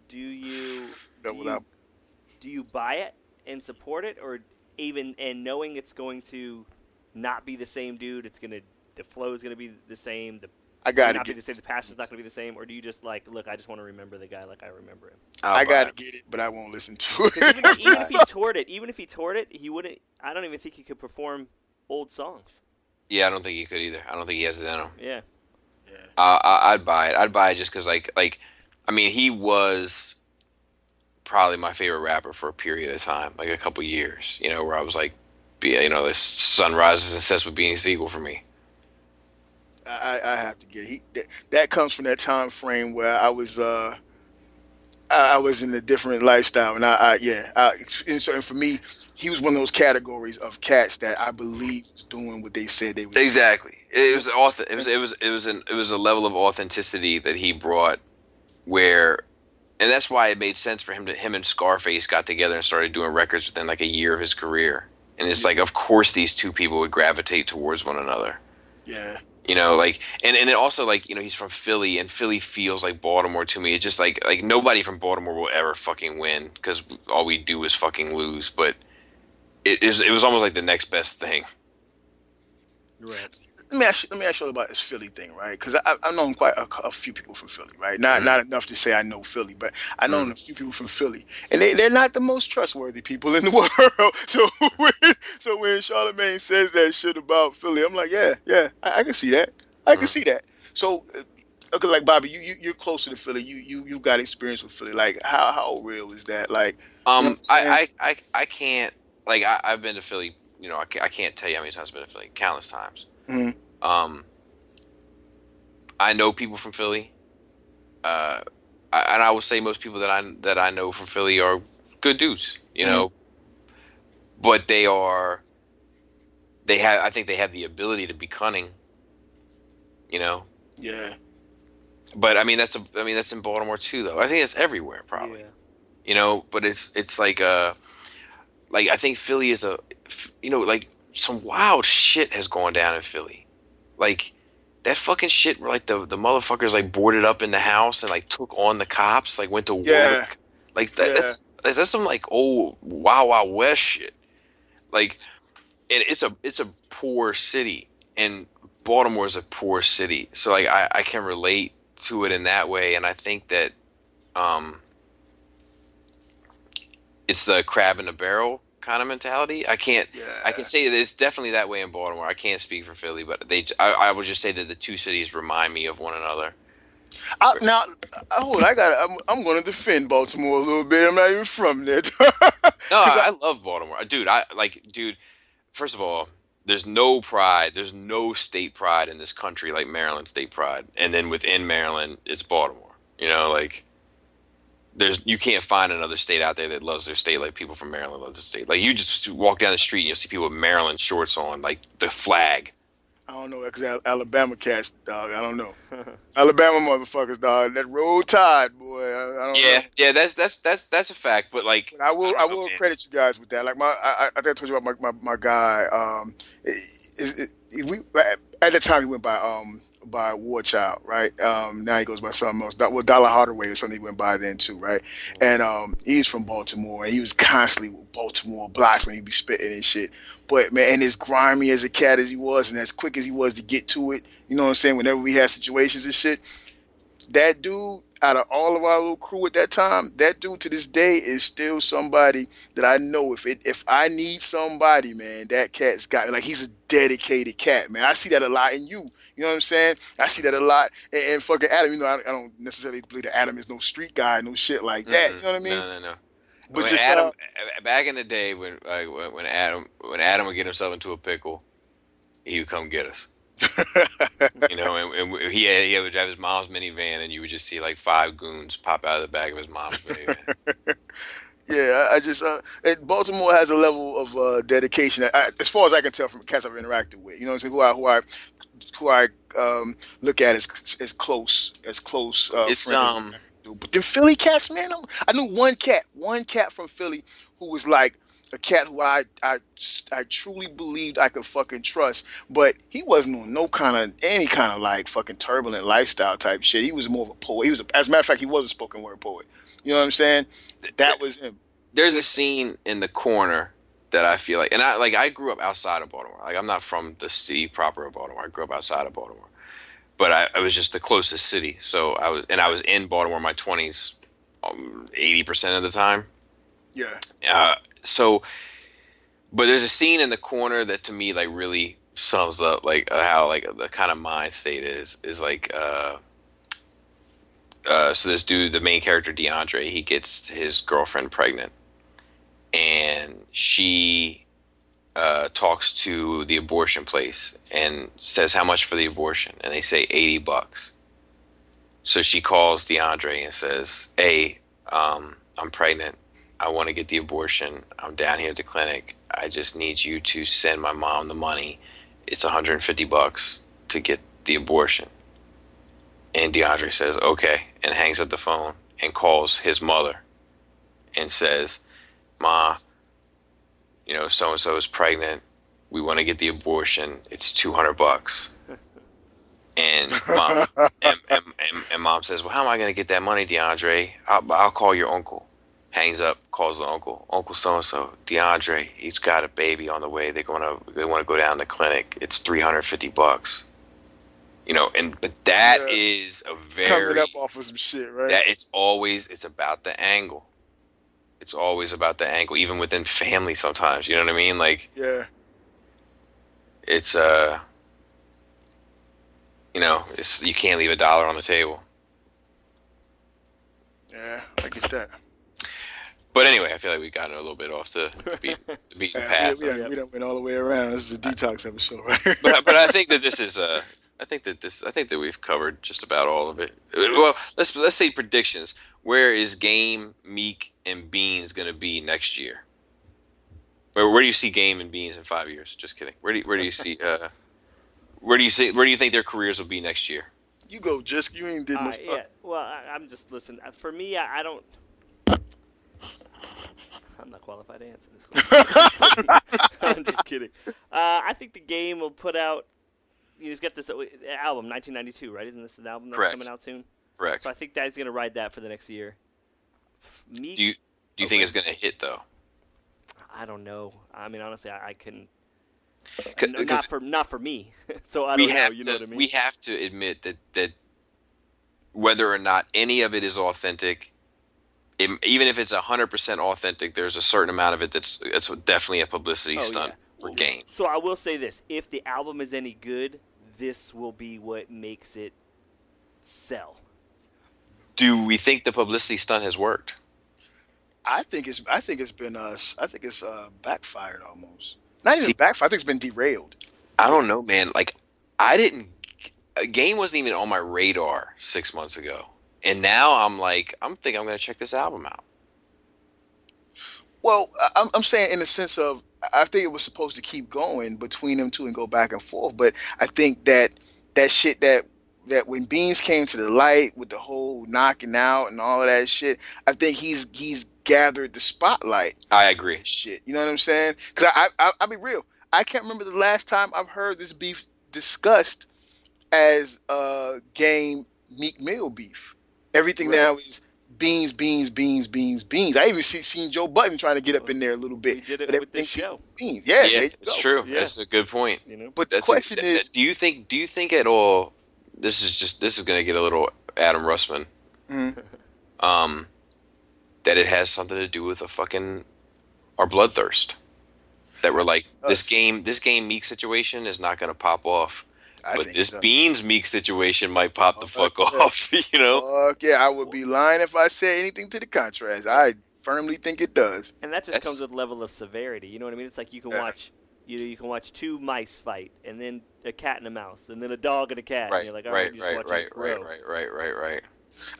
do you Double do you, album. do you buy it and support it, or even and knowing it's going to not be the same dude, it's gonna the flow is gonna be the same, the I gotta not be get the same, the passion's not gonna be the same, or do you just like look? I just want to remember the guy like I remember him. I'll I gotta it. get it, but I won't listen to it. even if he toured it, even if he toured it, he wouldn't. I don't even think he could perform old songs. Yeah, I don't think he could either. I don't think he has it in him. Yeah. Uh, I, I'd buy it. I'd buy it just because, like, like, I mean, he was probably my favorite rapper for a period of time, like a couple years. You know, where I was like, be, you know, this sun rises and sets with Beanie Sigel for me. I, I have to get he that, that comes from that time frame where I was uh I, I was in a different lifestyle and I, I yeah I, and so and for me he was one of those categories of cats that I believe was doing what they said they would. Exactly. It was awesome. It was it was it was an it was a level of authenticity that he brought where and that's why it made sense for him to him and Scarface got together and started doing records within like a year of his career. And it's like of course these two people would gravitate towards one another. Yeah, You know, like and, and it also like, you know, he's from Philly and Philly feels like Baltimore to me. It's just like like nobody from Baltimore will ever fucking win because all we do is fucking lose, but it is it was almost like the next best thing. Right. Let me ask you, let me ask you about this Philly thing, right? Because I I've known quite a, a few people from Philly, right? Not Mhm. not enough to say I know Philly, but I know a few people from Philly, and they they're not the most trustworthy people in the world. So when, so when Charlamagne says that shit about Philly, I'm like, yeah, yeah, I, I can see that. I can Mhm. see that. So. uh, Okay, like Bobby, you, you you're closer to Philly. You you you got experience with Philly. Like, how how real is that? Like, Um, You know I'm I, I, I, I can't like I, I've been to Philly. You know, I can't, I can't tell you how many times I've been to Philly. Countless times. Mhm. Um, I know people from Philly. Uh, I, and I would say most people that I that I know from Philly are good dudes. You know, but they are. They have. I think they have the ability to be cunning. You know, yeah, but I mean that's a. I mean that's in Baltimore too, though. I think it's everywhere, probably Yeah. you know but it's it's like uh like i think philly is a you know like some wild shit has gone down in philly. Like that fucking shit where like the the motherfuckers like boarded up in the house and like took on the cops like went to Yeah. work. Like that, that's that's some like old wow wow west shit. Like and it's a it's a poor city and baltimore is a poor city. So like i i can relate to it in that way and i think that um it's the crab in a barrel kind of mentality. I can't. I can say that it's definitely that way in Baltimore. I can't speak for Philly, but they. I, I would just say that the two cities remind me of one another. I, now, oh, hold. I got. I'm, I'm going to defend Baltimore a little bit. I'm not even from there. No, I, I love Baltimore, uh, dude. I like, dude. First of all, there's no pride. There's no state pride in this country like Maryland state pride, and then within Maryland, it's Baltimore. You know, like there's you can't find another state out there that loves their state like people from Maryland love their state. Like you just walk down the street and you'll see people with Maryland shorts on, like the flag. I don't know because Alabama cats, dog. I don't know. Alabama motherfuckers, dog. That roll tide, boy. I, I don't Yeah, know. yeah, that's that's that's that's a fact. But like, But I will. I know, will man. credit you guys with that. Like my, I, I I think I told you about my, my, my guy. Um, it, it, it, we at the time he went by um by War Child, right? Um, now he goes by something else. Well, Dollar Hardaway is something he went by then too, right? And um, he's from Baltimore, and he was constantly with Baltimore blocks when he be spitting and shit. But man, and as grimy as a cat as he was, and as quick as he was to get to it, you know what I'm saying? Whenever we had situations and shit, that dude out of all of our little crew at that time, that dude to this day is still somebody that I know if it if I need somebody, man, that cat's got me. Like he's a dedicated cat, man. I see that a lot in you. You know what I'm saying? I see that a lot. And, and fucking Adam, you know, I, I don't necessarily believe that Adam is no street guy, no shit like that. mm-mm. You know what I mean? No, no, no. But when just Adam, uh, back in the day when like, when Adam when Adam would get himself into a pickle, he would come get us. You know, and, and he had, he would drive his mom's minivan, and you would just see like five goons pop out of the back of his mom's minivan. Yeah, I, I just uh, it, Baltimore has a level of uh, dedication, I, as far as I can tell from cats I've interacted with. You know what I'm saying? Who I who I who I um, look at as as close as close. Uh, it's um, but the Philly cats, man, I'm, I knew one cat, one cat from Philly who was like a cat who I I I truly believed I could fucking trust, but he wasn't on no kind of any kind of like fucking turbulent lifestyle type shit. He was more of a poet. He was, a, as a matter of fact, he was a spoken word poet. You know what I'm saying? That was him. there's a scene in the corner that I feel like, and I like I grew up outside of Baltimore. Like I'm not from the city proper of Baltimore. I grew up outside of Baltimore, but I, I was just the closest city. So I was, and I was in Baltimore in my 20s, um, eighty percent of the time. Yeah. Uh, so, but there's a scene in the corner that to me like really sums up like uh, how like the kind of mind state is is like uh, uh, so this dude, the main character DeAndre, he gets his girlfriend pregnant, and she uh, talks to the abortion place and says how much for the abortion, and they say eighty bucks. So she calls DeAndre and says, "Hey, um, I'm pregnant. I want to get the abortion. I'm down here at the clinic. I just need you to send my mom the money. It's 150 bucks to get the abortion." And DeAndre says, "Okay," and hangs up the phone and calls his mother and says, "Ma, you know, so and so is pregnant. We want to get the abortion. It's 200 bucks." And mom, and, and, and, and mom says, "Well, how am I going to get that money, DeAndre? I'll, I'll call your uncle." Hangs up, calls the uncle. Uncle so and so, DeAndre. He's got a baby on the way. They're gonna they want to go down to the clinic. It's 350 bucks. You know, and but that Yeah. is a very Coming up off of some shit, right? that it's always it's about the angle. It's always about the angle, even within family. Sometimes you know what I mean. Like yeah. it's uh, you know, it's you can't leave a dollar on the table. Yeah, I get that. But anyway, I feel like we got a little bit off the beat, the beaten Yeah, path. we, we, done, we done went all the way around. This is a detox episode, right? but but I think that this is uh I think that this I think that we've covered just about all of it. Well, let's let's say predictions. Where is Game, Meek, and Beans gonna be next year? Where where do you see Game and Beans in five years? Just kidding. Where do you, where do you see uh where do you see where do you think their careers will be next year? you go, Jisk. You ain't did Uh, much yeah. Well, I, I'm just listen. uh, For me, I, I don't. I'm not qualified to answer this question. I'm just kidding. Uh, I think the game will put out. He's got this uh, album, 1992, right? Isn't this an album that's Correct. coming out soon? Correct. So I think that's gonna ride that for the next year. Meek, Do you do you think it's gonna hit though? I don't know. I mean, honestly, I, I can. C- n- 'cause not for not for me. so I don't know. You to know what I mean? we have to admit that that whether or not any of it is authentic, it, even if it's hundred percent authentic, there's a certain amount of it that's it's definitely a publicity Oh, stunt yeah. for game. So I will say this: if the album is any good, this will be what makes it sell. Do we think the publicity stunt has worked? I think it's I think it's been uh I think it's uh backfired almost. Not even See- backfired. I think it's been derailed. I don't know, man. Like, I didn't. A game wasn't even on my radar six months ago, and now I'm like, I'm thinking I'm gonna check this album out. Well, I'm I'm saying in the sense of I think it was supposed to keep going between them two and go back and forth, but I think that that shit that that when Beans came to the light with the whole knocking out and all of that shit, I think he's he's gathered the spotlight. I agree. shit. You know what I'm saying? Because I, I, I'll be real. I can't remember the last time I've heard this beef discussed as uh, game Meek Mill beef. Everything Right. now is beans, beans, beans, beans, beans. I even see, seen Joe Budden trying to get up in there a little bit. We did it but with this show. beans. Yeah, Yeah, it's go. true. Yeah. That's a good point. You know, But the That's a- question th- is, do you think? Do you think at all? This is just. This is gonna get a little Adam Russman. Mhm. Um, that it has something to do with a fucking our bloodthirst. That we're like this game. This game Meek situation is not gonna pop off. I but think this so. Beans Meek situation might pop the fuck yeah. off. You know. Fuck yeah, I would be lying if I said anything to the contrary. I firmly think it does. and that just That's- comes with level of severity. You know what I mean? It's like you can Yeah. watch. You know, you can watch two mice fight, and then a cat and a mouse, and then a dog and a cat. and Right, you're like, all right, right, you just right, right, right, right, right, right, right.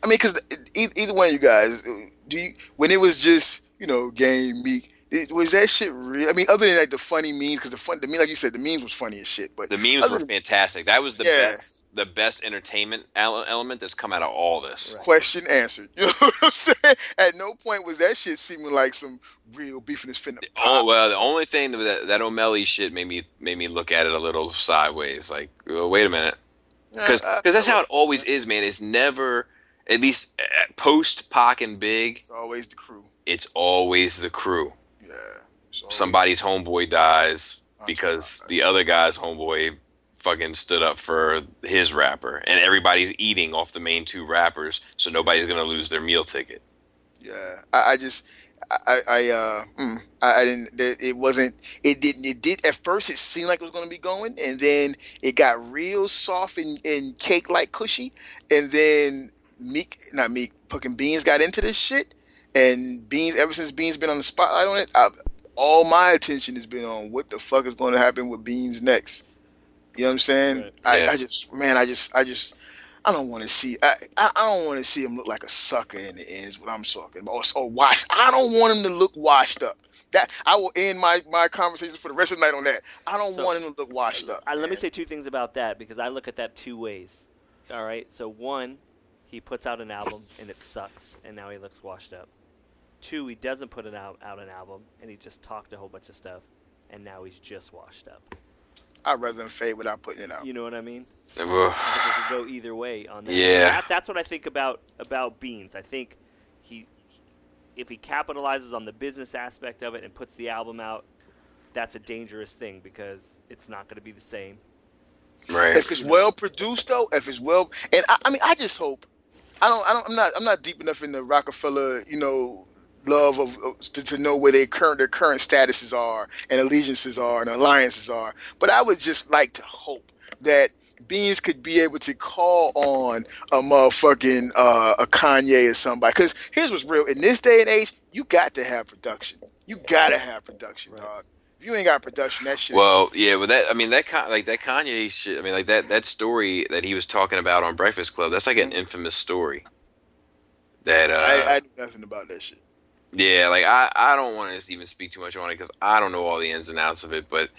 I mean, because either one of you guys, do you when it was just you know game meek, it, was that shit real? I mean, other than like the funny memes, because the fun, the meme, like you said, the memes was funny as shit. But The memes were than- fantastic. That was the Yeah. best, the best entertainment element that's come out of all this. Right. question answered. You know what I'm saying? At no point was that shit seeming like some real beefiness finna Oh well, the only thing that that Omelly shit made me made me look at it a little sideways. Like, oh, wait a minute, because Uh, that's how it always is, man. It's never, at least post Pac and Big, It's always the crew. it's always the crew. Yeah. Always- Somebody's homeboy dies because the other guy's homeboy fucking stood up for his rapper, and everybody's eating off the main two rappers, so nobody's gonna lose their meal ticket. Yeah, I, I just, I, I, uh, mm, I, I didn't. It wasn't. It didn't. It did at first. It seemed like it was to be going, and then it got real soft and, and cake like cushy, and then Meek, not Meek, fucking Beans got into this shit, and Beans. Ever since Beans been on the spotlight on it, I, all my attention has been on what the fuck is going to happen with Beans next. You know what I'm saying? Right. I, Yeah. I just, man, I just, I just. I don't want to see. I, I, I don't want to see him look like a sucker in the end. Is what I'm talking about. Or, or washed. I don't want him to look washed up. That I will end my my conversation for the rest of the night on that. I don't So- want him to look washed up. I, let me say two things about that because I look at that two ways. All right. So one, he puts out an album and it sucks, and now he looks washed up. Two, he doesn't put it out out an album and he just talked a whole bunch of stuff, and now he's just washed up. I'd rather than fade without putting it out. You know what I mean? Ugh. I it could go either way on that. Yeah. That, that's what I think about about Beans. I think he, if he capitalizes on the business aspect of it and puts the album out, that's a dangerous thing because it's not going to be the same. Right. If it's well produced though, if it's well, and I, I mean, I just hope. I don't. I don't. I'm not. I'm not deep enough in the Roc-A-Fella, you know, love of, of to, to know where their current their current statuses are and allegiances are and alliances are. But I would just like to hope that Beans could be able to call on a motherfucking uh, a Kanye or somebody. Because here's what's real: in this day and age, you got to have production. You gotta have production, Right. dog. If you ain't got production, that shit. Well, yeah, but that I mean that Con- like that Kanye shit. I mean like that that story that he was talking about on Breakfast Club. That's like an infamous story. That uh, I, I knew nothing about that shit. Yeah, like I I don't want to even speak too much on it because I don't know all the ins and outs of it, but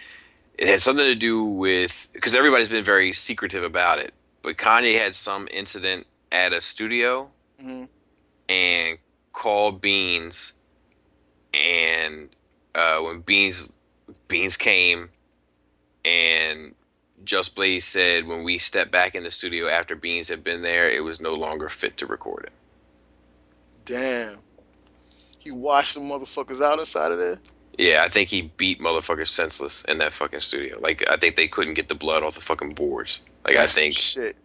it had something to do with because everybody's been very secretive about it. But Kanye had some incident at a studio Mhm. and called Beans, and uh, when Beans Beans came, and Just Blaze said when we stepped back in the studio after Beans had been there, it was no longer fit to record it. Damn. He washed the motherfuckers out inside of there. Yeah, I think he beat motherfuckers senseless in that fucking studio. Like I think they couldn't get the blood off the fucking boards. Like That's I think shit.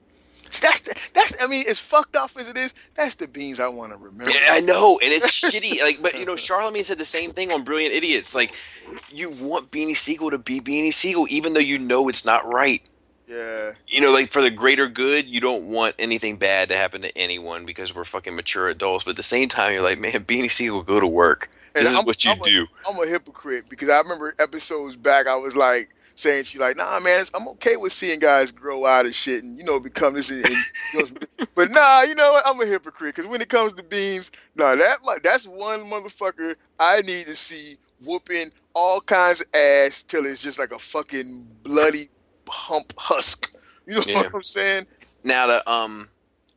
That's the, that's. I mean, as fucked up as it is, that's the beans I want to remember. Yeah, I know, and it's shitty. Like, but you know, Charlamagne said the same thing on Brilliant Idiots. Like, you want Beanie Sigel to be Beanie Sigel, even though you know it's not right. Yeah. You know, like for the greater good, you don't want anything bad to happen to anyone because we're fucking mature adults. But at the same time, you're like, man, Beanie Sigel, go to work. And This is I'm- what you I'm do. I'm a hypocrite because I remember episodes back, I was like saying to you, like, nah, man, I'm okay with seeing guys grow out of shit and, you know, become this. And, and- but nah, you know what? I'm a hypocrite because when it comes to beans, nah, that that's one motherfucker I need to see whooping all kinds of ass till it's just like a fucking bloody hump husk. You know Yeah. what I'm saying? Now the um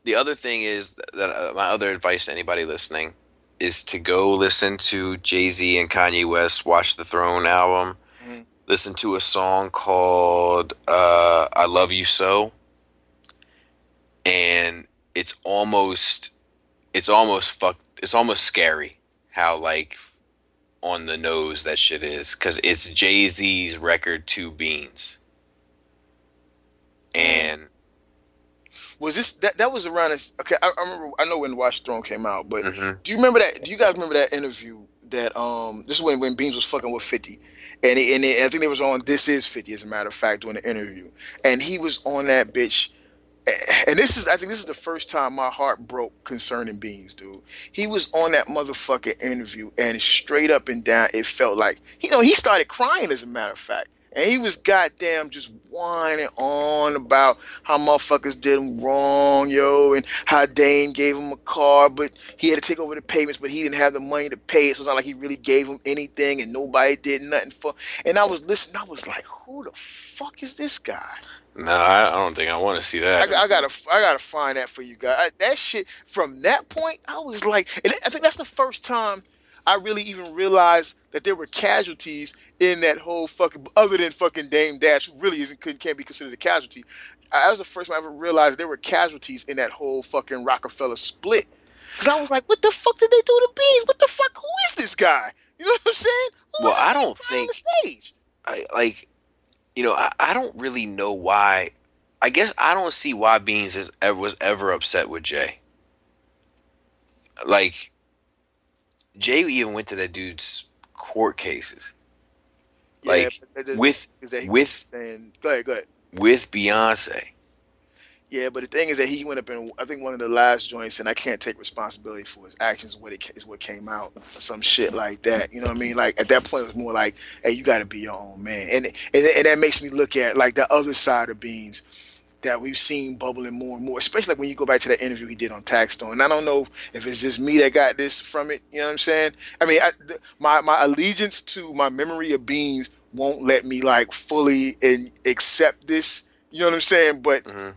the other thing is that uh, my other advice to anybody listening is to go listen to Jay Z and Kanye West Watch the Throne album. Mhm. Listen to a song called uh, "I Love You So," and it's almost it's almost fuck it's almost scary how like on the nose that shit is because it's Jay Z's record to Beans. And Was this that that was around? This, okay, I, I remember. I know when Watch Throne came out, but Mhm. do you remember that? Do you guys remember that interview that um? This is when when Beans was fucking with Fifty, and he, and I think it was on This Is Fifty as a matter of fact during the interview, and he was on that bitch. And this is, I think, this is the first time my heart broke concerning Beans, dude. He was on that motherfucking interview, and straight up and down, it felt like, you know, he started crying, as a matter of fact. And he was goddamn just whining on about how motherfuckers did him wrong, yo, and how Dame gave him a car, but he had to take over the payments, but he didn't have the money to pay it. So it's not like he really gave him anything, and nobody did nothing for. And I was listening, I was like, who the fuck is this guy? No, I I don't think I want to see I, that. I gotta, I gotta find that for you guys. I, that shit from that point, I was like, and I think that's the first time I really even realized that there were casualties in that whole fucking, other than fucking Dame Dash, who really isn't couldn't can't be considered a casualty. I, that was the first time I ever realized there were casualties in that whole fucking Roc-A-Fella split. Cause I was like, what the fuck did they do to Beans? What the fuck? Who is this guy? You know what I'm saying? Who Well, is I don't think- the stage. I, like, you know, I, I don't really know why. I guess I don't see why Beans is, was ever upset with Jay. Like, Jay even went to that dude's court cases Like, but the- with with saying, go ahead, go ahead. with Beyonce. Yeah, but the thing is that he went up in I think one of the last joints, and I can't take responsibility for his actions. What it is what came out, or some shit like that. You know what I mean? Like at that point, it was more like, "Hey, you got to be your own man," and and and that makes me look at like the other side of beans that we've seen bubbling more and more. Especially like when you go back to that interview he did on Taxstone. And I don't know if it's just me that got this from it. You know what I'm saying? I mean, I, th- my my allegiance to my memory of beans won't let me like fully and accept this. You know what I'm saying? But Mhm.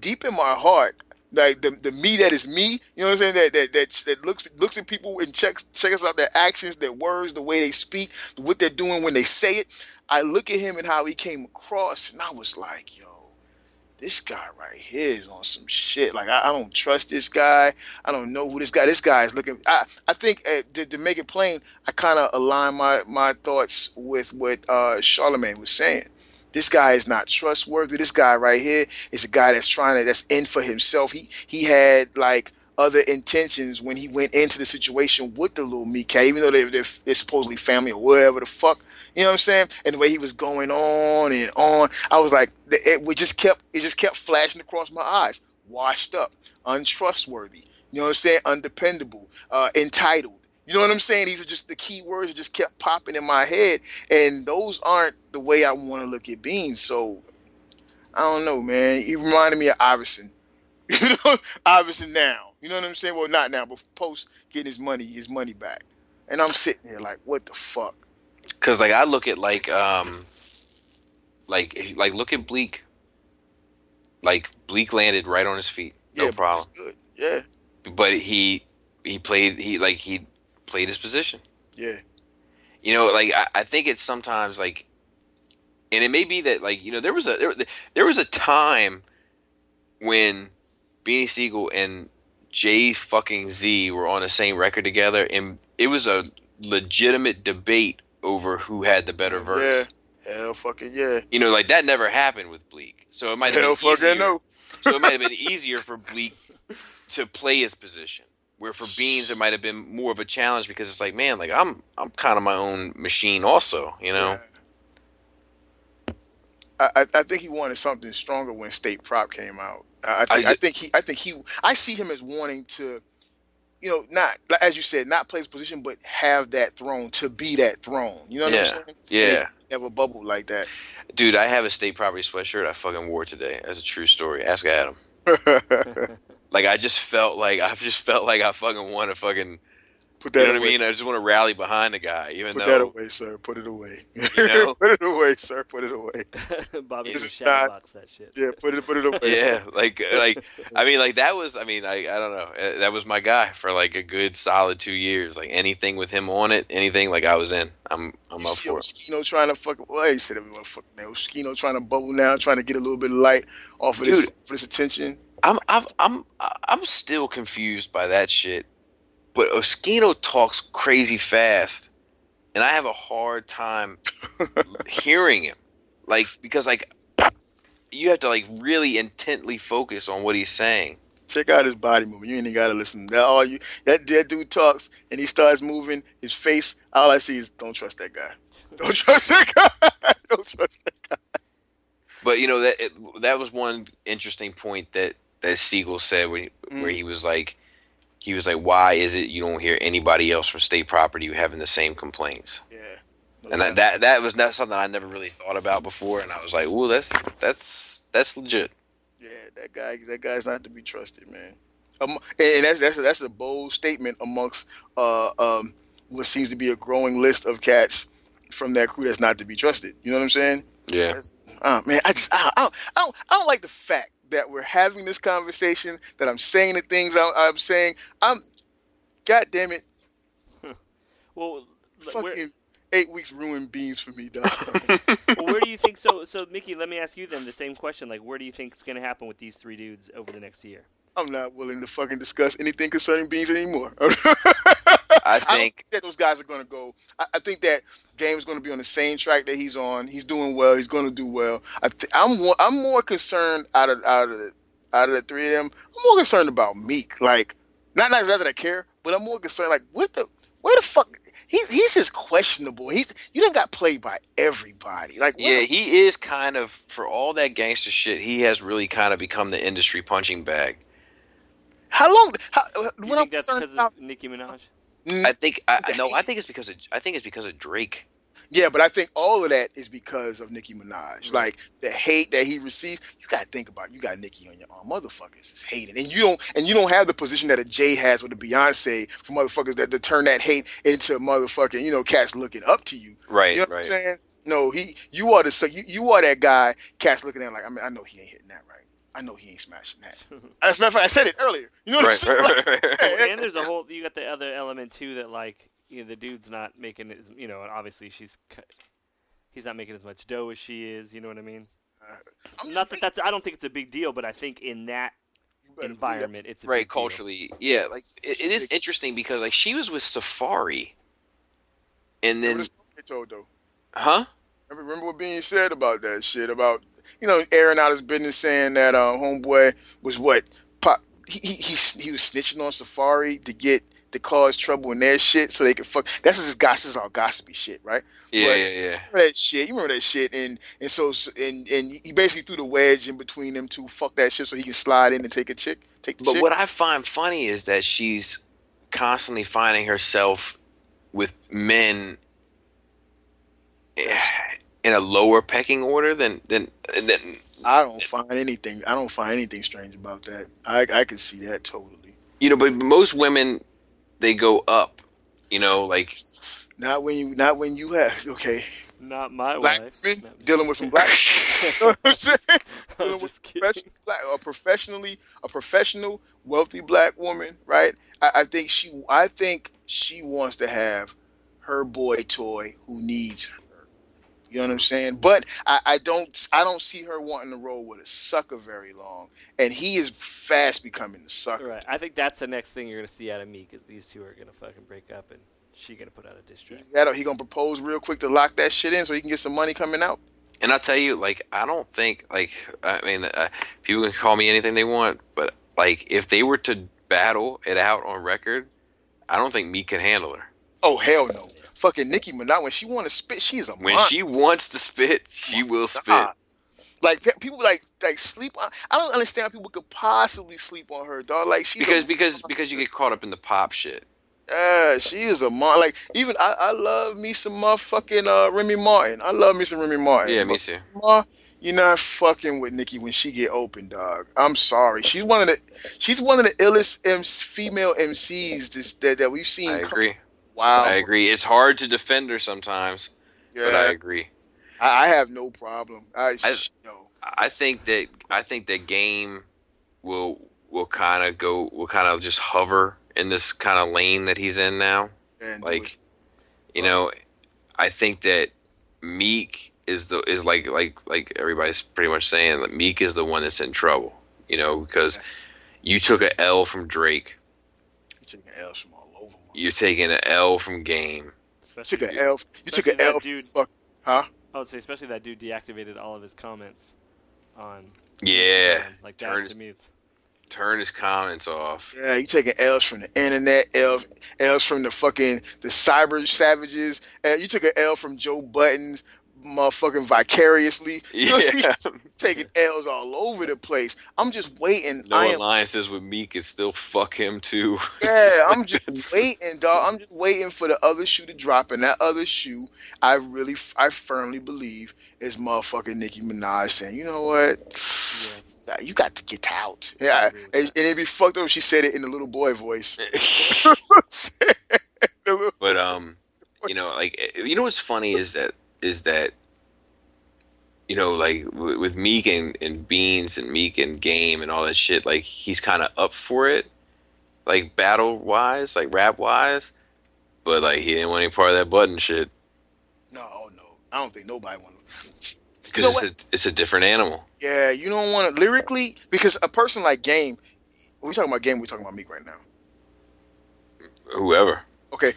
deep in my heart, like the the me that is me, you know what I'm saying? That that that, that looks looks at people and checks checks out their actions, their words, the way they speak, what they're doing when they say it. I look at him and how he came across, and I was like, yo, this guy right here is on some shit. Like I, I don't trust this guy. I don't know who this guy. This guy is looking. I I think uh, to, to make it plain, I kind of align my my thoughts with what uh, Charlamagne was saying. This guy is not trustworthy. This guy right here is a guy that's trying to that's in for himself. He he had like other intentions when he went into the situation with the little cat, even though they, they're, they're supposedly family or whatever the fuck. You know what I'm saying? And the way he was going on and on, I was like, it, it just kept it just kept flashing across my eyes. Washed up, untrustworthy. You know what I'm saying? Undependable, uh, entitled. You know what I'm saying? These are just the key words that just kept popping in my head, and those aren't the way I want to look at Beans. So I don't know, man. He reminded me of Iverson. You know, Iverson now. You know what I'm saying? Well, not now, but post getting his money, his money back. And I'm sitting here like, what the fuck? Cause like I look at like um, like if, like look at Bleek. Like Bleek landed right on his feet, no yeah, problem. Good. Yeah, But he he played he like he played his position. yeah, You know, like I, I think it's sometimes like, and it may be that like you know there was a there, there was a time when Beanie Sigel and Jay fucking Z were on the same record together, and it was a legitimate debate over who had the better verse. yeah. Hell fucking yeah. You know, like that never happened with Bleek, so it might have Hell been easier. no. so it might have been easier for Bleek to play his position. Where for Beans it might have been more of a challenge because it's like, man, like I'm I'm kind of my own machine also, you know. I, I I think he wanted something stronger when State Prop came out. I, I think I I, think he I think he I see him as wanting to, you know, not as you said, not play his position, but have that throne to be that throne. You know what Yeah. I'm saying? Yeah. Never bubbled like that. Dude, I have a state property sweatshirt I fucking wore today. That's a true story. Ask Adam. Like I just felt like I just felt like I fucking want to fucking Put you that know what I away. mean? I just want to rally behind the guy, even Put though that away, sir. Put it away. You know? put it away, sir. Put it away. Bobby This can shadow not- box that shit. Yeah, put it put it away. yeah, sir. like like I mean like that was I mean I I don't know Uh, that was my guy for like a good solid two years. Like anything with him on it, anything like I was in. I'm I'm You up see for it. Skino trying to fuck. Well, he said everyone fuck now. Skino trying to bubble now, trying to get a little bit of light off of this for this attention. I'm I'm I'm I'm still confused by that shit. But Oskino talks crazy fast, and I have a hard time hearing him. Like because like you have to like really intently focus on what he's saying. Check out his body movement. You ain't even gotta listen. That all you that dead dude talks and he starts moving his face. All I see is don't trust that guy. Don't trust that guy. don't trust that guy. But you know that it, that was one interesting point that that Sigel said where he, where mm. he was like he was like why is it you don't hear anybody else from state property having the same complaints? Yeah. And that, that that was not something I never really thought about before, and I was like, "Ooh, that's that's that's legit." Yeah, that guy, that guy's not to be trusted, man. Um, and that's that's that's a bold statement amongst uh um what seems to be a growing list of cats from that crew that's not to be trusted. You know what I'm saying? Yeah, Oh man, I just I, I, don't, I don't I don't like the fact that we're having this conversation. That I'm saying the things I'm, I'm saying. I'm, God damn it, Well, fucking eight weeks ruined beans for me, dog. well, where do you think so? So, Mickey, let me ask you then the same question. Like, where do you think is going to happen with these three dudes over the next year? I'm not willing to fucking discuss anything concerning beans anymore. I I think think that those guys are going to go. I, I think that Game's going to be on the same track that he's on. He's doing well. He's going to do well. I th- I'm more, I'm more concerned out of out of the, out of the three of them. I'm more concerned about Meek. Like, not not that I care, but I'm more concerned. Like, what the where the fuck? He's he's just questionable. He's you didn't got played by everybody. Like, yeah, the- he is kind of for all that gangster shit. He has really kind of become the industry punching bag. how long? How, You when I'm think that's because about, of Nicki Minaj? Mm, I think I, no, I think it's because of I think it's because of Drake. Yeah, but I think all of that is because of Nicki Minaj. Like the hate that he receives, you gotta think about. it. You got Nicki on your arm. Motherfuckers is hating, and you don't, and you don't have the position that a Jay has with a Beyonce for motherfuckers that to turn that hate into motherfucking, you know, cats looking up to you. Right, You know what I'm right. saying? No, he, you are the, so you, you are that guy. Cats looking at like, I mean, I know he ain't hitting that right. I know he ain't smashing that. As a matter of fact, I said it earlier. You know what I'm Right, saying? right, Like, right, right. and there's a whole you got the other element too that like you know the dude's not making as you know and obviously she's cu- he's not making as much dough as she is you know what i mean uh, I'm not that being- that's i don't think it's a big deal but i think in that you better believe environment it's a right big deal. culturally yeah like it, it is interesting because like she was with Safaree and then the story they told though. huh Remember, remember what being said about that shit about you know airing out his business, saying that uh, homeboy was what pop. He, he he he was snitching on Safaree to get to cause trouble in their shit so they could fuck. That's just gossip. This is all gossipy shit, right? yeah Right. yeah yeah Remember that shit? You remember that shit? And and so and and he basically threw the wedge in between them two. Fuck that shit so he can slide in and take a chick, take the but chick. what i find funny is that she's constantly finding herself with men in a lower pecking order than than than I don't find anything. I don't find anything strange about that. I I can see that totally. you know but most women they go up you know like Not when you not when you have okay. not my black wife men No, dealing with some black. you know what I'm saying? I Dealing with just kidding. professional black, a professionally, a professional, wealthy black woman, right? I, I think she, I think she wants to have her boy toy who needs her. You know what I'm saying? But I, I don't, I don't see her wanting to roll with a sucker very long, and he is fast becoming the sucker. right i think that's the next thing you're gonna see out of meek because these two are gonna fucking break up and she gonna put out a diss track That he gonna propose real quick to lock that shit in so he can get some money coming out. And I'll tell you, like, I don't think, like, I mean, uh, people can call me anything they want, but like, if they were to battle it out on record, I don't think Meek can handle her. Oh hell no! Fucking Nicki Minaj when she want to spit, she's a When monster. she wants to spit, she will spit. Like people like like sleep on. I don't understand how people could possibly sleep on her, dog. Like she Because because because you get caught up in the pop shit. yeah, she is a mon. Like even I, I love me some motherfucking uh Remy Martin. I love me some Remy Martin. Yeah, me too. Ma, you're not fucking with Nicki when she get open, dog. I'm sorry. She's one of the she's one of the illest MC, female MCs this, that that we've seen. I agree. Wow. I agree. It's hard to defend her sometimes, Yeah, but I agree. I, I have no problem. I, I- yo, I think that I think that game will will kind of go will kind of just hover in this kind of lane that he's in now. man, do Like, it. you know, I think that Meek is the is like like like everybody's pretty much saying that Meek is the one that's in trouble. You know, because you took a L from Drake, you took an L from all over. man. You're taking an L from Game. You Especially, took an L. You took an L. From dude. fuck, huh? I would say, especially that dude deactivated all of his comments on. Yeah, Instagram. like that turns- to me. Turn his comments off. Yeah, you taking L's from the internet, L's, L's from the fucking the cyber savages, and you took an L from Joe Buddens, motherfucking vicariously. You know, Yeah. she's taking L's all over the place. I'm just waiting. No I am, alliances with Meek is still fuck him too. yeah, I'm just waiting, dog. I'm just waiting for the other shoe to drop, and that other shoe, I really, I firmly believe, is motherfucking Nicki Minaj saying, you know what? yeah. Yeah, You got to get out. Yeah, and, agree with and it'd be fucked up if she said it in the little boy voice. But um, you know, like eh, you know what's funny is that is that you know, like with, with Meek and, and Beans and Meek and Game and all that shit, like he's kind of up for it, like battle wise, like rap wise, but like he didn't want any part of that Budden shit No, oh, no, I don't think nobody want to. because it's a it's a different animal. Yeah, you don't want to lyrically because a person like Game, we talking about Game, we talking about Meek right now. Whoever. Okay,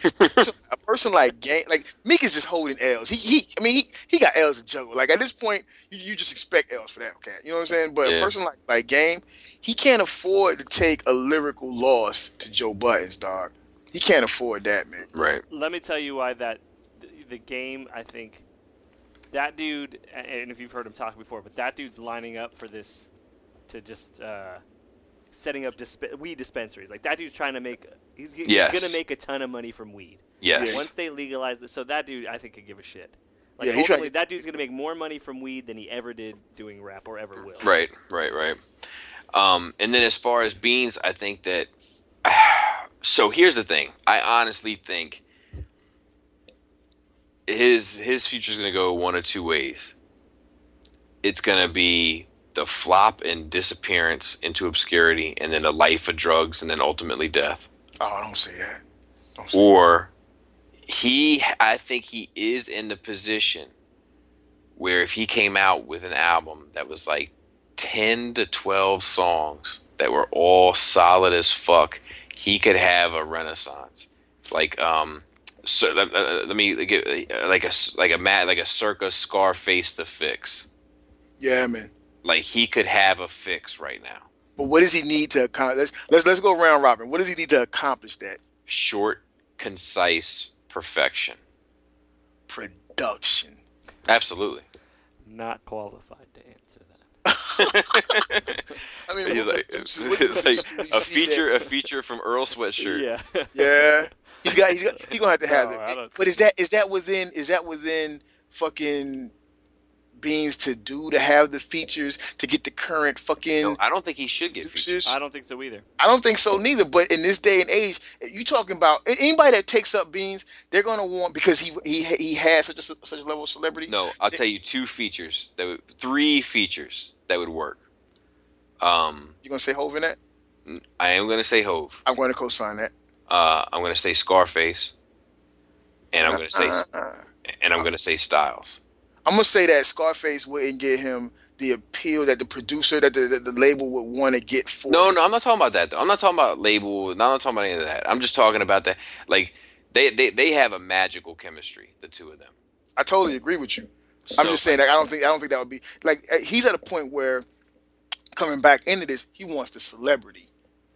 a person like Game, like Meek is just holding L's. He, he, I mean, he, he got L's to juggle. Like at this point, you, you just expect L's for that. Okay, you know what I'm saying? But Yeah. a person like like Game, he can't afford to take a lyrical loss to Joe Buddens, dog. He can't afford that, man. Right. Let me tell you why that the, the game. I think that dude, a- and if you've heard him talk before, but that dude's lining up for this to just uh, setting up disp- weed dispensaries. Like that dude's trying to make. He's, g- Yes. gonna make a ton of money from weed. Yes. Once they legalize this, so that dude, I think, could give a shit. Like Yeah, he's ultimately, get- that dude's gonna make more money from weed than he ever did doing rap or ever will. Right, right, right. Um, and then as far as beans, I think that. So here's the thing. I honestly think his his future is going to go one of two ways. It's going to be the flop and disappearance into obscurity, and then a life of drugs, and then ultimately death. Oh, I don't say that. Don't say Or he, I think he is in the position where if he came out with an album that was like 10 to 12 songs that were all solid as fuck, he could have a renaissance. Like, um, so, let, uh, let me get like a like a mad like a circa Scarface the fix. Yeah, man. Like he could have a fix right now. But what does he need to accomplish? Let's, let's let's go round robin. What does he need to accomplish that? Short, concise perfection. Production. Absolutely. Not qualified to answer that. I mean, He's like, producers- it's like producers do we a feature, that- a feature from Earl Sweatshirt. Yeah. Yeah, he's got he's got he's gonna have to have No, I But is that is that within is that within fucking beans to do to have the features to get the current fucking No, I don't think he should get featured. producers? I don't think so either. I don't think so neither. But in this day and age, you talking about anybody that takes up beans, they're gonna want because he he he has such a such a level of celebrity. No, I'll tell you two features that would, three features that would work. Um, you gonna say Hov in that? I am gonna say Hov. I'm going to co-sign that. Uh, I'm gonna say Scarface, and I'm gonna say Uh, and I'm gonna say Styles. I'm gonna say that Scarface wouldn't get him the appeal that the producer that the, the, the label would want to get for. No, him. no, I'm not talking about that. Though. I'm not talking about label. No, I'm not talking about any of that. I'm just talking about that. Like they they they have a magical chemistry, the two of them. I totally agree with you. I'm just saying that I don't think I don't think that would be like uh, he's at a point where coming back into this, he wants the celebrity.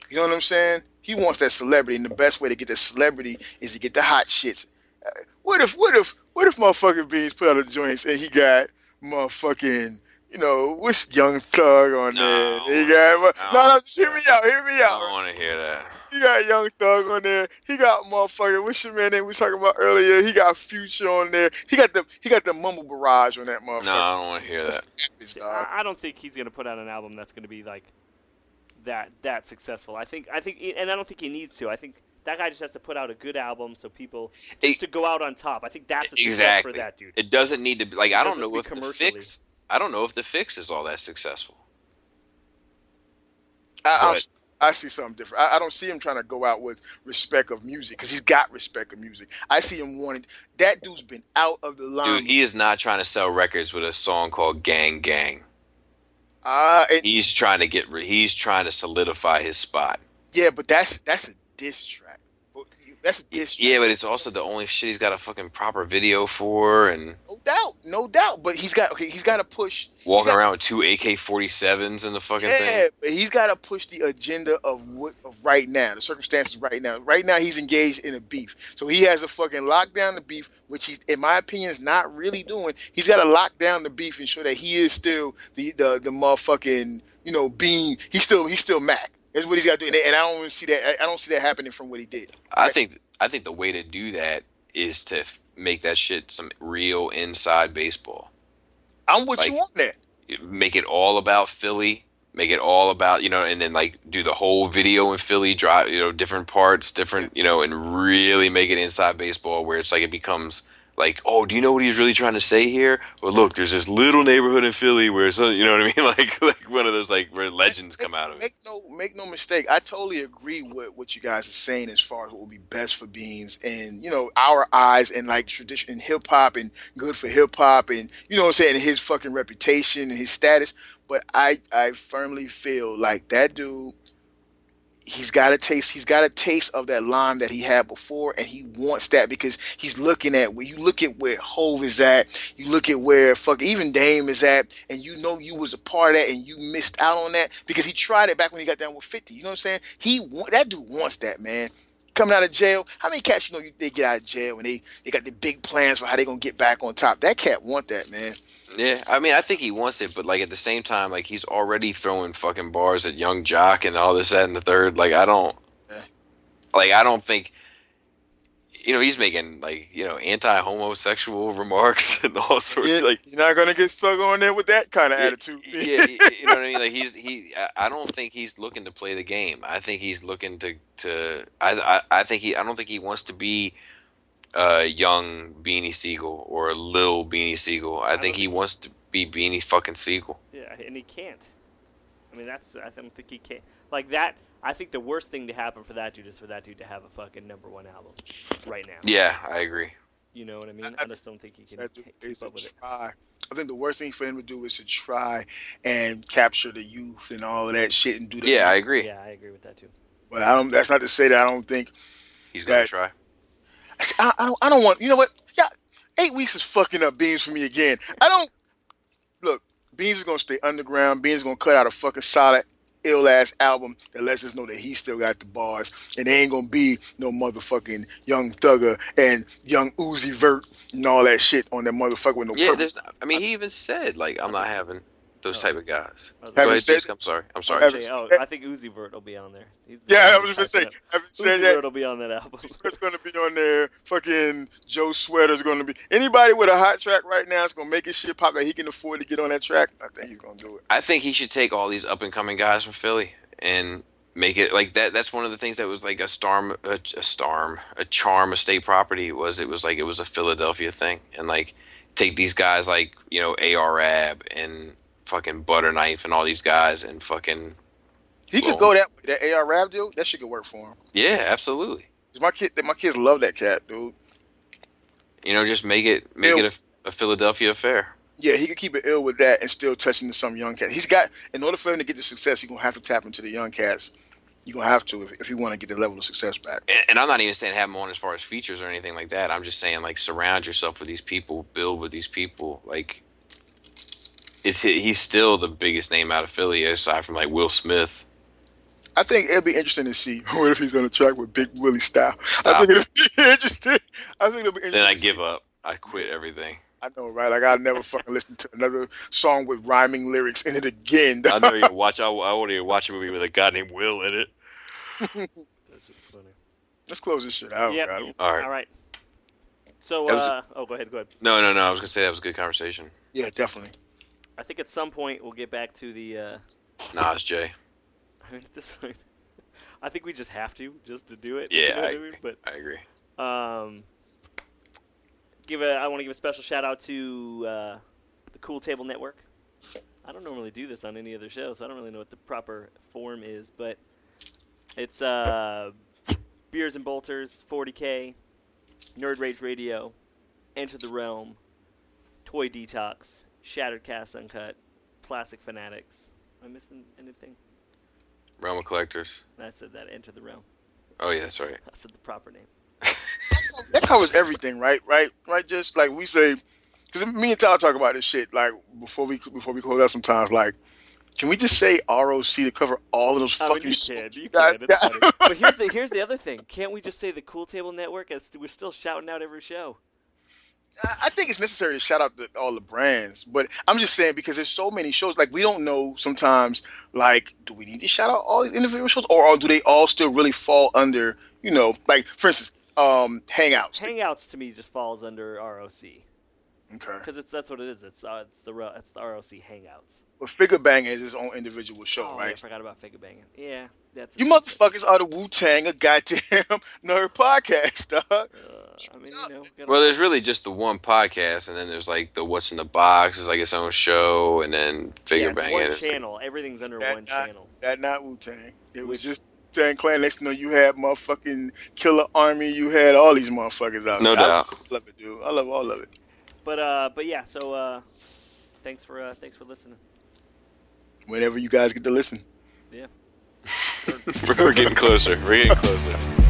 You know what I'm saying? He wants that celebrity, and the best way to get the celebrity is to get the hot shits. Uh, what if what if what if motherfucking Beans put out a joint and he got motherfucking you know what's Young Thug on there? No. He got no, No. no, just hear me out, hear me out. I don't want to hear that. He got Young Thug on there. He got motherfucking what's your man name we was talking about earlier? He got Future on there. He got the he got the Mumble Barrage on that motherfucker. No, I don't want to hear that. It's, dog. I, I don't think he's gonna put out an album that's gonna be like that that successful. I think I think and I don't think he needs to. I think that guy just has to put out a good album so people just It- to go out on top. I think that's a success Exactly. for that dude. It doesn't need to be like I don't know if the fix. I don't know if the fix is all that successful. I, I, I see something different. I, I don't see him trying to go out with respect of music because he's got respect of music. I see him wanting that dude's been out of the line. Dude, he is not trying to sell records with a song called "Gang Gang." uh, and, He's trying to get. He's trying to solidify his spot. yeah, but that's that's a diss track. That's a diss track. Yeah, but it's also the only shit he's got a fucking proper video for, and no doubt, no doubt. But he's got okay, he's got to push. walking got- around with two AK-47s in the fucking Yeah, thing. but he's got to push the agenda of what of right now, the circumstances right now. Right now, he's engaged in a beef, so he has to fucking lock down the beef, which he's, in my opinion, is not really doing. He's got to lock down the beef and show that he is still the the the motherfucking you know being. He's still he's still Mac. That's what he's got to do, and, and I don't even see that. I- don't see that happening from what he did. I think. I think the way to do that is to f- make that shit some real inside baseball. I'm with you Like- on that. make it all about Philly, make it all about you know, and then like do the whole video in Philly, drive you know different parts, different you know, and really make it inside baseball where it's like it becomes like, oh, do you know what he's really trying to say here? Well, look, there's this little neighborhood in Philly where it's you know what I mean, like like one of those like where legends come out of it. Make no make no mistake. I totally agree with what you guys are saying as far as what would be best for beans and you know our eyes and like tradition and hip hop and good for hip hop and you know what I'm saying his fucking reputation and his status. But I I firmly feel like that dude. He's got a taste. He's got a taste of that lime that he had before, and he wants that because he's looking at where you look at where Hov is at. You look at where fuck even Dame is at, and you know you was a part of that, and you missed out on that because he tried it back when he got down with Fifty. You know what I'm saying? He that dude wants that man. Coming out of jail, how many cats you know you, they get out of jail and they they got the big plans for how they gonna get back on top? That cat want that man. Yeah, I mean, I think he wants it, but like at the same time, like he's already throwing fucking bars at Young Jock and all this, that, and the third. Like I don't, like I don't think, you know, he's making like you know anti-homosexual remarks and all sorts. Yeah, like you're not gonna get stuck on there with that kind of yeah, attitude. yeah, you know what I mean. Like he's he. I- I don't think he's looking to play the game. I think he's looking to to. I I, I think he. I don't think he wants to be. A young Beanie Sigel or a Lil Beanie Sigel. I, I think he think- wants to be Beanie fucking Sigel. Yeah, and he can't. I mean, that's I don't think he can. Like that. I think the worst thing to happen for that dude is for that dude to have a fucking number one album right now. Yeah, I agree. You know what I mean? I- I, just don't think he can that dude keep up with it. try. I think the worst thing for him to do is to try and capture the youth and all of that shit and do that. Yeah, I agree. Yeah, I agree with that too. But I don't. That's not to say that I don't think. He's gonna That- try. I, I don't. I don't want. You know what? Yeah, eight weeks is fucking up Beans for me again. I don't. Look, Beans is gonna stay underground. Beans is gonna cut out a fucking solid, ill ass album that lets us know that he still got the bars, and there ain't gonna be no motherfucking Young Thugger and Young Uzi Vert and all that shit on that motherfucker with no Yeah, purpose. there's. Not, I mean, he even said like, I'm not having those oh. type of guys. Oh, Go ahead, said, Disc, I'm sorry. I'm sorry. Having Say, oh, I think Uzi Vert will be on there. He's the Yeah, I one was just typing gonna say. up. Having Uzi said that, Vert will be on that album. It's gonna be on there. Fucking Joe Sweater's gonna be. Anybody with a hot track right now is gonna make his shit pop that he can afford to get on that track. I think he's gonna do it. I think he should take all these up and coming guys from Philly and make it like that. That's one of the things that was like a storm, a, a storm, a charm of state property was it was like it was a Philadelphia thing, and like take these guys like you know A.R. Ab and fucking Butter Knife and all these guys and fucking He could go that. That AR rap deal, that shit could work for him. yeah, absolutely. 'Cause my kid, my kids love that cat, dude. You know, just make it make Bill- it a, a Philadelphia affair. Yeah, he could keep it ill with that and still touch into some young cats. He's got, in order for him to get the success, he's gonna have to tap into the young cats. You're gonna have to if, if you want to get the level of success back. And, and I'm not even saying have him on as far as features or anything like that. I'm just saying like surround yourself with these people, build with these people. Like, it's he's still the biggest name out of Philly aside from like Will Smith. I think it'll be interesting to see what if he's on a track with Big Willie style. I think it'll be interesting. I think it'll be interesting. Then I give up. I quit everything. I know, right? Like I'll never fucking listen to another song with rhyming lyrics in it again. I never even watch. I, I won't even watch a movie with a guy named Will in it. That's just funny. Let's close this shit out. Yep. man. All right. All right. So, That was- uh, oh, go ahead, go ahead. No, no, no. I was gonna say that was a good conversation. Yeah, definitely. I think at some point we'll get back to the. Uh, Nas J. I mean, at this point, I think we just have to just to do it. Yeah, you know I I agree. mean? But I agree. Um, give a. I want to give a special shout out to uh, the Cool Table Network. I don't normally do this on any other show, so I don't really know what the proper form is, but it's uh, Beers and Bolters, 40K, Nerd Rage Radio, Enter the Realm, Toy Detox, Shattered Cast Uncut, Plastic Fanatics. Am I missing anything? Realm of Collectors. I said that. Enter the Realm. Oh yeah, that's right. I said the proper name. That covers everything, right? Right? Right? Just like we say, because me and Tyler talk about this shit. Like before we before we close out, sometimes like. Can we just say ROC to cover all of those I mean, fucking you shit? can, you guys- can. But here's the here's the other thing. Can't we just say the Cool Table Network? As we're still shouting out every show. I think it's necessary to shout out the, all the brands, but I'm just saying because there's so many shows. Like we don't know sometimes. Like, do we need to shout out all these individual shows, or, or do they all still really fall under? You know, like for instance, um, Hangouts. Hangouts to me just falls under ROC okay, because it's that's what it is. It's uh, it's the it's the ROC Hangouts. But Figure banging is his own individual show, Oh, I right? forgot about Figure Banging. Yeah, that's You motherfuckers are the Wu Tang of goddamn nerd podcast, dog. Uh, I mean, you know, Well, there's really just the one podcast, and then there's like the What's in the Box is like its own show, and then Figure yeah, it's Bang. one channel. Everything's under That one not- channel. That not Wu Tang. It was just Tang Clan. Next thing you know, you had motherfucking Killer Army. You had all these motherfuckers out. No there. doubt. I love it, dude. I love all of it. But uh, but yeah. So uh, thanks for uh, thanks for listening. Whenever you guys get to listen. Yeah. We're getting closer. We're getting closer.